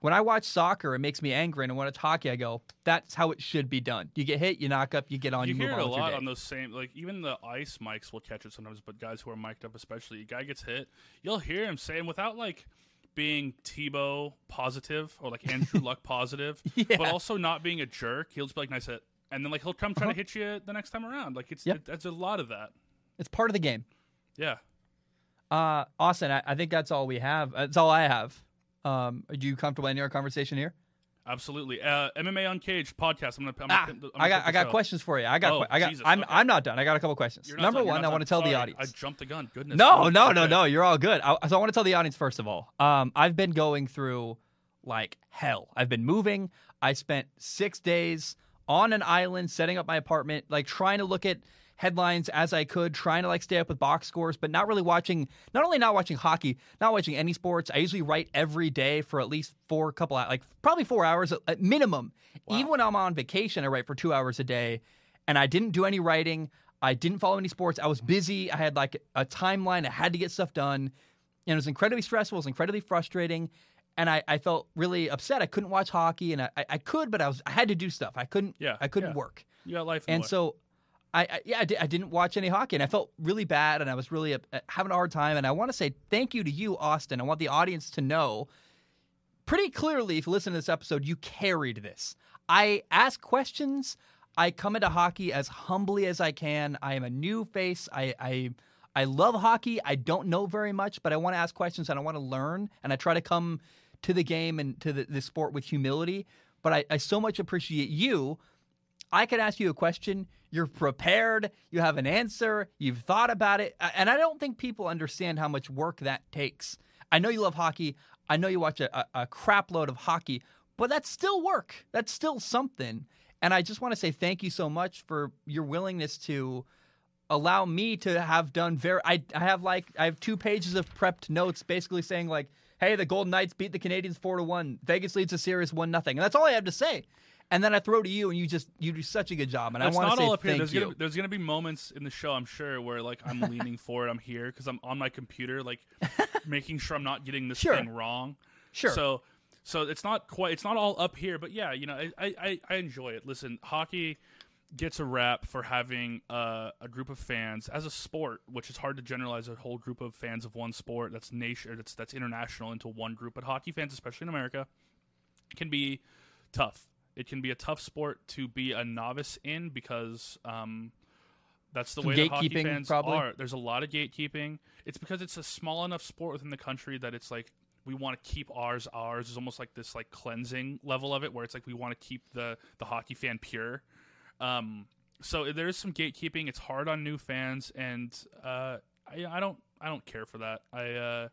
Speaker 1: When I watch soccer, it makes me angry, and when it's hockey, I go, "That's how it should be done." You get hit, you knock up, you get on,
Speaker 2: you,
Speaker 1: you,
Speaker 2: hear
Speaker 1: move
Speaker 2: it
Speaker 1: on
Speaker 2: a lot on those same like even the ice mics will catch it sometimes, but guys who are mic'd up, especially, a guy gets hit, you'll hear him saying without like being Tebow positive or like Andrew Luck positive,
Speaker 1: Yeah.
Speaker 2: but also not being a jerk. He'll just be like, "Nice hit," and then like he'll come try
Speaker 1: Uh-huh.
Speaker 2: to hit you the next time around. Like it's
Speaker 1: Yep.
Speaker 2: it, that's a lot of that.
Speaker 1: It's part of the game.
Speaker 2: Yeah.
Speaker 1: Uh, Austin, I, I think that's all we have. That's all I have. Um, are you comfortable in our conversation here?
Speaker 2: Absolutely. Uh, MMA Uncaged podcast. I'm gonna. I'm
Speaker 1: Ah,
Speaker 2: gonna, I'm
Speaker 1: I got I got questions for you. I got
Speaker 2: Oh,
Speaker 1: I got
Speaker 2: Jesus,
Speaker 1: I'm
Speaker 2: okay.
Speaker 1: I'm not done. I got a couple questions. Number
Speaker 2: done,
Speaker 1: one, I want to tell the audience.
Speaker 2: I jumped the gun. Goodness.
Speaker 1: No, no, no,
Speaker 2: Okay.
Speaker 1: no. You're all good. I, so I want to tell the audience first of all. Um, I've been going through like hell. I've been moving. I spent six days on an island setting up my apartment, like trying to look at headlines as I could, trying to like stay up with box scores, but not really watching. Not only not watching hockey, not watching any sports. I usually write every day for at least four couple, like probably four hours at- minimum. Even when I'm on vacation, I write for two hours a day, and I didn't do any writing. I didn't follow any sports. I was busy. I had like a timeline. I had to get stuff done. And it was incredibly stressful. It was incredibly frustrating. And I, I felt really upset. I couldn't watch hockey and I, I- could, but I was I had to do stuff. I couldn't
Speaker 2: Yeah,
Speaker 1: I couldn't
Speaker 2: yeah.
Speaker 1: work.
Speaker 2: You got life.
Speaker 1: And
Speaker 2: way.
Speaker 1: so I, I yeah, I, did, I didn't watch any hockey and I felt really bad and I was really uh, having a hard time. And I want to say thank you to you, Austin. I want the audience to know pretty clearly, if you listen to this episode, you carried this. I ask questions. I come into hockey as humbly as I can. I am a new face. I, I I love hockey. I don't know very much, but I want to ask questions and I want to learn. And I try to come to the game and to the, the sport with humility. But I, I so much appreciate you. I could ask you a question. You're prepared. You have an answer. You've thought about it. And I don't think people understand how much work that takes. I know you love hockey. I know you watch a, a, a crap load of hockey, but that's still work. That's still something. And I just want to say thank you so much for your willingness to allow me to have done very I, I have like I have two pages of prepped notes basically saying like, hey, the Golden Knights beat the Canadiens four to one. Vegas leads the series one nothing. And that's all I have to say. And then I throw to you and you just you do such a good job. And
Speaker 2: That's
Speaker 1: I want to say
Speaker 2: all up here.
Speaker 1: thank
Speaker 2: There's
Speaker 1: you.
Speaker 2: gonna, there's gonna be moments in the show, I'm sure, where like I'm leaning forward, I'm here because I'm on my computer, like making sure I'm not getting this
Speaker 1: Sure.
Speaker 2: thing wrong.
Speaker 1: Sure.
Speaker 2: So, so it's not quite, it's not all up here, but yeah, you know, I, I, I- I enjoy it. Listen, hockey gets a rap for having uh, a group of fans as a sport, which is hard to generalize a whole group of fans of one sport that's nation, that's that's international into one group. But hockey fans, especially in America, can be tough. It can be a tough sport to be a novice in because um, that's the
Speaker 1: Some
Speaker 2: way that hockey fans
Speaker 1: probably?
Speaker 2: are. There's a lot of gatekeeping. It's because it's a small enough sport within the country that it's like we want to keep ours ours. It's almost like this like cleansing level of it where it's like we want to keep the the hockey fan pure. Um, so there is some gatekeeping. It's hard on new fans, and uh, I, I don't I don't care for that. I uh,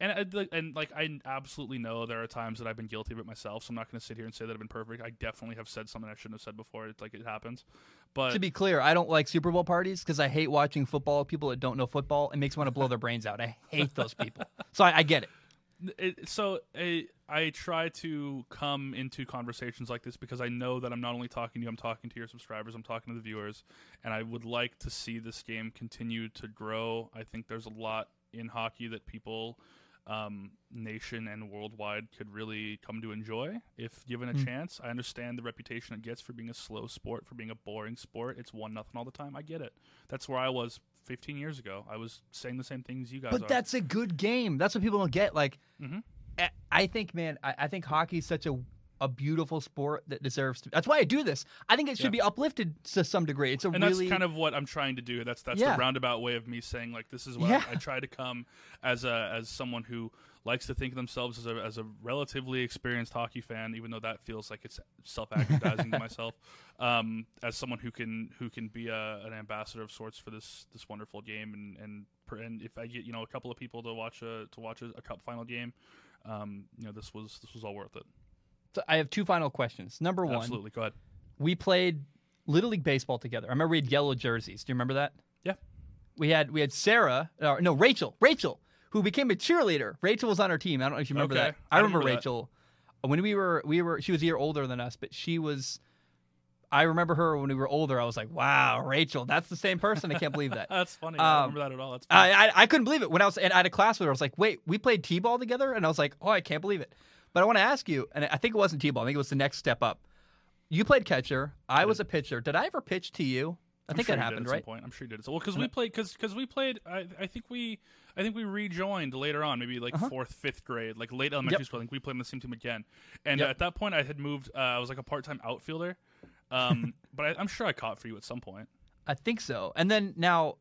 Speaker 2: and I, like- and like I absolutely know there are times that I've been guilty of it myself. So I'm not going to sit here and say that I've been perfect. I definitely have said something I shouldn't have said before. It's like it happens, but
Speaker 1: to be clear, I don't like Super Bowl parties because I hate watching football. People that don't know football, it makes me want to blow their brains out. I hate those people. So I, I get it.
Speaker 2: it, so I, I try to come into conversations like this because I know that I'm not only talking to you, I'm talking to your subscribers, I'm talking to the viewers, and I would like to see this game continue to grow. I think there's a lot in hockey that people, um, nation and worldwide, could really come to enjoy if given a
Speaker 1: Mm.
Speaker 2: chance. I understand the reputation it gets for being a slow sport, for being a boring sport. It's one nothing all the time. I get it. That's where I was 15 years ago. I was saying the same things you guys
Speaker 1: But
Speaker 2: are.
Speaker 1: that's a good game. That's what people don't get. Like,
Speaker 2: Mhm.
Speaker 1: I- think, man, I, I think is such a a beautiful sport that deserves to. That's why I do this. I think it should
Speaker 2: Yeah.
Speaker 1: be uplifted to some degree. It's a
Speaker 2: and
Speaker 1: really
Speaker 2: that's kind of what I'm trying to do. That's that's
Speaker 1: Yeah.
Speaker 2: the roundabout way of me saying like this is what
Speaker 1: Yeah.
Speaker 2: I, I try to come as a as someone who likes to think of themselves as a as a relatively experienced hockey fan, even though that feels like it's self-aggrandizing to myself. Um, as someone who can who can be a, an ambassador of sorts for this this wonderful game, and and per- and if I get you know a couple of people to watch a to watch a, a cup final game, um, you know this was this was all worth it.
Speaker 1: So I have two final questions. Number one,
Speaker 2: Absolutely, go ahead.
Speaker 1: we played Little League baseball together. I remember we had yellow jerseys. Do you remember that?
Speaker 2: Yeah.
Speaker 1: We had we had Sarah, or no Rachel, Rachel, who became a cheerleader. Rachel was on our team. I don't know if you remember
Speaker 2: Okay.
Speaker 1: that. I,
Speaker 2: I
Speaker 1: remember,
Speaker 2: remember that.
Speaker 1: Rachel. When we were we were she was a year older than us, but she was. I remember her when we were older. I was like, "Wow, Rachel, that's the same person." I can't believe that.
Speaker 2: That's funny. I
Speaker 1: Um,
Speaker 2: don't remember that at all. That's.
Speaker 1: I, I I couldn't believe it when I was and I had a class with her. I was like, "Wait, we played t-ball together," and I was like, "Oh, I can't believe it." But I want to ask you, and I think it wasn't t-ball. I think it was the next step up. You played catcher. I was a pitcher. Did I ever pitch to you? I
Speaker 2: I'm
Speaker 1: think
Speaker 2: sure
Speaker 1: that happened, right?
Speaker 2: Some point. I'm sure you did. So, well, because we played, because we played. I, I think we, I think we rejoined later on, maybe like fourth, fifth grade, like late elementary
Speaker 1: Uh-huh. Yep.
Speaker 2: school. I think we played on the same team again. And
Speaker 1: Yep.
Speaker 2: at that point, I had moved. Uh, I was like a part-time outfielder. Um, but I, I'm sure I caught for you at some point.
Speaker 1: I think so. And then now,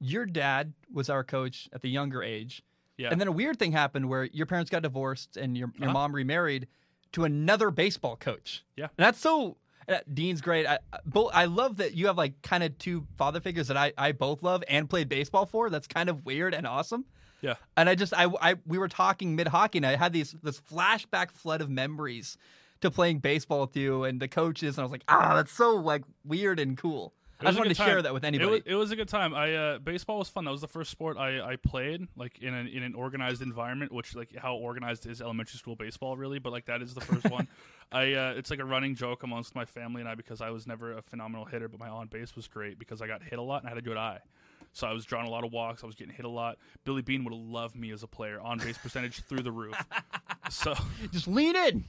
Speaker 1: your dad was our coach at the younger age,
Speaker 2: Yeah.
Speaker 1: and then a weird thing happened where your parents got divorced and your your
Speaker 2: Uh-huh.
Speaker 1: mom remarried to another baseball coach.
Speaker 2: Yeah.
Speaker 1: and that's so. uh, Dean's great. I, I- both. I love that you have like kind of two father figures that I, I both love and played baseball for. That's kind of weird and awesome.
Speaker 2: yeah.
Speaker 1: And I just I, I we were talking mid hockey and I had these this flashback flood of memories to playing baseball with you and the coaches and I was like ah that's so like weird and cool.
Speaker 2: It
Speaker 1: I just wanted to
Speaker 2: good
Speaker 1: share that with
Speaker 2: It
Speaker 1: anybody.
Speaker 2: was, it was a good time. I uh, baseball was fun. That was the first sport I, I played like in an in an organized environment, which like how organized is elementary school baseball really, but like that is the first one. I uh, it's like a running joke amongst my family and I because I was never a phenomenal hitter, but my on base was great because I got hit a lot and I had a good eye. So I was drawing a lot of walks. I was getting hit a lot. Billy Beane would have loved me as a player. On base percentage through the roof. So
Speaker 1: just lean in.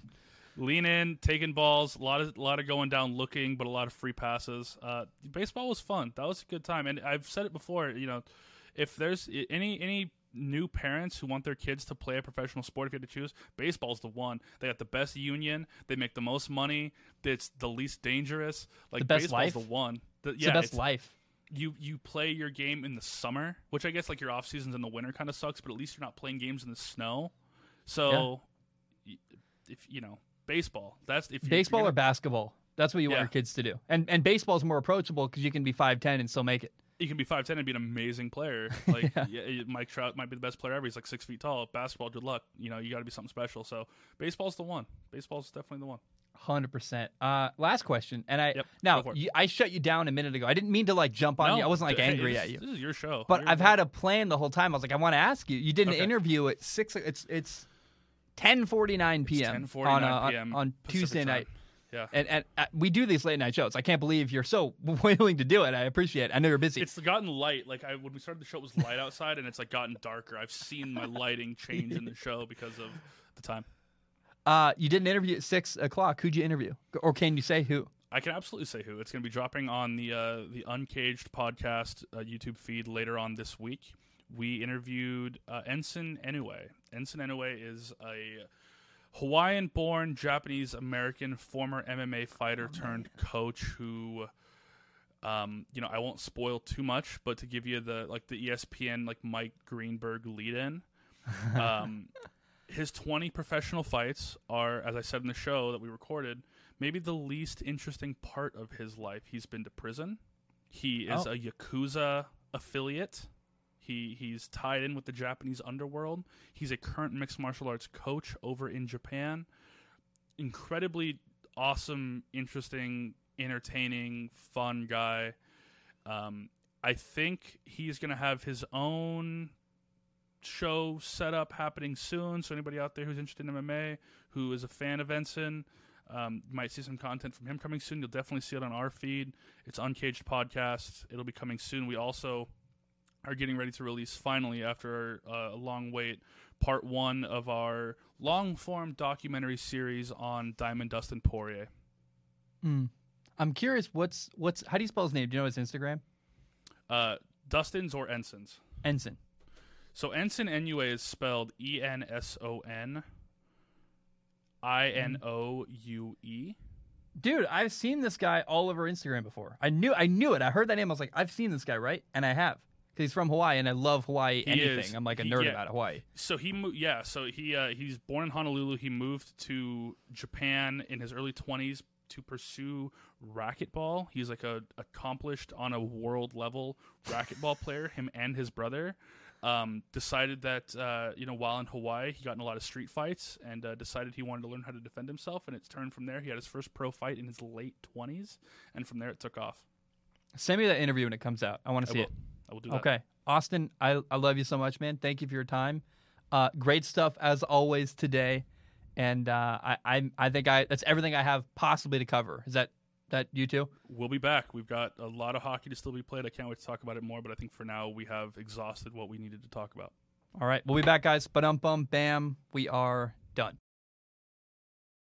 Speaker 2: Lean in, taking balls, a lot of a lot of going down, looking, but a lot of free passes. Uh, baseball was fun. That was a good time, and I've said it before. You know, if there's any any new parents who want their kids to play a professional sport, if you had to choose, baseball's the one. They got the best union. They make the most money. It's the least dangerous. Like
Speaker 1: The best
Speaker 2: baseball's
Speaker 1: life.
Speaker 2: the one. The,
Speaker 1: It's
Speaker 2: yeah,
Speaker 1: the best
Speaker 2: it's-
Speaker 1: life.
Speaker 2: you you play your game in the summer, which I guess like your off seasons in the winter kind of sucks, but at least you're not playing games in the snow. So, y if you know baseball, that's if
Speaker 1: Baseball
Speaker 2: you're
Speaker 1: or
Speaker 2: gonna,
Speaker 1: basketball. That's what you want
Speaker 2: Yeah.
Speaker 1: your kids to do. And and baseball is more approachable because you can be five ten and still make it.
Speaker 2: you can be five ten and be an amazing player. Like yeah. Mike Trout might be the best player ever. He's like six feet tall. Basketball, good luck. You know, you got to be something special. So baseball's the one. Baseball's definitely the one.
Speaker 1: Hundred percent. Uh, last question, and I
Speaker 2: Yep,
Speaker 1: now
Speaker 2: go for it.
Speaker 1: you, I shut you down a minute ago. I didn't mean to like jump on you. I wasn't like angry at you.
Speaker 2: This is your show.
Speaker 1: But
Speaker 2: You're
Speaker 1: I've had a plan the whole time. I was like, I want to ask you. You did an
Speaker 2: Okay.
Speaker 1: interview at six. It's it's ten forty nine p.m.
Speaker 2: 10:49
Speaker 1: on, uh, on-
Speaker 2: p.m.
Speaker 1: on
Speaker 2: Pacific
Speaker 1: Tuesday
Speaker 2: time.
Speaker 1: night.
Speaker 2: Yeah.
Speaker 1: And, and uh, we do these late night shows. I can't believe you're so willing to do it. I appreciate it. I know you're busy.
Speaker 2: It's gotten light. Like I, when we started the show, it was light outside, and it's like gotten darker. I've seen my lighting change in the show because of the time.
Speaker 1: Uh, you did an interview at six o'clock. Who'd you interview, or can you say who?
Speaker 2: I can absolutely say who. It's going to be dropping on the uh, the Uncaged podcast uh, YouTube feed later on this week. We interviewed uh, Enson Inoue. Enson Inoue is a Hawaiian-born Japanese American former MMA fighter turned coach who. Um, you know, I won't spoil too much, but to give you the like the ESPN like Mike Greenberg lead in, um, his 20 professional fights are, as I said in the show that we recorded, maybe the least interesting part of his life. He's been to prison. He is
Speaker 1: Oh.
Speaker 2: a Yakuza affiliate. He he's tied in with the Japanese underworld. He's a current mixed martial arts coach over in Japan. Incredibly awesome, interesting, entertaining, fun guy. Um, I think he's going to have his own show set up happening soon. So anybody out there who's interested in MMA, who is a fan of Enson, um, you might see some content from him coming soon. You'll definitely see it on our feed. It's Uncaged Podcast. It'll be coming soon. We also are getting ready to release finally after uh, a long wait part one of our long form documentary series on Diamond Dustin Poirier.
Speaker 1: Mm. I'm curious. What's what's how do you spell his name? Do you know his Instagram?
Speaker 2: Uh, Dustin's or Enson's.
Speaker 1: Enson.
Speaker 2: So Enson Inoue is spelled E N S O N. I N O U E.
Speaker 1: Dude, I've seen this guy all over Instagram before. I knew I knew it. I heard that name. I was like, I've seen this guy, right? And I have. Because he's from Hawaii and I love Hawaii
Speaker 2: He
Speaker 1: anything.
Speaker 2: is.
Speaker 1: I'm like a
Speaker 2: He-
Speaker 1: nerd
Speaker 2: yeah.
Speaker 1: about Hawaii.
Speaker 2: So he moved. Yeah. So he uh, he's born in Honolulu. He moved to Japan in his early twenties to pursue racquetball. He's like a accomplished on a world level racquetball player. Him and his brother. Um, decided that uh, you know while in Hawaii he got in a lot of street fights and uh, decided he wanted to learn how to defend himself and it's turned from there. He had his first pro fight in his late twenties and from there it took off.
Speaker 1: Send me that interview when it comes out. I want to see it.
Speaker 2: I will do that.
Speaker 1: Okay. Austin, I, I love you so much, man. Thank you for your time. Uh, great stuff as always today. And uh, I, I I think I that's everything I have possibly to cover. Is that that you too?
Speaker 2: We'll be back. We've got a lot of hockey to still be played. I can't wait to talk about it more, but I think for now we have exhausted what we needed to talk about.
Speaker 1: All right. We'll be back, guys. But um bum bam. We are done.